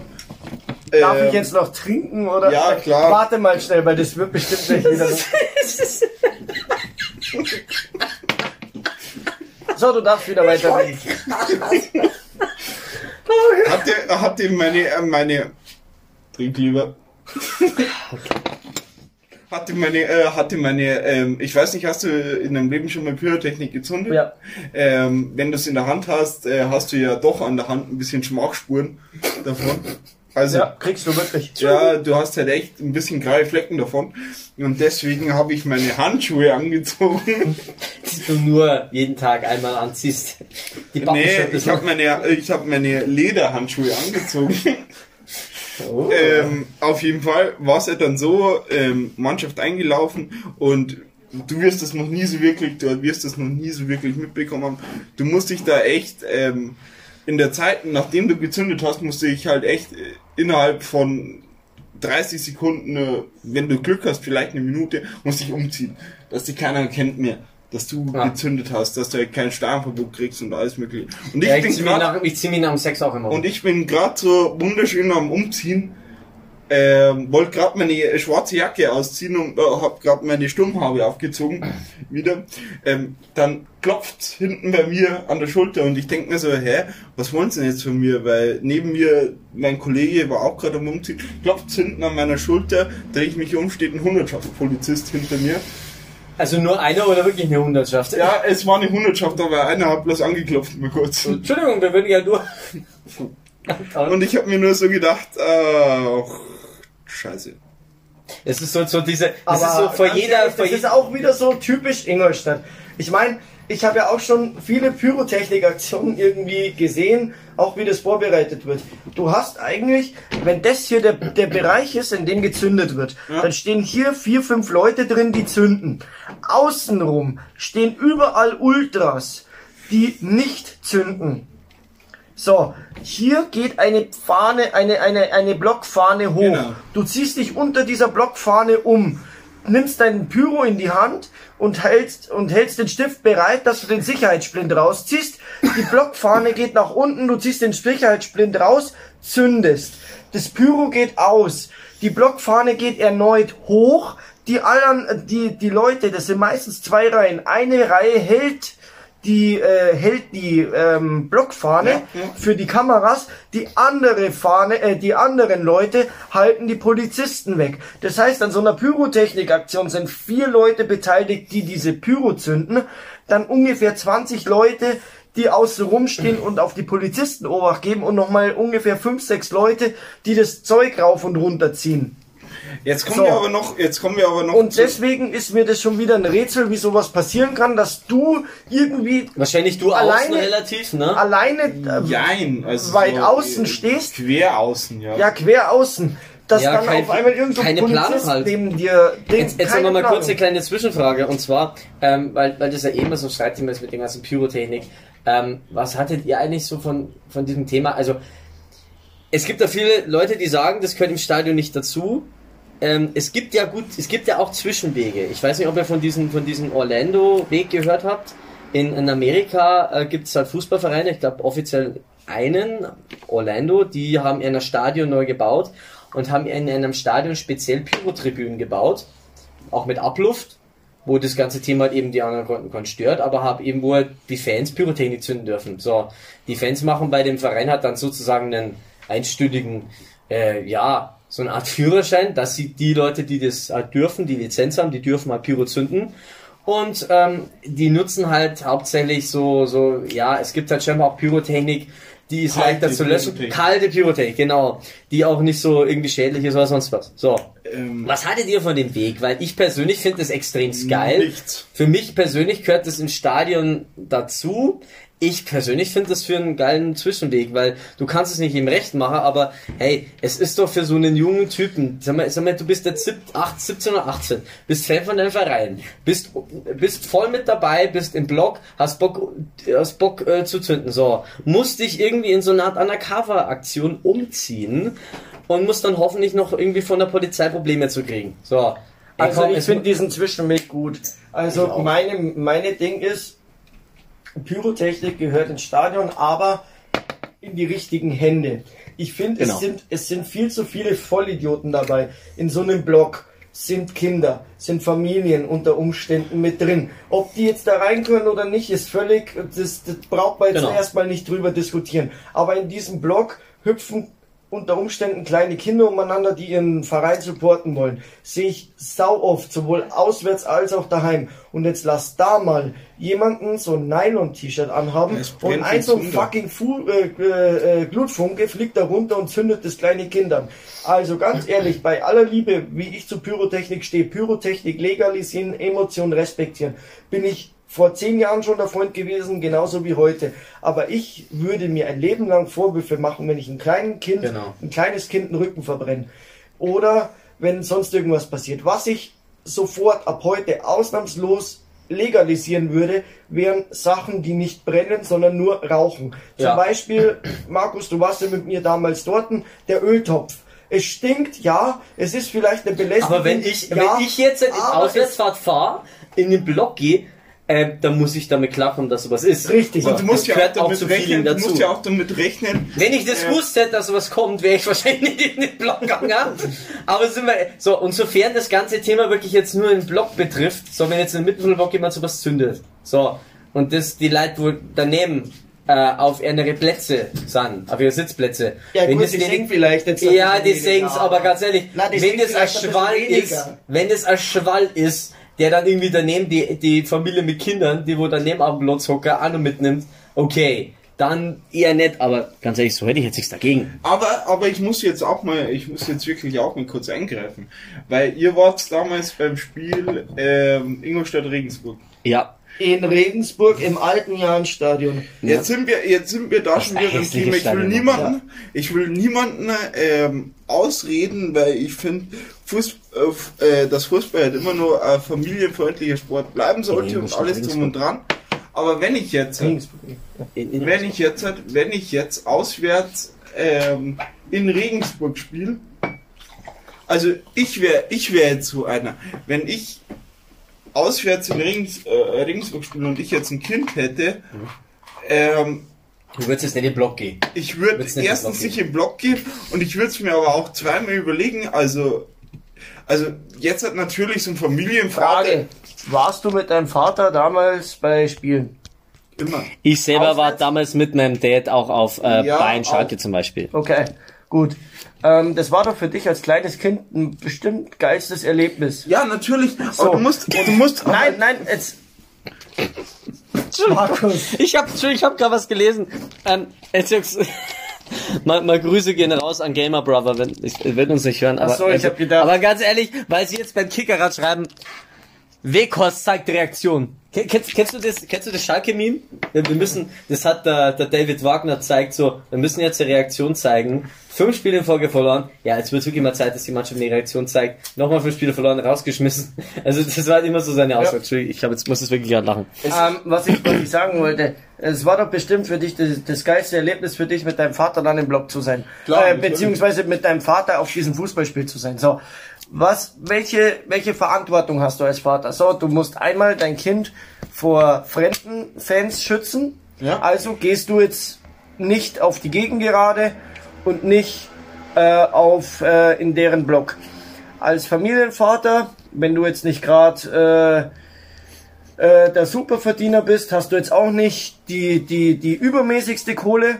Speaker 4: Darf
Speaker 3: Ähm,
Speaker 4: ich jetzt noch trinken oder?
Speaker 3: ja, klar.
Speaker 4: Warte mal schnell, weil das wird bestimmt gleich wieder. so, du darfst wieder weiter.
Speaker 3: Habt ihr, habt ihr meine, äh, meine, trink lieber. Hatte meine, äh, hatte meine, ähm, ich weiß nicht, hast du in deinem Leben schon mal Pyrotechnik gezündet?
Speaker 4: Ja.
Speaker 3: Ähm, wenn du es in der Hand hast, äh, hast du ja doch an der Hand ein bisschen Schmachspuren davon. Also,
Speaker 4: Ja,
Speaker 3: ja.
Speaker 4: kriegst du wirklich.
Speaker 3: du hast halt echt ein bisschen graue Flecken davon. Und deswegen habe ich meine Handschuhe angezogen.
Speaker 1: Die du nur jeden Tag einmal anziehst. Die
Speaker 3: nee, ich habe meine, ich habe meine Lederhandschuhe angezogen.
Speaker 1: Oh.
Speaker 3: Ähm, auf jeden Fall war es ja dann so, ähm, Mannschaft eingelaufen und du wirst das noch nie so wirklich, du wirst das noch nie so wirklich mitbekommen haben. Du musst dich da echt, ähm, in der Zeit, nachdem du gezündet hast, musst du dich halt echt äh, innerhalb von 30 Sekunden, äh, wenn du Glück hast, vielleicht eine Minute, musst dich umziehen, dass dich keiner kennt mehr. dass du
Speaker 1: Ja.
Speaker 3: gezündet hast, dass du halt kein Starnverbot kriegst und alles mögliche. Und ich
Speaker 1: Ja, ich
Speaker 3: bin
Speaker 1: zieh
Speaker 3: grad,
Speaker 1: nach, ich zieh mich nach dem Sex auch immer um.
Speaker 3: und ich bin gerade so wunderschön am Umziehen. Ähm, wollte gerade meine schwarze Jacke ausziehen und äh, hab gerade meine Sturmhaube aufgezogen wieder. Ähm, dann klopft hinten bei mir an der Schulter und ich denk mir so, hä, was wollen sie denn jetzt von mir? Weil neben mir mein Kollege war auch gerade am Umziehen, klopft hinten an meiner Schulter, drehe ich mich um, steht ein Hundertschaftspolizist hinter mir.
Speaker 1: Also nur einer oder wirklich eine Hundertschaft?
Speaker 3: Ja, es war eine Hundertschaft, aber einer hat bloß angeklopft mal kurz.
Speaker 1: Entschuldigung, wir würden ja nur...
Speaker 3: Und ich habe mir nur so gedacht, ach, scheiße.
Speaker 1: Es ist so, so diese, das
Speaker 4: Aber
Speaker 1: ist so vor jeder,
Speaker 4: ehrlich,
Speaker 1: vor
Speaker 4: das ist auch wieder so typisch Ingolstadt. Ich meine, ich habe ja auch schon viele Pyrotechnik-Aktionen irgendwie gesehen, auch wie das vorbereitet wird. Du hast eigentlich, wenn das hier der, der Bereich ist, in dem gezündet wird,
Speaker 3: Ja.
Speaker 4: dann stehen hier vier, fünf Leute drin, die zünden. Außenrum stehen überall Ultras, die nicht zünden. So, hier geht eine Fahne, eine, eine, eine Blockfahne hoch.
Speaker 3: Genau.
Speaker 4: Du ziehst dich unter dieser Blockfahne um, nimmst deinen Pyro in die Hand und hältst, und hältst den Stift bereit, dass du den Sicherheitssplint rausziehst. Die Blockfahne geht nach unten, du ziehst den Sicherheitssplint raus, zündest. Das Pyro geht aus. Die Blockfahne geht erneut hoch. Die anderen, die, die Leute, das sind meistens zwei Reihen. Eine Reihe hält die äh, hält die ähm, Blockfahne
Speaker 3: Ja, ja.
Speaker 4: für die Kameras, die andere Fahne, äh, die anderen Leute halten die Polizisten weg. Das heißt, an so einer Pyrotechnikaktion sind vier Leute beteiligt, die diese Pyro zünden, dann ungefähr 20 Leute, die außen rumstehen und auf die Polizisten Obacht geben und nochmal ungefähr fünf, sechs Leute, die das Zeug rauf und runter ziehen.
Speaker 3: Jetzt kommen
Speaker 4: So.
Speaker 3: wir aber noch, jetzt kommen wir aber noch
Speaker 4: Und
Speaker 3: zu-
Speaker 4: deswegen ist mir das schon wieder ein Rätsel, wie sowas passieren kann, dass du irgendwie
Speaker 1: wahrscheinlich du
Speaker 4: Alleine-
Speaker 1: außen relativ, ne?
Speaker 4: alleine äh,
Speaker 3: Jein, also
Speaker 4: weit
Speaker 3: so,
Speaker 4: außen
Speaker 3: äh,
Speaker 4: stehst.
Speaker 3: Quer außen, ja.
Speaker 4: ja, quer außen, dass
Speaker 1: Ja,
Speaker 4: dann
Speaker 1: kein-
Speaker 4: auf einmal irgend so ein
Speaker 1: keine Planung
Speaker 4: Polizist
Speaker 1: halt.
Speaker 4: neben dir den,
Speaker 1: Jetzt, jetzt
Speaker 4: keine
Speaker 1: haben wir mal
Speaker 4: Planung.
Speaker 1: kurz eine kleine Zwischenfrage und zwar, ähm, weil, weil das ja eh immer so ein Streitthema ist mit dem ganzen Pyrotechnik. Ähm, was hattet ihr eigentlich so von, von diesem Thema? Also, es gibt da viele Leute, die sagen, das gehört im Stadion nicht dazu. Ähm, es gibt ja gut, es gibt ja auch Zwischenwege. Ich weiß nicht, ob ihr von diesem, von diesem Orlando-Weg gehört habt. In, in Amerika äh, gibt es halt Fußballvereine, ich glaube offiziell einen, Orlando, die haben ihr Stadion neu gebaut und haben in einem Stadion speziell Pyrotribünen gebaut, auch mit Abluft, wo das ganze Thema halt eben die anderen konnten, konnten stört, aber haben eben wo halt die Fans Pyrotechnik zünden dürfen. So, die Fans machen bei dem Verein hat dann sozusagen einen einstündigen, äh, ja, so eine Art Führerschein, dass sie die Leute, die das halt dürfen, die Lizenz haben, die dürfen halt Pyro zünden. Und ähm, die nutzen halt hauptsächlich so, so, ja, es gibt halt scheinbar auch Pyrotechnik, die ist
Speaker 3: Kalte
Speaker 1: leichter zu löschen.
Speaker 3: Pyrotechnik.
Speaker 1: Kalte Pyrotechnik, genau. Die auch nicht so irgendwie schädlich ist oder sonst was. So.
Speaker 3: Ähm,
Speaker 1: Was haltet ihr von dem Weg? Weil ich persönlich finde das extrem geil.
Speaker 3: Nichts.
Speaker 1: Für mich persönlich gehört das im Stadion dazu. Ich persönlich finde das für einen geilen Zwischenweg, weil du kannst es nicht im Recht machen, aber hey, es ist doch für so einen jungen Typen, sag mal, sag mal du bist jetzt 17 oder 18, bist Fan von deinem Verein, bist, bist voll mit dabei, bist im Block, hast Bock, hast Bock äh, zu zünden, so, musst dich irgendwie in so eine Art Undercover-Aktion umziehen und musst dann hoffentlich noch irgendwie von der Polizei Probleme zu kriegen. So.
Speaker 4: Also ich
Speaker 1: es-
Speaker 4: finde diesen Zwischenweg gut. Also
Speaker 1: Ich
Speaker 4: meine, meine Ding ist, Pyrotechnik gehört ins Stadion, aber in die richtigen Hände. Ich finde,
Speaker 2: Genau.
Speaker 4: es, sind, es sind viel zu viele Vollidioten dabei. In so einem Block sind Kinder, sind Familien unter Umständen mit drin. Ob die jetzt da rein können oder nicht, ist völlig, das, das braucht man jetzt
Speaker 1: Genau.
Speaker 4: erstmal nicht drüber diskutieren. Aber in diesem Block hüpfen unter Umständen kleine Kinder umeinander, die ihren Verein supporten wollen. Sehe ich sau oft, sowohl auswärts als auch daheim. Und jetzt lass da mal jemanden so ein Nylon-T-Shirt anhaben und ein so ein fucking Fu äh, äh, äh, Glutfunke fliegt da runter und zündet das kleine Kind an. Also ganz ehrlich, bei aller Liebe, wie ich zu Pyrotechnik stehe, Pyrotechnik legalisieren, Emotionen respektieren, bin ich vor zehn Jahren schon der Freund gewesen, genauso wie heute. Aber ich würde mir ein Leben lang Vorwürfe machen, wenn ich einem kleinen Kind,
Speaker 1: Genau.
Speaker 4: ein kleines Kind den Rücken verbrenne. Oder wenn sonst irgendwas passiert. Was ich sofort ab heute ausnahmslos legalisieren würde, wären Sachen, die nicht brennen, sondern nur rauchen. Zum
Speaker 1: Ja.
Speaker 4: Beispiel, Markus, du warst ja mit mir damals dort, der Öltopf. Es stinkt, ja, es ist vielleicht eine Belästigung.
Speaker 1: Aber wenn ich,
Speaker 4: ja,
Speaker 1: wenn ich jetzt in Auswärtsfahrt fahre, in den Block gehe, äh, dann muss ich damit klarkommen, dass sowas ist.
Speaker 4: Richtig.
Speaker 3: Und du musst
Speaker 1: das
Speaker 3: ja auch
Speaker 1: gehört auch
Speaker 3: damit
Speaker 1: Feeling
Speaker 3: rechnen, du
Speaker 1: dazu.
Speaker 3: musst ja auch damit rechnen.
Speaker 1: Wenn ich das
Speaker 3: Äh,
Speaker 1: gewusst hätte, dass sowas kommt, wäre ich wahrscheinlich nicht in den Blog gegangen. Aber sind wir, so, und sofern das ganze Thema wirklich jetzt nur den Blog betrifft, so, wenn jetzt in den Mittelblock jemand sowas zündet, so, und das, die Leute wohl daneben, äh, auf ihre Plätze sind, auf ihre Sitzplätze.
Speaker 4: Ja,
Speaker 1: wenn
Speaker 4: gut,
Speaker 1: das
Speaker 4: die singen vielleicht jetzt
Speaker 1: Ja, die
Speaker 4: weniger,
Speaker 1: aber ganz ehrlich,
Speaker 4: Na, die
Speaker 1: wenn
Speaker 4: singen
Speaker 1: das ein Schwall ist, wenn das ein Schwall ist, der dann irgendwie daneben die, die Familie mit Kindern, die wo daneben am Platz hocken, auch noch mitnimmt, okay, dann eher nicht, aber ganz ehrlich, so hätte ich jetzt nichts dagegen.
Speaker 3: Aber, aber ich muss jetzt auch mal, ich muss jetzt wirklich auch mal kurz eingreifen. Weil ihr wart damals beim Spiel ähm, Ingolstadt-Regensburg.
Speaker 1: Ja.
Speaker 4: In Regensburg im alten Jahnstadion.
Speaker 3: Jetzt sind wir, jetzt sind wir da schon
Speaker 1: ein
Speaker 3: wieder im Thema. Ich will
Speaker 1: Stadion.
Speaker 3: niemanden, ich will niemanden ähm, ausreden, weil ich finde, Fuß, äh, äh, dass Fußball halt immer nur ein familienfreundlicher Sport bleiben sollte und alles drum und dran. Aber wenn ich jetzt, wenn ich jetzt, wenn ich jetzt auswärts ähm, in Regensburg spiele, also ich wäre, ich wäre jetzt so einer, wenn ich auswärts in Regens, äh, Regensburg spiele und ich jetzt ein Kind hätte, ähm,
Speaker 1: du würdest jetzt nicht in den Block gehen.
Speaker 3: ich würde erstens
Speaker 1: im
Speaker 3: nicht im Block gehen und ich würde es mir aber auch zweimal überlegen. Also, also jetzt hat natürlich so ein Familienvater
Speaker 4: Frage. Warst du mit deinem Vater damals bei Spielen?
Speaker 3: immer.
Speaker 1: Ich selber war
Speaker 3: Auswärts?
Speaker 1: damals mit meinem Dad auch auf äh,
Speaker 3: Ja,
Speaker 1: Bayern Schalke zum Beispiel.
Speaker 4: Okay, gut. Ähm, das war doch für dich als kleines Kind ein bestimmt geilstes Erlebnis.
Speaker 3: Ja, natürlich.
Speaker 4: So.
Speaker 3: Aber du musst, du musst.
Speaker 4: Nein, nein, jetzt. Markus.
Speaker 1: Ich hab, Entschuldigung, ich hab gerade was gelesen. Ähm, jetzt, mal, mal Grüße gehen raus an Gamer Brother, wenn, ich, wird uns nicht hören. Aber,
Speaker 4: so, ich hab gedacht-
Speaker 1: Aber ganz ehrlich, weil sie jetzt beim Kickerrad schreiben, Weghorst zeigt Reaktion. Ken- Kennst, kennst du das, kennst du das Schalke-Meme? Wir wir müssen, das hat der, der David Wagner zeigt so, wir müssen jetzt eine Reaktion zeigen. Fünf Spiele in Folge verloren. Ja, jetzt wird wirklich mal Zeit, dass die Mannschaft eine Reaktion zeigt. Nochmal fünf Spiele verloren, rausgeschmissen. Also, das war halt immer so seine Aussage. Entschuldigung, ich hab jetzt, muss jetzt wirklich gerade lachen.
Speaker 4: Ähm, was, ich, was ich sagen wollte, es war doch bestimmt für dich das, das geilste Erlebnis für dich, mit deinem Vater dann im Block zu sein.
Speaker 3: Klar,
Speaker 4: äh, beziehungsweise mit deinem Vater auf diesem Fußballspiel zu sein. So. Was, welche, welche Verantwortung hast du als Vater? So, du musst einmal dein Kind vor fremden Fans schützen.
Speaker 3: Ja.
Speaker 4: Also gehst du jetzt nicht auf die Gegengerade und nicht äh, auf äh, in deren Block. Als Familienvater, wenn du jetzt nicht gerade äh, äh, der Superverdiener bist, hast du jetzt auch nicht die, die, die übermäßigste Kohle.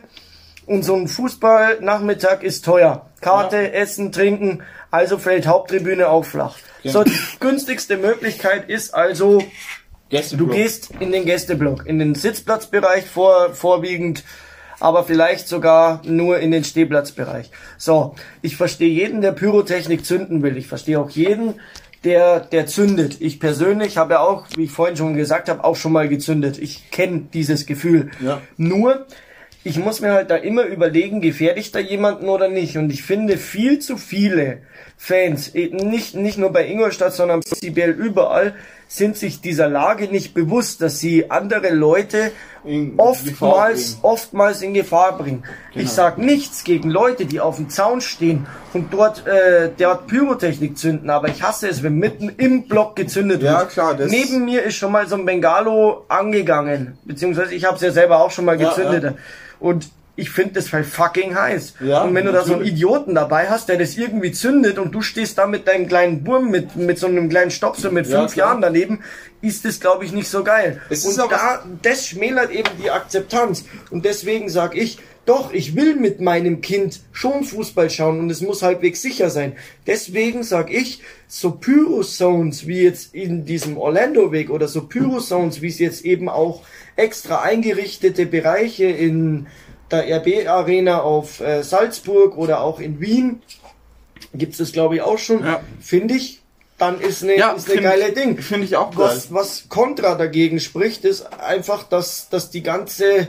Speaker 4: Und so ein Fußballnachmittag ist teuer. Karte, Essen, Trinken, also fällt Haupttribüne auch flach. So, die günstigste Möglichkeit ist also, du gehst in den Gästeblock, in den Sitzplatzbereich vor, vorwiegend, aber vielleicht sogar nur in den Stehplatzbereich. So, ich verstehe jeden, der Pyrotechnik zünden will. Ich verstehe auch jeden, der, der zündet. Ich persönlich habe ja auch, wie ich vorhin schon gesagt habe, auch schon mal gezündet. Ich kenne dieses Gefühl.
Speaker 3: Ja.
Speaker 4: Nur, ich muss mir halt da immer überlegen, gefährde ich da jemanden oder nicht. Und ich finde viel zu viele Fans, eh, nicht, nicht nur bei Ingolstadt, sondern prinzipiell überall, sind sich dieser Lage nicht bewusst, dass sie andere Leute
Speaker 3: In
Speaker 4: oftmals, oftmals in Gefahr bringen. Ich sag nichts gegen Leute, die auf dem Zaun stehen und dort, äh, dort Pyrotechnik zünden, aber ich hasse es, wenn mitten im Block gezündet
Speaker 3: Ja,
Speaker 4: wird.
Speaker 3: klar, das-
Speaker 4: Neben mir ist schon mal so ein Bengalo angegangen, beziehungsweise ich habe es ja selber auch schon mal
Speaker 3: Ja,
Speaker 4: gezündet.
Speaker 3: ja.
Speaker 4: Und ich finde das halt fucking heiß.
Speaker 3: Ja,
Speaker 4: und wenn du da so einen
Speaker 3: natürlich.
Speaker 4: Idioten dabei hast, der das irgendwie zündet und du stehst da mit deinem kleinen Burm, mit, mit so einem kleinen Stopsel mit
Speaker 3: Ja,
Speaker 4: fünf
Speaker 3: klar.
Speaker 4: Jahren daneben, ist das, glaube ich, nicht so geil.
Speaker 3: Es
Speaker 4: und da, das schmälert eben die Akzeptanz. Und deswegen sage ich, doch, ich will mit meinem Kind schon Fußball schauen und es muss halbwegs sicher sein. Deswegen sag ich, so Pyro-Zones wie jetzt in diesem Orlando-Weg oder so Pyro-Zones, wie es jetzt eben auch extra eingerichtete Bereiche in der RB-Arena auf äh, Salzburg oder auch in Wien, gibt's das glaube ich auch schon,
Speaker 3: Ja.
Speaker 4: finde ich, dann ist eine,
Speaker 3: Ja,
Speaker 4: ist eine
Speaker 3: find-
Speaker 4: geile Ding.
Speaker 3: Finde ich auch geil.
Speaker 4: Was, was Contra dagegen spricht, ist einfach, dass, dass die ganze,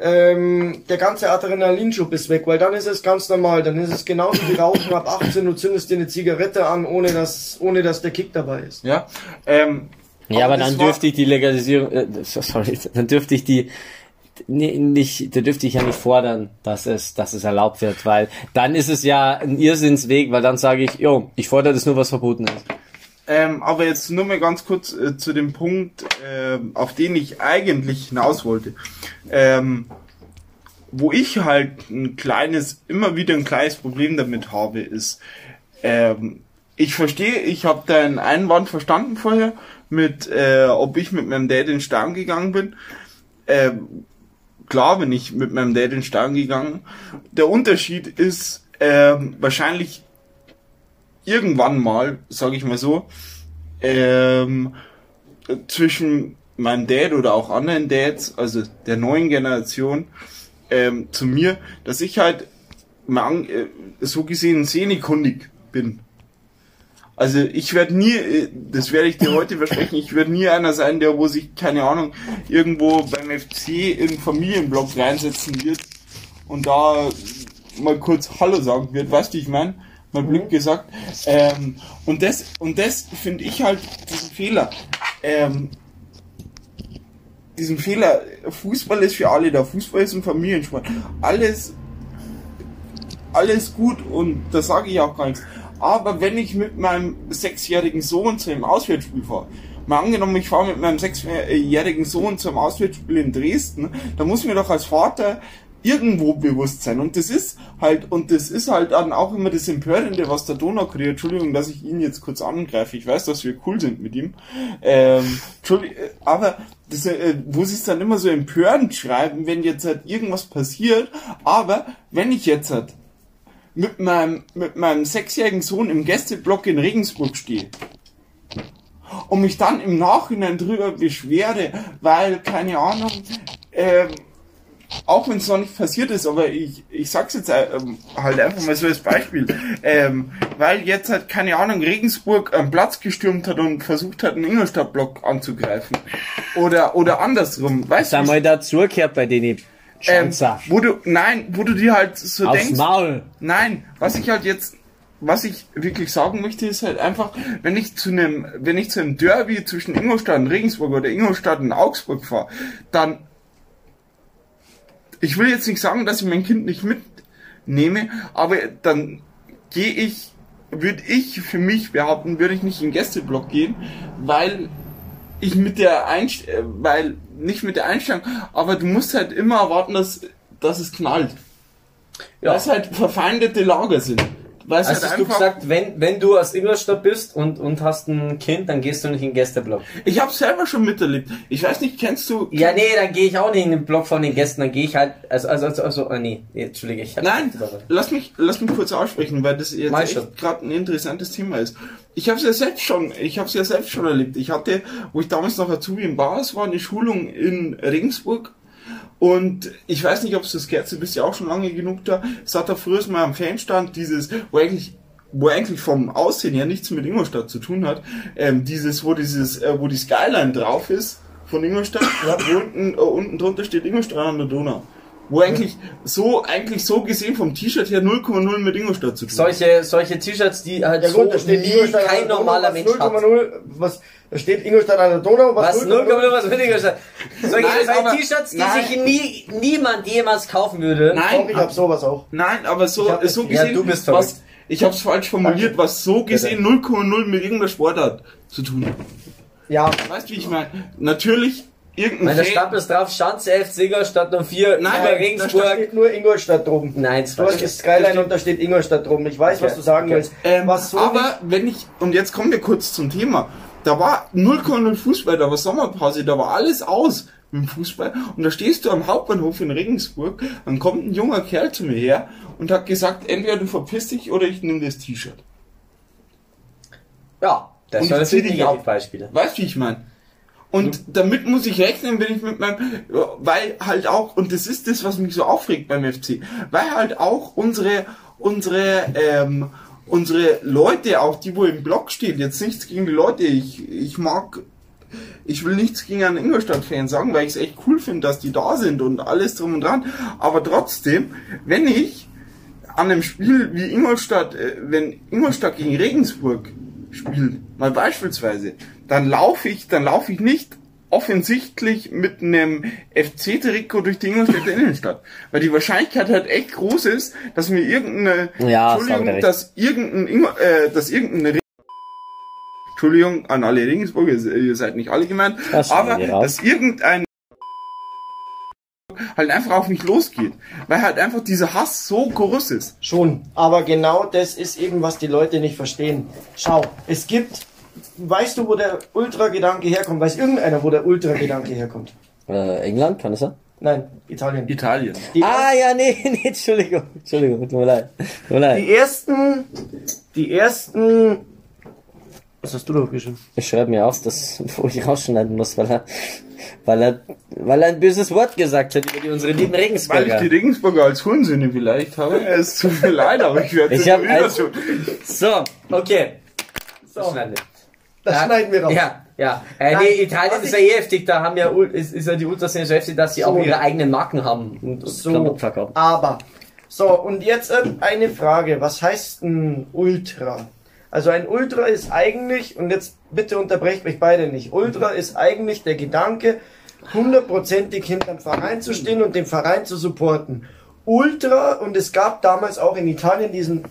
Speaker 4: ähm, der ganze Adrenalinschub ist weg, weil dann ist es ganz normal, dann ist es genauso wie Rauchen ab 18, du zündest dir eine Zigarette an, ohne dass, ohne dass der Kick dabei ist.
Speaker 3: Ja. Ähm,
Speaker 1: Ja, aber
Speaker 3: das
Speaker 1: dann dürfte ich die Legalisierung, äh, sorry, dann dürfte ich die nicht, da dürfte ich ja nicht fordern, dass es, dass es erlaubt wird, weil dann ist es ja ein Irrsinnsweg, weil dann sage ich, jo, ich fordere das nur, was verboten ist.
Speaker 3: Ähm, aber jetzt nur mal ganz kurz äh, zu dem Punkt, äh, auf den ich eigentlich hinaus wollte. Ähm, wo ich halt ein kleines, immer wieder ein kleines Problem damit habe, ist, ähm, ich verstehe, ich habe deinen Einwand verstanden vorher, mit, äh, ob ich mit meinem Dad in den Stern gegangen bin. Ähm, klar bin ich mit meinem Dad in den Stern gegangen. Der Unterschied ist ähm, wahrscheinlich irgendwann mal, sage ich mal so, ähm, zwischen meinem Dad oder auch anderen Dads, also der neuen Generation, ähm, zu mir, dass ich halt äh, so gesehen sehnekundig bin. Also ich werde nie, äh, das werde ich dir heute versprechen, ich werde nie einer sein, der wo sich, keine Ahnung, irgendwo beim FC in Familienblock reinsetzen wird und da mal kurz Hallo sagen wird, weißt du, ich meine? Mal Glück
Speaker 1: Mhm.
Speaker 3: gesagt. Ähm, und das, und das finde ich halt diesen Fehler. Ähm, diesen Fehler, Fußball ist für alle da, Fußball ist ein Familiensport. Alles, alles gut und da sage ich auch gar nichts. Aber wenn ich mit meinem sechsjährigen Sohn zu einem Auswärtsspiel fahre, mal angenommen, ich fahre mit meinem sechsjährigen Sohn zum Auswärtsspiel in Dresden, da muss mir doch als Vater irgendwo bewusst sein. Und das ist halt, und das ist halt dann auch immer das Empörende, was der Donaukurier, Entschuldigung, dass ich ihn jetzt kurz angreife, ich weiß, dass wir cool sind mit ihm, ähm, äh, aber das, äh, wo sie es dann immer so empörend schreiben, wenn jetzt halt irgendwas passiert, aber wenn ich jetzt halt mit meinem, mit meinem sechsjährigen Sohn im Gästeblock in Regensburg stehe und mich dann im Nachhinein drüber beschwere, weil, keine Ahnung, ähm, auch wenn es noch nicht passiert ist, aber ich, ich sag's jetzt ähm, halt einfach mal so als Beispiel, ähm, weil jetzt halt, keine Ahnung, Regensburg einen Platz gestürmt hat und versucht hat, einen Ingolstadtblock anzugreifen. Oder, oder andersrum, weißt
Speaker 2: Sag
Speaker 3: du?
Speaker 2: mal dazugehört bei denen
Speaker 3: Ähm,
Speaker 2: Schanzer.
Speaker 3: wo du, nein, wo du dir halt so
Speaker 2: Aufs
Speaker 3: denkst,
Speaker 2: Maul.
Speaker 3: Nein, was ich halt jetzt, was ich wirklich sagen möchte, ist halt einfach, wenn ich zu einem, wenn ich zu einem Derby zwischen Ingolstadt und Regensburg oder Ingolstadt und Augsburg fahre, dann, ich will jetzt nicht sagen, dass ich mein Kind nicht mitnehme, aber dann gehe ich, würde ich für mich behaupten, würde ich nicht in den Gästeblock gehen, weil ich mit der Einst äh, weil nicht mit der Einstellung, aber du musst halt immer erwarten, dass, dass es knallt.
Speaker 1: Ja.
Speaker 3: Weil es halt verfeindete Lager sind. Weil es
Speaker 1: Also hast du gesagt, wenn, wenn du aus Ingolstadt bist und, und hast ein Kind, dann gehst du nicht in den Gästeblock.
Speaker 3: ich habe selber schon miterlebt. Ich weiß nicht, kennst du?
Speaker 1: Ja, nee, dann gehe ich auch nicht in den Block von den Gästen, dann gehe ich halt, also, also, also, also ah, nee, entschuldige, ich
Speaker 3: Nein, lass mich, lass mich kurz aussprechen, weil das jetzt gerade ein interessantes Thema ist. Ich habe es ja selbst schon, ich habe es ja selbst schon erlebt. Ich hatte, wo ich damals noch Azubi in Bars war, eine Schulung in Regensburg. Und ich weiß nicht, ob es das kennst, du bist ja auch schon lange genug da. Es hat da früher mal am Fanstand dieses, wo eigentlich wo eigentlich vom Aussehen her nichts mit Ingolstadt zu tun hat, ähm, dieses, wo dieses, äh, wo die Skyline drauf ist von Ingolstadt, wo unten, äh, unten drunter steht Ingolstadt an der Donau. Wo eigentlich so, eigentlich so gesehen vom T-Shirt her 0,0 mit Ingolstadt zu tun hat.
Speaker 1: Solche, solche T-Shirts, die halt
Speaker 4: Ja
Speaker 1: so
Speaker 4: gut, da steht
Speaker 1: nie
Speaker 4: Ingolstadt
Speaker 1: kein normaler Mensch hat.
Speaker 4: 0,0, was, da steht Ingolstadt an der Donau, was,
Speaker 1: Was 0,0 was mit Ingolstadt? Solche,
Speaker 3: aber-
Speaker 1: T-Shirts, die
Speaker 3: nein.
Speaker 1: sich nie, niemand jemals kaufen würde.
Speaker 3: Nein,
Speaker 4: Doch, ich hab sowas auch.
Speaker 3: Nein, aber so, so
Speaker 1: ja,
Speaker 3: gesehen,
Speaker 1: du bist
Speaker 3: was, ich hab's falsch formuliert, was so gesehen 0,0 mit irgendeiner Sportart zu tun hat.
Speaker 4: Ja,
Speaker 3: Weißt du, wie ich meine? Natürlich, irgendein
Speaker 1: Weil da stand es drauf, Schanze F. Ingolstadt 04,
Speaker 3: Nein,
Speaker 1: über
Speaker 3: da
Speaker 4: da
Speaker 1: Regensburg.
Speaker 4: steht nur Ingolstadt drum.
Speaker 1: Nein, das
Speaker 4: Du hast das Skyline und da steht Ingolstadt drum. Ich weiß, was du sagen
Speaker 1: Okay.
Speaker 4: willst.
Speaker 3: Ähm,
Speaker 4: was so
Speaker 3: aber wenn ich, und jetzt kommen wir kurz zum Thema. Da war 0,0 Fußball, da war Sommerpause, da war alles aus mit dem Fußball. Und da stehst du am Hauptbahnhof in Regensburg, dann kommt ein junger Kerl zu mir her und hat gesagt, entweder du verpisst dich oder ich nehme das T-Shirt.
Speaker 1: Ja, das sind
Speaker 3: ab.
Speaker 1: Negativbeispiele.
Speaker 3: Weißt du, wie ich meine? Und damit muss ich rechnen, wenn ich mit meinem, weil halt auch, und das ist das, was mich so aufregt beim FC, weil halt auch unsere, unsere, ähm, unsere Leute, auch die, wo im Block stehen, jetzt nichts gegen die Leute, ich, ich mag, ich will nichts gegen einen Ingolstadt-Fan sagen, weil ich es echt cool finde, dass die da sind und alles drum und dran, aber trotzdem, wenn ich an einem Spiel wie Ingolstadt, äh, wenn Ingolstadt gegen Regensburg spielt, mal beispielsweise, dann laufe ich, dann laufe ich nicht offensichtlich mit einem FC-Trikot durch die Ingolstädter Innenstadt. Weil die Wahrscheinlichkeit halt echt groß ist, dass mir irgendeine,
Speaker 2: Ja,
Speaker 3: Entschuldigung, dass irgendein, Ingol- äh, dass irgendein Entschuldigung an alle Regensburger, ihr seid nicht alle gemeint,
Speaker 1: Das
Speaker 3: aber dass irgendein halt einfach auf mich losgeht, weil halt einfach dieser Hass so groß ist.
Speaker 4: Schon, aber genau das ist eben, was die Leute nicht verstehen. Schau, es gibt, weißt du, wo der Ultra-Gedanke herkommt? Weiß irgendeiner, wo der Ultra-Gedanke herkommt?
Speaker 1: Äh, England, kann das sein?
Speaker 4: Nein, Italien.
Speaker 3: Italien.
Speaker 4: Die,
Speaker 1: Ah, ja, nee, nee, Entschuldigung. Entschuldigung, tut mir leid. Tut mir leid.
Speaker 4: die ersten, die ersten, was hast du da geschrieben?
Speaker 1: Ich schreibe mir auf, dass, wo ich rausschneiden muss, weil er, weil er, weil er ein böses Wort gesagt hat über die, unsere lieben
Speaker 3: Weil ich
Speaker 1: Regensburger.
Speaker 3: die Regensburger als Hurensöhne vielleicht habe. Es tut mir leid, aber ich werde
Speaker 1: Ich hab
Speaker 3: wieder
Speaker 1: ein-
Speaker 3: so.
Speaker 1: So, okay.
Speaker 4: So,
Speaker 1: Schneiden wir.
Speaker 4: das schneiden wir raus.
Speaker 6: Ja, ja. Äh,
Speaker 4: Nein,
Speaker 6: nee, Italien ist ja eh heftig, da haben ja, ist, ist ja die Ultraszene so heftig, dass sie auch
Speaker 4: So.
Speaker 6: ihre eigenen Marken haben und, und
Speaker 4: So,
Speaker 6: Klamotten verkaufen.
Speaker 4: aber, so, und jetzt ähm, eine Frage. Was heißt ein Ultra? Also ein Ultra ist eigentlich, und jetzt bitte unterbrecht mich beide nicht, Ultra ist eigentlich der Gedanke, hundertprozentig hinterm Verein zu stehen und den Verein zu supporten. Ultra, und es gab damals auch in Italien diesen,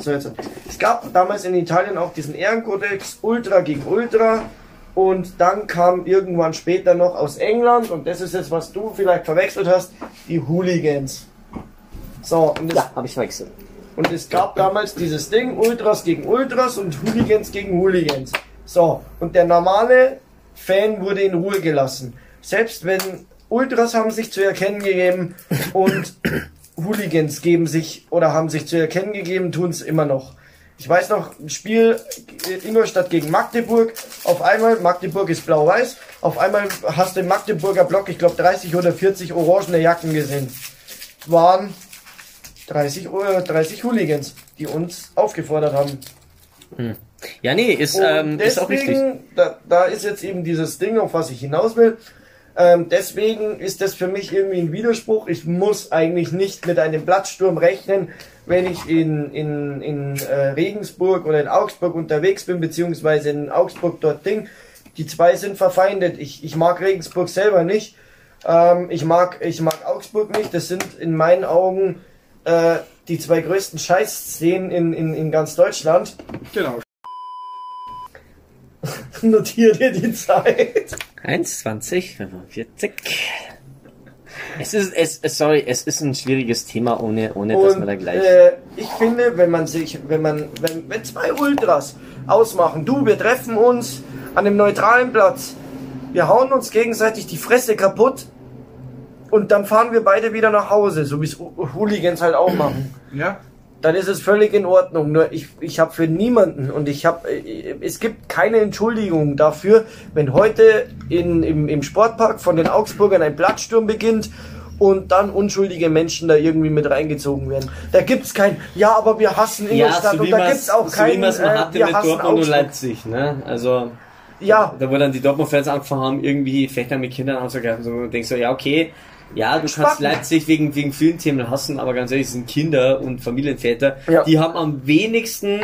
Speaker 4: so jetzt, es gab damals in Italien auch diesen Ehrenkodex Ultra gegen Ultra, und dann kam irgendwann später noch aus England, und das ist jetzt, was du vielleicht verwechselt hast, die Hooligans. So, und es,
Speaker 1: Ja, habe ich verwechselt.
Speaker 4: Und es gab damals dieses Ding, Ultras gegen Ultras und Hooligans gegen Hooligans. So, und der normale Fan wurde in Ruhe gelassen. Selbst wenn Ultras haben sich zu erkennen gegeben und Hooligans geben sich oder haben sich zu erkennen gegeben, tun es immer noch. Ich weiß noch, ein Spiel äh, Ingolstadt gegen Magdeburg. Auf einmal, Magdeburg ist blau-weiß, auf einmal hast du im Magdeburger Block, ich glaube 30 oder 40 orangene Jacken gesehen. Waren 30, Uhr- 30 Hooligans, die uns aufgefordert haben.
Speaker 1: Ja, nee, ist, ähm, ist auch richtig.
Speaker 4: deswegen, da, da ist jetzt eben dieses Ding, auf was ich hinaus will. Ähm, deswegen ist das für mich irgendwie ein Widerspruch. Ich muss eigentlich nicht mit einem Platzsturm rechnen, wenn ich in, in, in äh, Regensburg oder in Augsburg unterwegs bin, beziehungsweise in Augsburg dort Ding. Die zwei sind verfeindet. Ich, ich mag Regensburg selber nicht. Ähm, ich, mag, ich mag Augsburg nicht. Das sind in meinen Augen äh, die zwei größten Scheißszenen in, in, in ganz Deutschland.
Speaker 3: Genau.
Speaker 4: Notier dir die Zeit.
Speaker 1: 1,20, 45. Es ist, es, sorry, es ist ein schwieriges Thema, ohne, ohne dass man da
Speaker 4: Und
Speaker 1: gleich.
Speaker 4: äh, ich finde, wenn man sich, wenn man, wenn, wenn zwei Ultras ausmachen, du, wir treffen uns an einem neutralen Platz, wir hauen uns gegenseitig die Fresse kaputt und dann fahren wir beide wieder nach Hause, so wie es Hooligans halt auch machen.
Speaker 3: Ja.
Speaker 4: Dann ist es völlig in Ordnung. Nur ich, ich habe für niemanden und ich habe, es gibt keine Entschuldigung dafür, wenn heute in, im, im Sportpark von den Augsburgern ein Platzsturm beginnt und dann unschuldige Menschen da irgendwie mit reingezogen werden. Da gibt's kein, ja, aber wir hassen Ingolstadt und da gibt's auch
Speaker 1: so
Speaker 4: kein,
Speaker 1: wie man es
Speaker 4: äh,
Speaker 1: hatte
Speaker 4: wir
Speaker 1: mit
Speaker 4: hassen
Speaker 1: Dortmund und. Leipzig, ne? Also,
Speaker 4: Ja,
Speaker 1: da wo dann die Dortmund-Fans angefangen haben, irgendwie Fechter mit Kindern anzugreifen, so, und denkst so, ja, okay, ja, du kannst
Speaker 4: Spacken.
Speaker 1: Leipzig wegen, wegen vielen Themen hassen, aber ganz ehrlich, es sind Kinder und Familienväter,
Speaker 4: Ja.
Speaker 1: die haben am wenigsten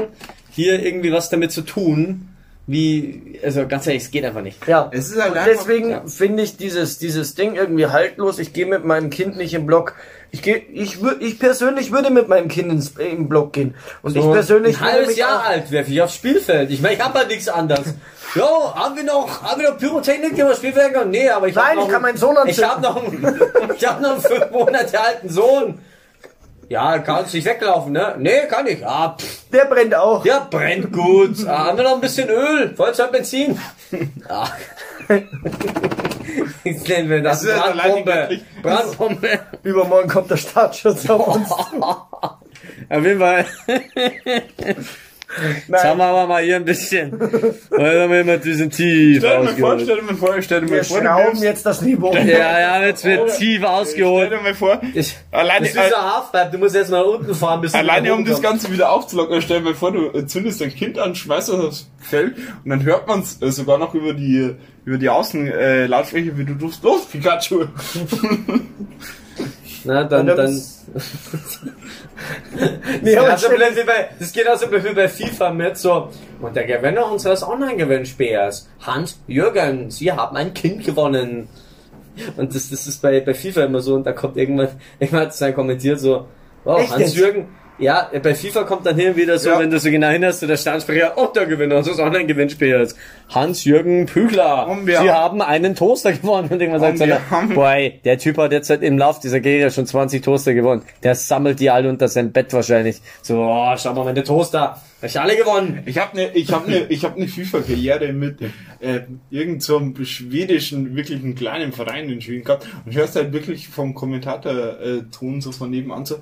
Speaker 1: hier irgendwie was damit zu tun, wie, also ganz ehrlich, es geht einfach nicht.
Speaker 4: ja.
Speaker 3: Es ist halt
Speaker 4: Und deswegen
Speaker 1: ja.
Speaker 4: finde ich dieses, dieses Ding irgendwie haltlos. Ich gehe mit meinem Kind nicht im Block. Ich gehe, ich, wür- ich persönlich würde mit meinem Kind ins, im Block gehen. Und ich persönlich
Speaker 1: ein
Speaker 4: würde
Speaker 1: halbes Jahr alt werfe ich aufs Spielfeld. Ich meine, ich hab halt nichts anderes. Jo, haben wir noch, haben wir noch Pyrotechnik, spielen können? Nee, aber ich
Speaker 4: Nein, ich kann
Speaker 1: einen-
Speaker 4: meinen Sohn
Speaker 1: Ich
Speaker 4: anzünden.
Speaker 1: hab noch einen, ich hab noch einen fünf Monate alten Sohn. Ja, kannst nicht weglaufen, ne? Nee, kann ich. Ah, pff,
Speaker 4: Der brennt auch.
Speaker 1: der brennt gut. Ah, haben wir noch ein bisschen Öl? Feuerzeug, Benzin? Ah. Jetzt nennen wir das
Speaker 3: Das ja
Speaker 1: Brandbombe. Brandbombe.
Speaker 4: Übermorgen kommt der Staatsschutz auf uns.
Speaker 1: Auf jeden Fall. Jetzt haben wir aber mal hier ein bisschen. Weil haben wir immer diesen tief
Speaker 3: Stell dir mal vor, stell dir mal vor, stell dir
Speaker 4: Wir
Speaker 3: mal vor, du
Speaker 4: schrauben jetzt das Niveau.
Speaker 1: Ja, ja, jetzt wird tief
Speaker 3: Stell
Speaker 1: ausgeholt.
Speaker 3: dir mal vor,
Speaker 1: Ich,
Speaker 3: alleine,
Speaker 1: das ist ein Halfpipe, du musst jetzt mal unten fahren, bis du
Speaker 3: alleine um das. Ganze wieder aufzulockern, stell dir mal vor, du zündest dein Kind an, schmeißt es aufs Feld und dann hört man es äh, sogar noch über die über die Außenlautsprecher, äh, wie du rufst, los, Pikachu!
Speaker 1: Na, dann,
Speaker 4: dann
Speaker 1: dann.
Speaker 4: Nee,
Speaker 1: Das,
Speaker 4: stell-
Speaker 1: blöd wie bei, das geht auch so wie bei FIFA mit so. Und der Gewinner unseres Online-Gewinnspiels, Hans Jürgen, Sie haben ein Kind gewonnen. Und das, das ist bei, bei FIFA immer so, und da kommt irgendwann, irgendwann hat es dann kommentiert so, wow, Hans? Jürgen, Ja, bei FIFA kommt dann hin wieder so,
Speaker 3: Ja.
Speaker 1: wenn du so genau hinhörst, so der Staatsprecher, oh, der Gewinner unseres Online-Gewinnspiels. Hans-Jürgen Pügler.
Speaker 3: Und wir
Speaker 1: Sie
Speaker 3: haben-
Speaker 1: haben einen Toaster gewonnen. Und irgendwann sagt
Speaker 3: Und haben-
Speaker 1: boy, der Typ hat jetzt halt im Lauf dieser Karriere schon 20 Toaster gewonnen. Der sammelt die alle unter sein Bett wahrscheinlich. So, oh, schau mal, meine Toaster. Hab ich alle gewonnen.
Speaker 3: Ich habe eine ich hab ne, ich hab ne FIFA-Karriere mit äh, irgend so einem schwedischen, wirklich einen kleinen Verein in Schweden gehabt und hörst halt wirklich vom Kommentator-Ton so von nebenan so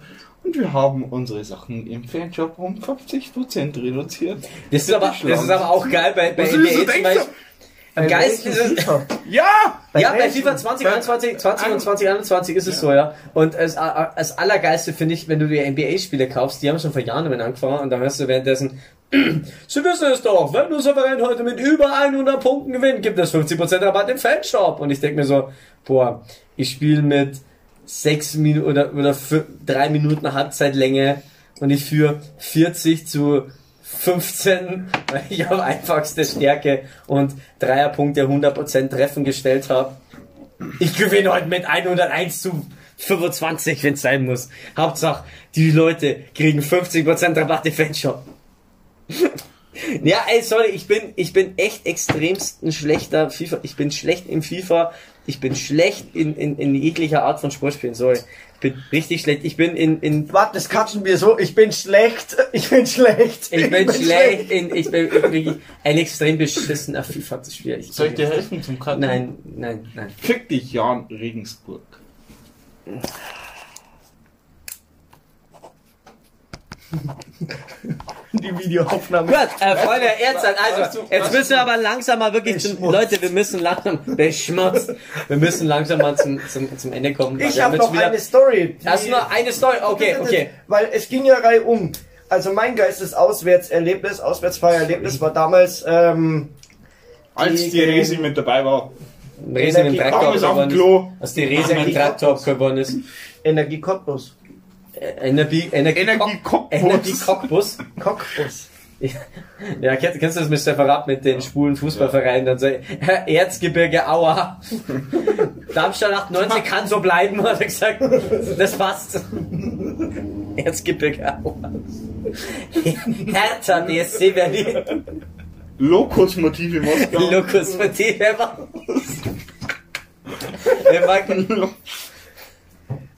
Speaker 3: und wir haben unsere Sachen im Fanshop um 50% reduziert.
Speaker 1: Das ist aber, das ist aber auch geil bei, bei NBA
Speaker 3: so,
Speaker 1: zum Beispiel. Am geilsten ist es,
Speaker 3: Ja!
Speaker 1: ja, bei? FIFA 2021, 20 und 2021 ist es so, ja. Und als, als allergeilste finde ich, wenn du die NBA-Spiele kaufst, die haben schon vor Jahren damit angefangen und dann hörst du währenddessen, Sie wissen es doch, wenn du souverän heute mit über 100 Punkten gewinnst, gibt es 50% Rabatt im Fanshop. Und ich denke mir so, boah, ich spiele mit 6 Minuten oder, oder 3 Minuten Halbzeitlänge und ich führe 40 zu 15, weil ich auf einfachste Stärke und Dreierpunkte 100% Treffen gestellt habe. Ich gewinne heute mit 101 zu 25, wenn es sein muss. Hauptsache, die Leute kriegen 50% Rabatt im Fanshop. ja, ey, sorry, ich bin, ich bin echt extremst ein schlechter FIFA. Ich bin schlecht im FIFA. Ich bin schlecht in, in, in jeglicher Art von Sportspielen, sorry. Ich bin richtig schlecht. Ich bin in, in
Speaker 4: Warte, das katschen wir so. Ich bin schlecht. Ich bin schlecht.
Speaker 1: ich bin schlecht in, ich bin wirklich ein extrem beschissener FIFA-Spieler. Ich
Speaker 3: Soll ich dir helfen zum Karten?
Speaker 1: Nein, nein, nein.
Speaker 3: Fick dich, Jan Regensburg.
Speaker 4: Die Videoaufnahme.
Speaker 1: Gut, äh, Freunde, jetzt also, jetzt müssen wir aber langsam mal wirklich zum, Leute, wir müssen langsam, beschmutzt, wir müssen langsam mal zum, zum, zum Ende kommen.
Speaker 4: Ich habe noch
Speaker 1: wieder-
Speaker 4: eine Story. die-
Speaker 1: Hast du noch eine Story? Okay, okay.
Speaker 4: Weil es ging ja rein um. Also mein geistes Auswärtserlebnis, Auswärtsfeiererlebnis war damals ähm,
Speaker 3: Als die
Speaker 4: Gegen-
Speaker 3: Resi mit dabei war.
Speaker 1: Rese mit dem Traktor geworden ist. Dass die Rese mit dem Traktor geworden ist.
Speaker 4: Energie Cottbus.
Speaker 1: Energie, Energie,
Speaker 3: Energie Cockbus.
Speaker 1: Energie Cockbus.
Speaker 4: Cockbus.
Speaker 1: Ja, kennst, kennst du das mit Separat mit den schwulen Fußballvereinen? Dann so, Erzgebirge Aua. Darmstadt 98 kann so bleiben, hat er gesagt. Das passt. Erzgebirge Aua. Hertha BSC Berlin.
Speaker 3: Lokusmotive Moskau.
Speaker 1: Wer war Wer war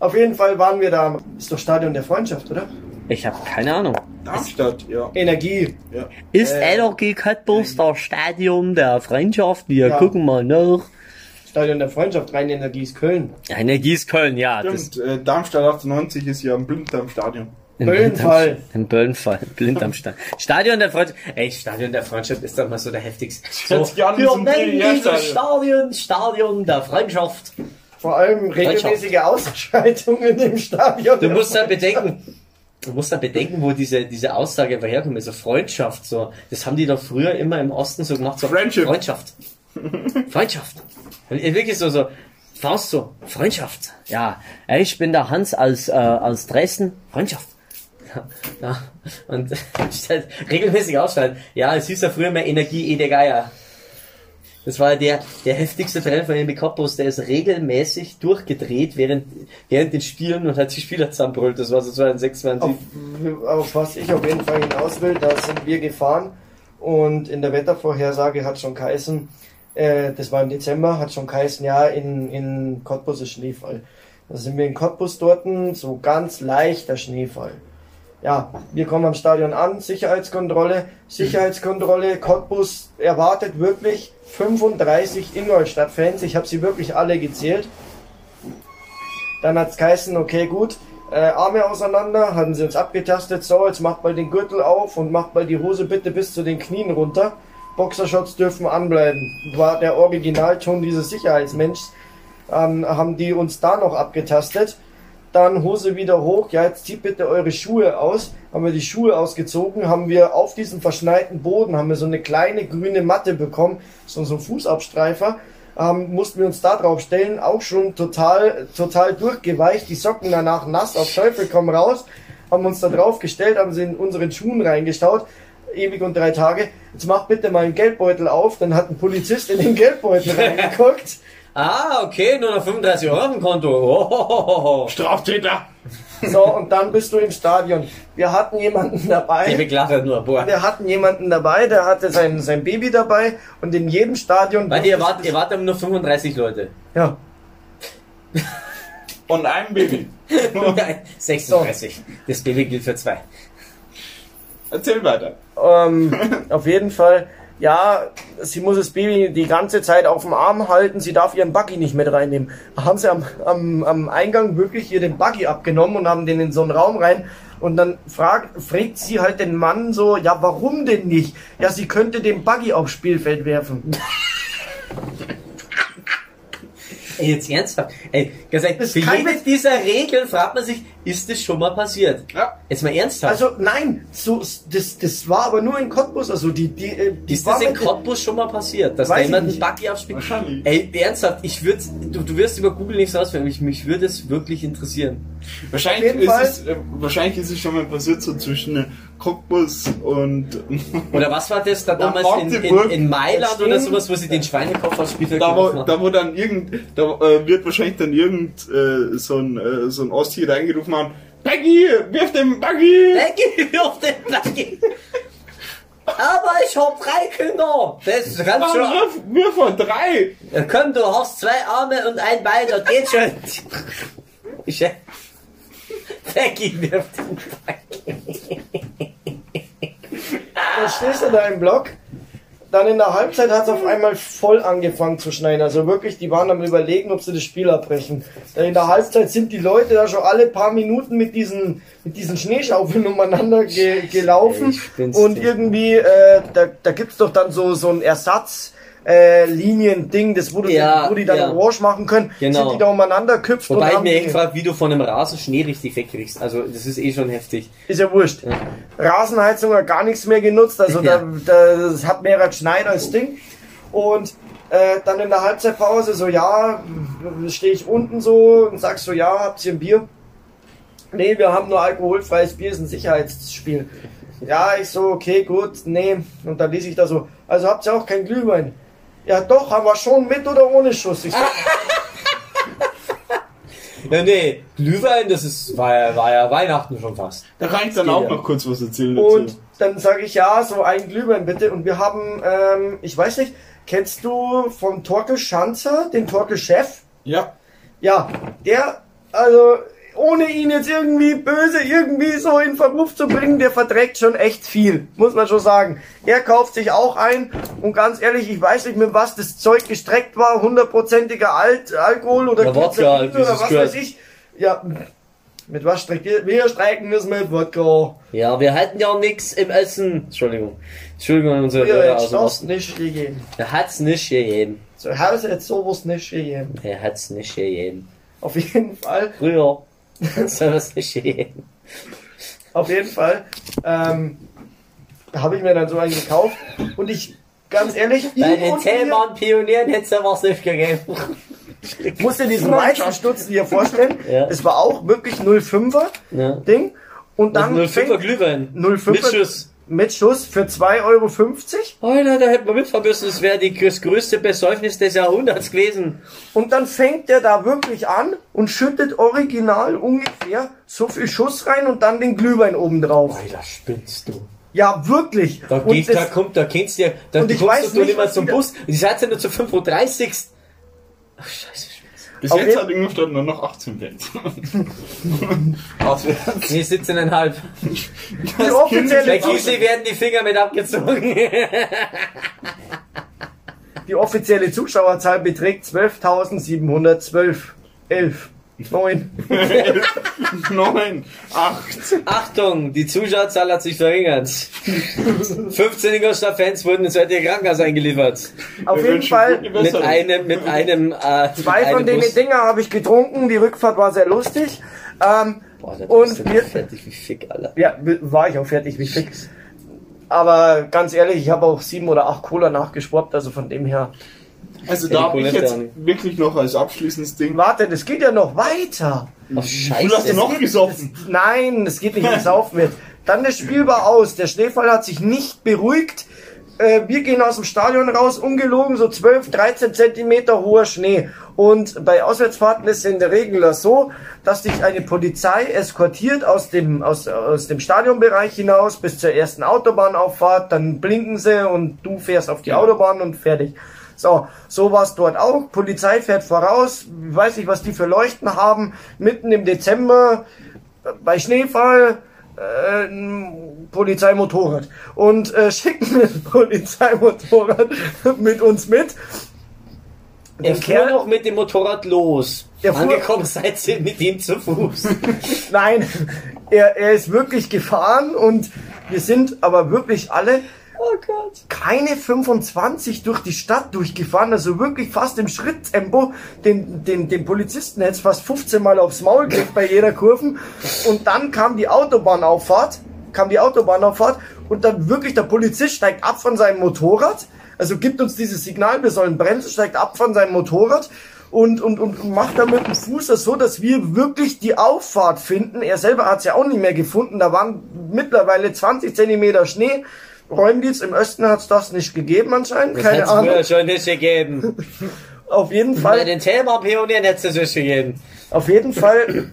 Speaker 4: Auf jeden Fall waren wir da. Ist doch Stadion der Freundschaft, oder?
Speaker 1: Ich habe keine Ahnung.
Speaker 3: Darmstadt, ja.
Speaker 4: Energie.
Speaker 3: ja.
Speaker 1: Ist
Speaker 4: Äh,
Speaker 1: LRG Cottbus das Stadion der Freundschaft? Wir
Speaker 4: Ja.
Speaker 1: gucken mal nach.
Speaker 4: Stadion der Freundschaft, rein Energie ist Köln.
Speaker 1: Energie ist Köln, ja. Das
Speaker 3: Stimmt, äh, Darmstadt 98 ist ja im Blinddarmstadion.
Speaker 1: Im
Speaker 4: Böllenfall.
Speaker 1: Im Böllenfall. Blind am Stadion. Stadion der Freundschaft. Ey, Stadion der Freundschaft ist doch mal so der heftigste. So, wir
Speaker 3: ein
Speaker 1: nennen dieses. Stadion Stadion der Freundschaft.
Speaker 4: Vor allem regelmäßige Ausschreitungen im Stadion.
Speaker 1: Du musst halt bedenken, du musst halt bedenken, wo diese, diese Aussage herkommt, so Freundschaft, so. Das haben die doch früher immer im Osten so gemacht, so.
Speaker 3: Friendship.
Speaker 1: Freundschaft. Freundschaft. Und Wirklich so, so. Faust so, Freundschaft. Ja, ich bin der Hans aus, äh, aus Dresden. Freundschaft. Ja, ja. Und regelmäßig ausschalten. Ja, es hieß ja früher mehr Energie, eh der Geier. Das war der, der heftigste Trainer von den Cottbus, der ist regelmäßig durchgedreht während, während den Spielen und hat die Spieler zusammenbrüllt. Das war so 2006, 2007.
Speaker 4: auf, auf was ich auf jeden Fall hinaus will, da sind wir gefahren und in der Wettervorhersage hat schon geheißen, äh, das war im Dezember, hat schon geheißen, ja, in, in Cottbus ist Schneefall. Da sind wir in Cottbus dort, so ganz leichter Schneefall. Ja, wir kommen am Stadion an, Sicherheitskontrolle, Sicherheitskontrolle, Cottbus erwartet wirklich 35 Ingolstadt-Fans, ich habe sie wirklich alle gezählt. Dann hat's geheißen, okay, gut, äh, Arme auseinander, hatten sie uns abgetastet, so, jetzt macht mal den Gürtel auf und macht mal die Hose bitte bis zu den Knien runter. Boxershorts dürfen anbleiben. War der Originalton dieses Sicherheitsmenschs. Ähm, haben die uns da noch abgetastet. Dann Hose wieder hoch. Ja, jetzt zieht bitte eure Schuhe aus. Haben wir die Schuhe ausgezogen, haben wir auf diesem verschneiten Boden, haben wir so eine kleine grüne Matte bekommen, so, so ein Fußabstreifer. Ähm, mussten wir uns da drauf stellen, auch schon total, total durchgeweicht, die Socken danach nass, auf Teufel komm raus, haben uns da drauf gestellt, haben sie in unseren Schuhen reingestaut, ewig und drei Tage. Jetzt mach bitte mal einen Geldbeutel auf, dann hat ein Polizist in den Geldbeutel reingeguckt.
Speaker 1: Ah, okay, nur noch 35 Euro auf dem Konto. Oh,
Speaker 3: Straftäter!
Speaker 4: So, und dann bist du im Stadion. Wir hatten jemanden
Speaker 1: ich
Speaker 4: dabei.
Speaker 1: beklache nur, boah.
Speaker 4: Wir hatten jemanden dabei, der hatte sein, sein Baby dabei und in jedem Stadion.
Speaker 1: Weil ihr wart, ihr wart nur 35 Leute.
Speaker 4: Ja.
Speaker 3: Und ein Baby.
Speaker 1: 36. Das Baby gilt für zwei.
Speaker 3: Erzähl weiter.
Speaker 4: Ähm, auf jeden Fall, ja, sie muss das Baby die ganze Zeit auf dem Arm halten, sie darf ihren Buggy nicht mit reinnehmen. Haben sie am, am, am Eingang wirklich ihr den Buggy abgenommen und haben den in so einen Raum rein. Und dann fragt, fragt sie halt den Mann so, ja, warum denn nicht? Ja, sie könnte den Buggy aufs Spielfeld werfen.
Speaker 1: Ey, jetzt ernsthaft. Ey, ganz ehrlich, für jede dieser Regeln fragt man sich, ist das schon mal passiert?
Speaker 3: Ja.
Speaker 1: Jetzt mal ernsthaft.
Speaker 4: Also nein, so das, das war aber nur in Cottbus, also die die, äh, die
Speaker 1: ist das in Cottbus schon mal passiert, dass
Speaker 4: Weiß
Speaker 1: da jemand einen
Speaker 4: nicht.
Speaker 1: Buggy aufspielt?
Speaker 3: Wahrscheinlich.
Speaker 1: Ey, ernsthaft, ich würde, du, du wirst über Google nichts rausfinden, mich, mich würde es wirklich interessieren.
Speaker 3: Wahrscheinlich ist,
Speaker 4: Fall.
Speaker 3: es, äh, wahrscheinlich ist es schon mal passiert so zwischen Cottbus und.
Speaker 1: Oder was war das da damals in, in, in Mailand
Speaker 4: Stimmt.
Speaker 1: oder sowas, wo sie den Schweinekopf aufs Spielfeld
Speaker 3: Da wo, da wo dann irgend, da äh, wird wahrscheinlich dann irgend äh, so ein äh, so ein Ossi reingerufen haben, Peggy, wirf den Buggy!
Speaker 1: Buggy auf den Buggy! Aber ich hab drei Kinder! Das kannst
Speaker 3: Ah,
Speaker 1: schon.
Speaker 3: wirf, wirf mal drei!
Speaker 1: Ja, komm, du hast zwei Arme und ein Bein, das geht schon. Ich, Becky wirft den Buggy.
Speaker 4: Stehst du da im Block. Dann in der Halbzeit hat es auf einmal voll angefangen zu schneien. Also wirklich, die waren am überlegen, ob sie das Spiel abbrechen. Dann in der Halbzeit sind die Leute da schon alle paar Minuten mit diesen, mit diesen Schneeschaufeln umeinander ge gelaufen.
Speaker 1: Bin's
Speaker 4: Und irgendwie, äh, da, da gibt's doch dann so, so ein Ersatz. Äh, Linien-Ding, das wo, du,
Speaker 1: Ja,
Speaker 4: wo die dann
Speaker 1: ja.
Speaker 4: orange machen können,
Speaker 1: Genau.
Speaker 4: sind die da umeinander geküpft
Speaker 1: Wobei ich mir echt frage, wie du von einem Rasen Schnee richtig wegkriegst. Also, das ist eh schon heftig.
Speaker 4: Ist ja wurscht. Rasenheizung hat gar nichts mehr genutzt, also
Speaker 1: Ja.
Speaker 4: da, da, das hat mehr geschneit als Ding. Und äh, dann in der Halbzeitpause so, ja, stehe ich unten so und sag so, ja, habt ihr ein Bier? Nee, wir haben nur alkoholfreies Bier, ist ein Sicherheitsspiel. Ja, ich so, okay, gut, nee. Und dann lese ich da so, also habt ihr auch kein Glühwein? Ja doch, haben wir schon mit oder ohne Schuss? Ich
Speaker 1: Ja, nee, Glühwein, das ist, war ja, war ja Weihnachten schon fast.
Speaker 3: Da ich dann auch
Speaker 1: ja.
Speaker 3: noch kurz was erzählen dazu.
Speaker 4: Und dann sage ich ja, so ein Glühwein bitte. Und wir haben, ähm, ich weiß nicht, kennst du vom Torkel Schanzer, den Torkel Chef?
Speaker 3: ja.
Speaker 4: Ja, der, also ohne ihn jetzt irgendwie böse irgendwie so in Verruf zu bringen, der verträgt schon echt viel, muss man schon sagen. Er kauft sich auch ein und ganz ehrlich, ich weiß nicht mit was das Zeug gestreckt war, hundertprozentiger Alt Alkohol oder
Speaker 1: Ja, Wodka, es
Speaker 4: oder was
Speaker 1: gehört.
Speaker 4: weiß ich. Ja, mit was streckt ihr? Wir strecken das mit Wodka.
Speaker 1: Ja, wir halten ja nix im Essen. Entschuldigung. Entschuldigung an unsere Hörer aus dem Osten.
Speaker 4: nicht gegeben.
Speaker 1: Er hat's nicht gegeben.
Speaker 4: Zu Hause jetzt sowas nicht gegeben.
Speaker 1: Er hat's nicht gegeben.
Speaker 4: Auf jeden Fall,
Speaker 1: Früher sowas nicht gegeben.
Speaker 4: auf jeden Fall, ähm, habe ich mir dann so einen gekauft und ich, ganz ehrlich,
Speaker 1: Bei den Zellmann Pionieren hätt's ja was nicht gegeben.
Speaker 4: Ich musste diesen Weizenstutzen dir vorstellen.
Speaker 1: Ja.
Speaker 4: Es war auch wirklich 05er
Speaker 1: Ja.
Speaker 4: Ding. Und dann
Speaker 1: Und 05er
Speaker 4: fängt-
Speaker 1: Glühwein.
Speaker 4: 05er
Speaker 1: Mit Schuss.
Speaker 4: Mit Schuss für 2,50 Euro.
Speaker 1: Alter, da hätten wir mitfahren müssen. Das wäre die- das größte Besäufnis des Jahrhunderts gewesen.
Speaker 4: Und dann fängt der da wirklich an und schüttet original ungefähr so viel Schuss rein und dann den Glühwein oben drauf.
Speaker 1: Alter, spinnst du.
Speaker 4: Ja, wirklich.
Speaker 1: Da,
Speaker 4: und
Speaker 1: geht,
Speaker 4: das-
Speaker 1: da kommt, da kennst du ja, da du kommst doch nicht
Speaker 4: was
Speaker 1: zum Bus. Die seid ja nur zu 35. Ach, scheiße.
Speaker 3: Bis
Speaker 4: Auf
Speaker 3: jetzt hat Ingolstadt nur noch 18 Fans. Auswärts.
Speaker 1: Nee, 17,5.
Speaker 4: die offizielle,
Speaker 1: Bei Kiesel werden die Finger mit abgezogen.
Speaker 4: die offizielle Zuschauerzahl beträgt 12.712. 11. 9.
Speaker 3: 9, 8.
Speaker 1: Achtung, die Zuschauerzahl hat sich verringert. 15 Ingolstadt-Fans wurden ins heutige Krankenhaus eingeliefert.
Speaker 4: Auf jeden Fall,
Speaker 1: Mit einem, mit einem, äh,
Speaker 4: Zwei
Speaker 1: mit
Speaker 4: von den. Dinger habe ich getrunken. Die Rückfahrt war sehr lustig. Ähm,
Speaker 1: Boah,
Speaker 4: und wir,
Speaker 1: fertig wie Fick, Alter.
Speaker 4: ja, war ich auch fertig wie fix. Aber ganz ehrlich, ich habe auch sieben oder acht Cola nachgeschwappt, also von dem her.
Speaker 3: Also
Speaker 1: Ja,
Speaker 3: da habe ich jetzt wirklich noch als abschließendes Ding.
Speaker 4: Warte, das geht ja noch weiter.
Speaker 3: Du hast
Speaker 1: scheiße.
Speaker 3: du noch
Speaker 4: geht-
Speaker 3: gesoffen.
Speaker 4: Das, nein, das geht nicht ins Saufen mit. Dann das Spiel war aus. Der Schneefall hat sich nicht beruhigt. äh, wir gehen aus dem Stadion raus, ungelogen, so 12, 13 Zentimeter hoher Schnee. Und bei Auswärtsfahrten ist es in der Regel so, dass dich eine Polizei eskortiert aus dem, aus, aus dem Stadionbereich hinaus bis zur ersten Autobahnauffahrt, dann blinken sie und du fährst auf die Autobahn und fertig. So, so war es dort auch. Polizei fährt voraus, weiß nicht, was die für Leuchten haben, mitten im Dezember äh, bei Schneefall äh, ein Polizeimotorrad und äh, schicken das Polizeimotorrad mit uns mit.
Speaker 1: Er fuhr noch mit dem Motorrad los.
Speaker 4: Er fuhr-
Speaker 1: Angekommen seid ihr mit ihm zu Fuß.
Speaker 4: Nein, er, er ist wirklich gefahren und wir sind aber wirklich alle
Speaker 1: oh Gott.
Speaker 4: keine 25 durch die Stadt durchgefahren, also wirklich fast im Schritttempo. Den, den, den Polizisten hätte fast 15 Mal aufs Maul gekriegt bei jeder Kurven. Und dann kam die Autobahnauffahrt, kam die Autobahnauffahrt und dann wirklich der Polizist steigt ab von seinem Motorrad, also gibt uns dieses Signal, wir sollen bremsen, steigt ab von seinem Motorrad und, und, und macht dann mit dem Fuß das so, dass wir wirklich die Auffahrt finden. Er selber hat es ja auch nicht mehr gefunden, da waren mittlerweile 20 Zentimeter Schnee. Räumdienst im Osten hat es das nicht gegeben anscheinend,
Speaker 1: Das
Speaker 4: keine Ahnung.
Speaker 1: schon nicht gegeben.
Speaker 4: Auf jeden
Speaker 1: Bei
Speaker 4: Fall,
Speaker 1: den Thema-Pionieren hätte es das schon gegeben.
Speaker 4: auf jeden Fall,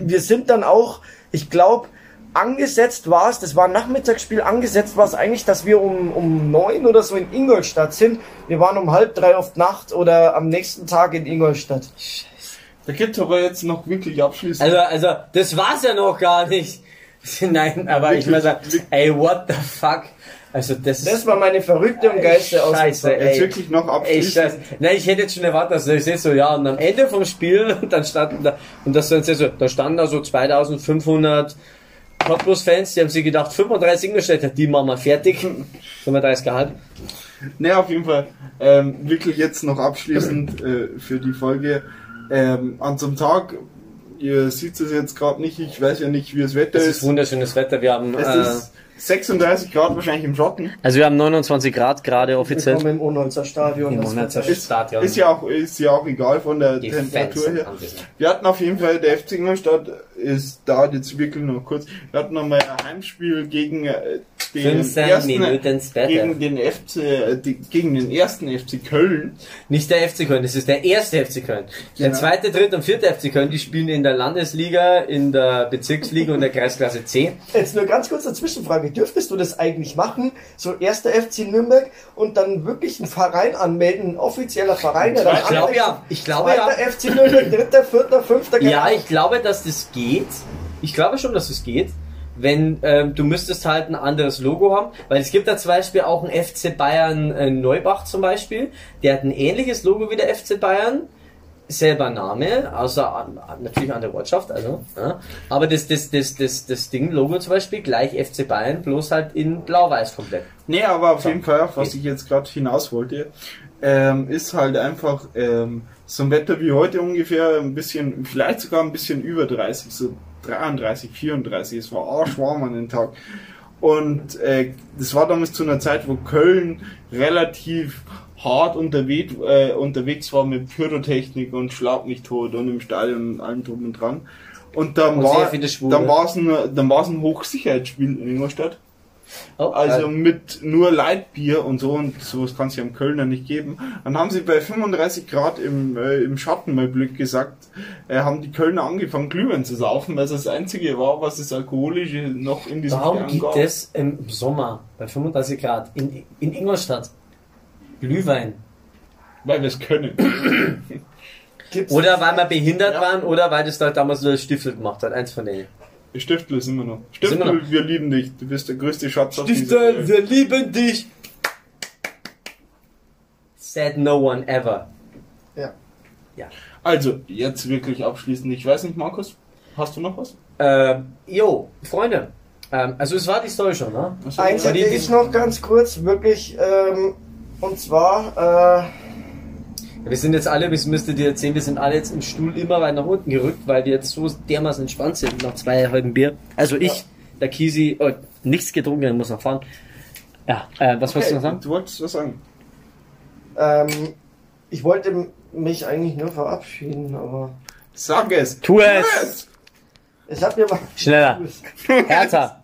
Speaker 4: wir sind dann auch, ich glaube, angesetzt war es, das war ein Nachmittagsspiel, angesetzt war es eigentlich, dass wir um, um neun oder so in Ingolstadt sind. Wir waren um halb drei auf Nacht oder am nächsten Tag in Ingolstadt.
Speaker 3: Da gibt's aber jetzt noch wirklich abschließend.
Speaker 1: Also, also, das war's ja noch gar nicht. Nein, aber ich meine, ey, what the fuck? Also, das ist.
Speaker 4: Das war meine verrückte und geilste
Speaker 1: Scheiße,
Speaker 4: Ausgabe.
Speaker 1: ey.
Speaker 3: jetzt wirklich noch abschließend.
Speaker 1: Nein, ich hätte jetzt schon erwartet, dass ich sehe so, ja, und am Ende vom Spiel, dann standen da, und das sind so, da standen da so 2500 Cottbus-Fans, die haben sich gedacht, 35 Ingolstädter, die machen wir fertig. 35 Gehalt.
Speaker 3: Ne, auf jeden Fall. Ähm, wirklich jetzt noch abschließend äh, für die Folge. Ähm, an so einem Tag, ihr seht es jetzt gerade nicht, ich weiß ja nicht, wie das Wetter
Speaker 1: Es
Speaker 3: ist.
Speaker 1: ist wunderschönes Wetter, wir haben,
Speaker 3: Es
Speaker 1: äh,
Speaker 3: ist 36 Grad wahrscheinlich im Schatten.
Speaker 1: also wir haben 29 Grad gerade offiziell.
Speaker 4: Willkommen im Unholzer Stadion.
Speaker 1: Im.
Speaker 3: Ist,
Speaker 1: Stadion.
Speaker 3: ist, ja auch, ist ja auch egal von der
Speaker 1: Die
Speaker 3: Temperatur her. Wir hatten auf jeden Fall, der FC Ingolstadt ist da jetzt wirklich noch kurz. Wir hatten nochmal ein Heimspiel gegen äh, den
Speaker 1: 15
Speaker 3: ersten, gegen den FC, äh, die, gegen den ersten FC Köln.
Speaker 1: Nicht der FC Köln, das ist der erste FC Köln. Der
Speaker 3: Genau.
Speaker 1: zweite, dritte und vierte FC Köln, die spielen in der Landesliga, in der Bezirksliga und der Kreisklasse C.
Speaker 4: Jetzt nur ganz kurz eine Zwischenfrage. Dürftest du das eigentlich machen? So erster FC Nürnberg und dann wirklich einen Verein anmelden, ein offizieller Verein, der dann
Speaker 1: Ich glaube ja, ich glaube ja.
Speaker 4: FC Nürnberg, dritter, vierter, fünfter,
Speaker 1: Ja, ich glaube, dass das geht. Ich glaube schon, dass es geht. Wenn ähm, du müsstest halt ein anderes Logo haben, weil es gibt da zum Beispiel auch einen FC Bayern äh, Neubach zum Beispiel, der hat ein ähnliches Logo wie der FC Bayern, selber Name, außer natürlich an der Ortschaft, also, ja. aber das, das, das, das, das Ding Logo zum Beispiel gleich FC Bayern, bloß halt in Blau-Weiß komplett.
Speaker 3: Nee, aber auf jeden Fall, was ich jetzt gerade hinaus wollte, ähm, ist halt einfach ähm, so ein Wetter wie heute ungefähr ein bisschen, vielleicht sogar ein bisschen über 30, so 33, 34. Es war arschwarm an den Tag. Und äh, das war damals zu einer Zeit, wo Köln relativ hart unterwegs, äh, unterwegs war mit Pyrotechnik und Schlag mich tot und im Stadion und allem drum und dran. Und dann
Speaker 1: Und
Speaker 3: war dann es ein, dann war es ein Hochsicherheitsspiel in Ingolstadt.
Speaker 1: Oh,
Speaker 3: Also
Speaker 1: äh,
Speaker 3: mit nur Leitbier und so und sowas kann es ja im Kölner nicht geben. Dann haben sie bei 35 Grad im, äh, im Schatten mal Glück gesagt, äh, haben die Kölner angefangen Glühwein zu saufen, weil es das einzige war, was das Alkoholische noch in diesem
Speaker 1: Warum gibt es im Sommer bei 35 Grad in, in Ingolstadt Glühwein?
Speaker 3: Weil wir es können.
Speaker 1: Oder weil wir behindert
Speaker 3: Ja.
Speaker 1: waren oder weil das da damals nur Stiftel gemacht hat. Eins von denen.
Speaker 3: Stiftel sind wir noch. Stiftel,
Speaker 1: wir noch.
Speaker 3: wir lieben dich. Du bist der größte Schatz auf dieser Welt.
Speaker 1: wir lieben dich. Said no one ever.
Speaker 4: Ja.
Speaker 3: Also, jetzt wirklich abschließend. Ich weiß nicht, Markus, hast du noch was?
Speaker 1: Ähm, jo, Freunde. Ähm, also es war die Story schon, ne?
Speaker 3: Achso,
Speaker 4: Eins hätte ich noch ganz kurz, wirklich, ähm, und zwar, äh,
Speaker 1: Wir sind jetzt alle, das müsstet ihr erzählen, wir sind alle jetzt im Stuhl immer weit nach unten gerückt, weil wir jetzt so dermaßen entspannt sind nach zwei halben Bier. Also ich, der Kisi, oh, nichts getrunken, er muss noch fahren. Ja, äh, was wolltest du noch sagen?
Speaker 3: Du wolltest was sagen?
Speaker 4: ähm, ich wollte mich eigentlich nur verabschieden, aber
Speaker 3: Sag es!
Speaker 1: Tu es!
Speaker 4: ich habe mir was.
Speaker 1: Schneller. Härter.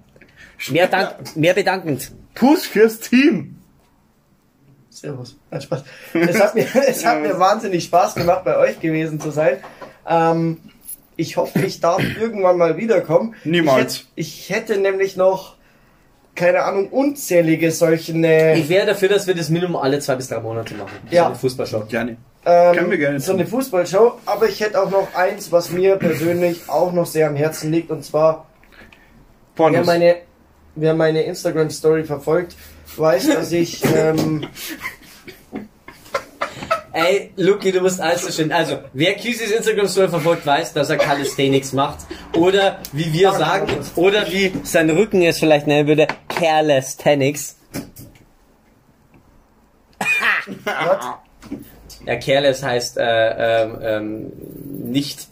Speaker 1: Mehr, dank, mehr bedankend.
Speaker 3: Push fürs Team!
Speaker 4: Servus. Nein, Spaß. Es hat mir, es hat mir wahnsinnig Spaß gemacht, bei euch gewesen zu sein. Ähm, ich hoffe, ich darf irgendwann mal wiederkommen.
Speaker 3: Niemals.
Speaker 4: Ich hätte, ich hätte nämlich noch, keine Ahnung, unzählige solche
Speaker 1: Ich wäre dafür, dass wir das Minimum alle zwei bis drei Monate machen.
Speaker 4: Ja.
Speaker 1: So eine Fußballshow.
Speaker 3: Gerne.
Speaker 4: ähm,
Speaker 3: Können wir gerne
Speaker 4: so eine Fußballshow. Aber ich hätte auch noch eins, was mir persönlich auch noch sehr am Herzen liegt, und zwar Wer
Speaker 3: Pornos.
Speaker 4: meine, wer meine Instagram-Story verfolgt, weiß, dass ich ähm,
Speaker 1: Ey, Luki, du musst alles verstehen. Also, wer Kisis Instagram-Story verfolgt, weiß, dass er Calisthenics macht. Oder, wie wir sagen, oder wie sein Rücken es vielleicht nennen würde, Careless-Tenics. Ja, Careless heißt äh, ähm, ähm, nicht,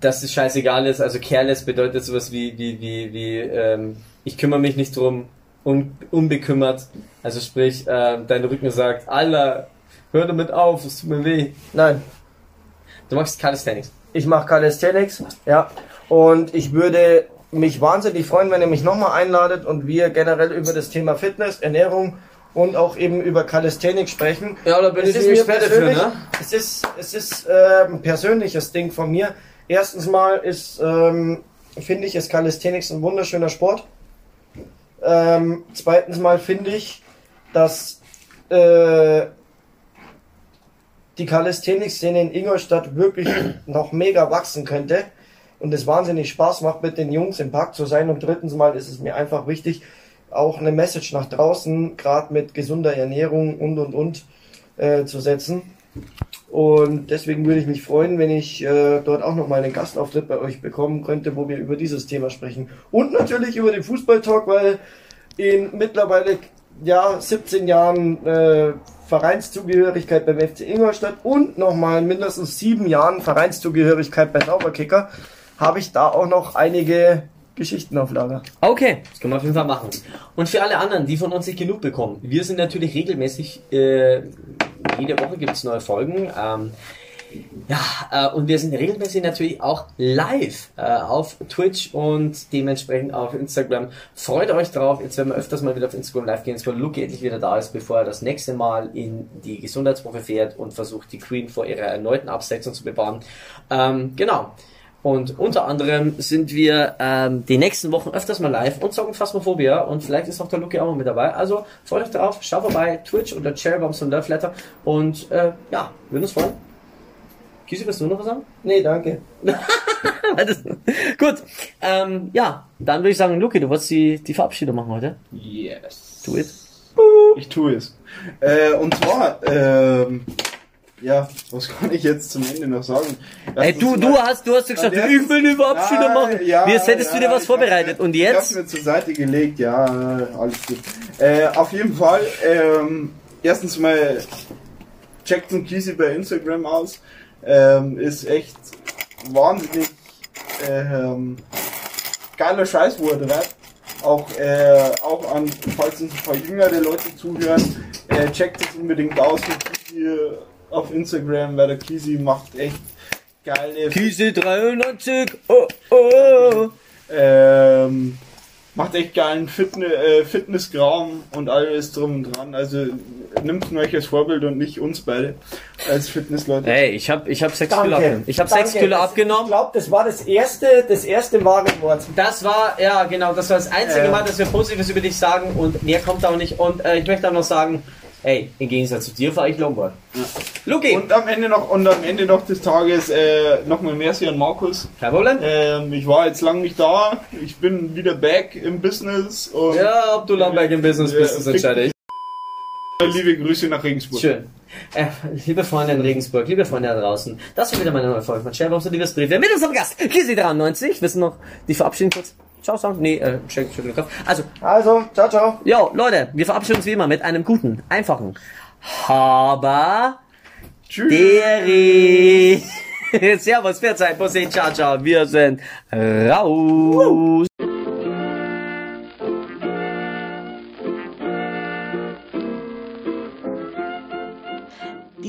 Speaker 1: dass es scheißegal ist. Also Careless bedeutet sowas wie, wie, wie, wie ähm, ich kümmere mich nicht drum, un, unbekümmert. Also sprich, äh, dein Rücken sagt, Alter, hör damit auf, es tut mir weh.
Speaker 4: Nein,
Speaker 1: Du machst Calisthenics.
Speaker 4: ich mache Calisthenics, ja. Und ich würde mich wahnsinnig freuen, wenn ihr mich nochmal einladet und wir generell über das Thema Fitness, Ernährung und auch eben über Calisthenics sprechen.
Speaker 1: Ja, da bin
Speaker 4: Es
Speaker 1: ich
Speaker 4: ist
Speaker 1: Experte für,
Speaker 4: persönlich,
Speaker 1: ne?
Speaker 4: es ist, es ist äh, ein persönliches Ding von mir. Erstens mal ist, ähm, finde ich, ist Calisthenics ein wunderschöner Sport. Ähm, zweitens mal finde ich, dass äh, die Calisthenics-Szene in Ingolstadt wirklich noch mega wachsen könnte und es wahnsinnig Spaß macht, mit den Jungs im Park zu sein. Und drittens mal ist es mir einfach wichtig, auch eine Message nach draußen, gerade mit gesunder Ernährung und und und äh, zu setzen. Und deswegen würde ich mich freuen, wenn ich äh, dort auch nochmal einen Gastauftritt bei euch bekommen könnte, wo wir über dieses Thema sprechen. Und natürlich über den Fußballtalk, weil in mittlerweile ja 17 Jahren äh, Vereinszugehörigkeit beim FC Ingolstadt und nochmal mindestens sieben Jahren Vereinszugehörigkeit bei Sauberkicker habe ich da auch noch einige Geschichten auf Lager.
Speaker 1: Okay, das können wir auf jeden Fall machen. Und für alle anderen, die von uns nicht genug bekommen, wir sind natürlich regelmäßig, äh, jede Woche gibt es neue Folgen. Ähm, ja, äh, und wir sind regelmäßig natürlich auch live äh, auf Twitch und dementsprechend auf Instagram. Freut euch drauf. Jetzt werden wir öfters mal wieder auf Instagram live gehen, weil Luke endlich wieder da ist, bevor er das nächste Mal in die Gesundheitswoche fährt und versucht, die Queen vor ihrer erneuten Absetzung zu bewahren. Ähm, genau. Und unter anderem sind wir ähm, die nächsten Wochen öfters mal live und zocken Phasmophobia und vielleicht ist auch der Luki auch mal mit dabei. Also freut euch drauf, schaut vorbei, Twitch oder Cherrybombs und Love Letter und äh, ja, würden uns freuen. Kisi, willst du noch was sagen?
Speaker 4: Nee, danke.
Speaker 1: Gut, ähm, ja, dann würde ich sagen, Luki, du wolltest die, die Verabschiedung machen heute.
Speaker 3: Yes.
Speaker 1: Do it.
Speaker 3: Ich tue es. Äh, und zwar, ähm, ja, was kann ich jetzt zum Ende noch sagen?
Speaker 1: Ey, du, du hast, du hast ja gesagt, ich will eine Verabschiedung machen.
Speaker 3: ja,
Speaker 1: Wie hättest
Speaker 3: ja,
Speaker 1: du dir was vorbereitet.
Speaker 3: hab's-
Speaker 1: Und
Speaker 3: Ich hab's
Speaker 1: jetzt?
Speaker 3: mir zur Seite gelegt, ja, alles gut. Äh, auf jeden Fall, ähm, erstens mal, checkt den Kisi bei Instagram aus. Ähm, ist echt wahnsinnig ähm, geiler Scheiß, wo er treibt. Auch, äh, auch an, falls uns ein paar jüngere Leute zuhören, äh, checkt es unbedingt aus mit Kisi auf Instagram, weil der Kisi macht echt geile
Speaker 1: Kisi 93, oh, oh.
Speaker 3: ähm, macht echt geilen Fitness, äh, Fitnesskram und alles drum und dran. Also nimmt ihn euch als Vorbild und nicht uns beide als Fitnessleute.
Speaker 1: Ey, ich hab, ich hab sechs. Kilo abgenommen. Ich hab
Speaker 4: Danke.
Speaker 1: sechs Kilo
Speaker 4: Das- Ich
Speaker 1: abgenommen.
Speaker 4: glaube, das war das erste, das erste wahre Wort.
Speaker 1: Das war, ja genau, das war das einzige
Speaker 3: Äh.
Speaker 1: Mal, dass wir Positives über dich sagen und mehr kommt auch nicht. Und äh, ich möchte auch noch sagen, ey, im Gegensatz zu dir fahre ich Longboard. Luki,
Speaker 3: Und am Ende noch und am Ende noch des Tages äh, nochmal merci an Markus.
Speaker 1: kein Problem.
Speaker 3: Ähm, ich war jetzt lang nicht da. Ich bin wieder back im Business und
Speaker 1: Ja, ob du Lamberg im Business
Speaker 3: Ja,
Speaker 1: bist, das entscheide ich.
Speaker 3: liebe Grüße nach Regensburg.
Speaker 1: Schön. Äh, liebe Freunde in Regensburg, liebe Freunde da draußen, das war wieder meine neue Folge von Sharebombs und Liebesbriefe. Mit unserem Gast, Kisi93. Wissen noch, die verabschieden kurz. Ciao sagen? Nee, äh, check, check, check. Also,
Speaker 4: Also, ciao, ciao.
Speaker 1: Jo, Leute, wir verabschieden uns wie immer mit einem guten, einfachen Aber
Speaker 3: Tschüss.
Speaker 1: Deri. Servus, Pfiat, Bussi, ciao, ciao. Wir sind raus.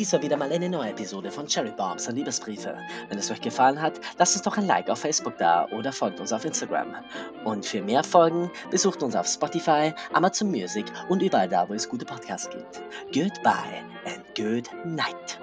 Speaker 7: Dies war wieder mal eine neue Episode von Cherry Bombs und Liebesbriefe. Wenn es euch gefallen hat, lasst uns doch ein Like auf Facebook da oder folgt uns auf Instagram. Und für mehr Folgen besucht uns auf Spotify, Amazon Music und überall da, wo es gute Podcasts gibt. Goodbye and good night.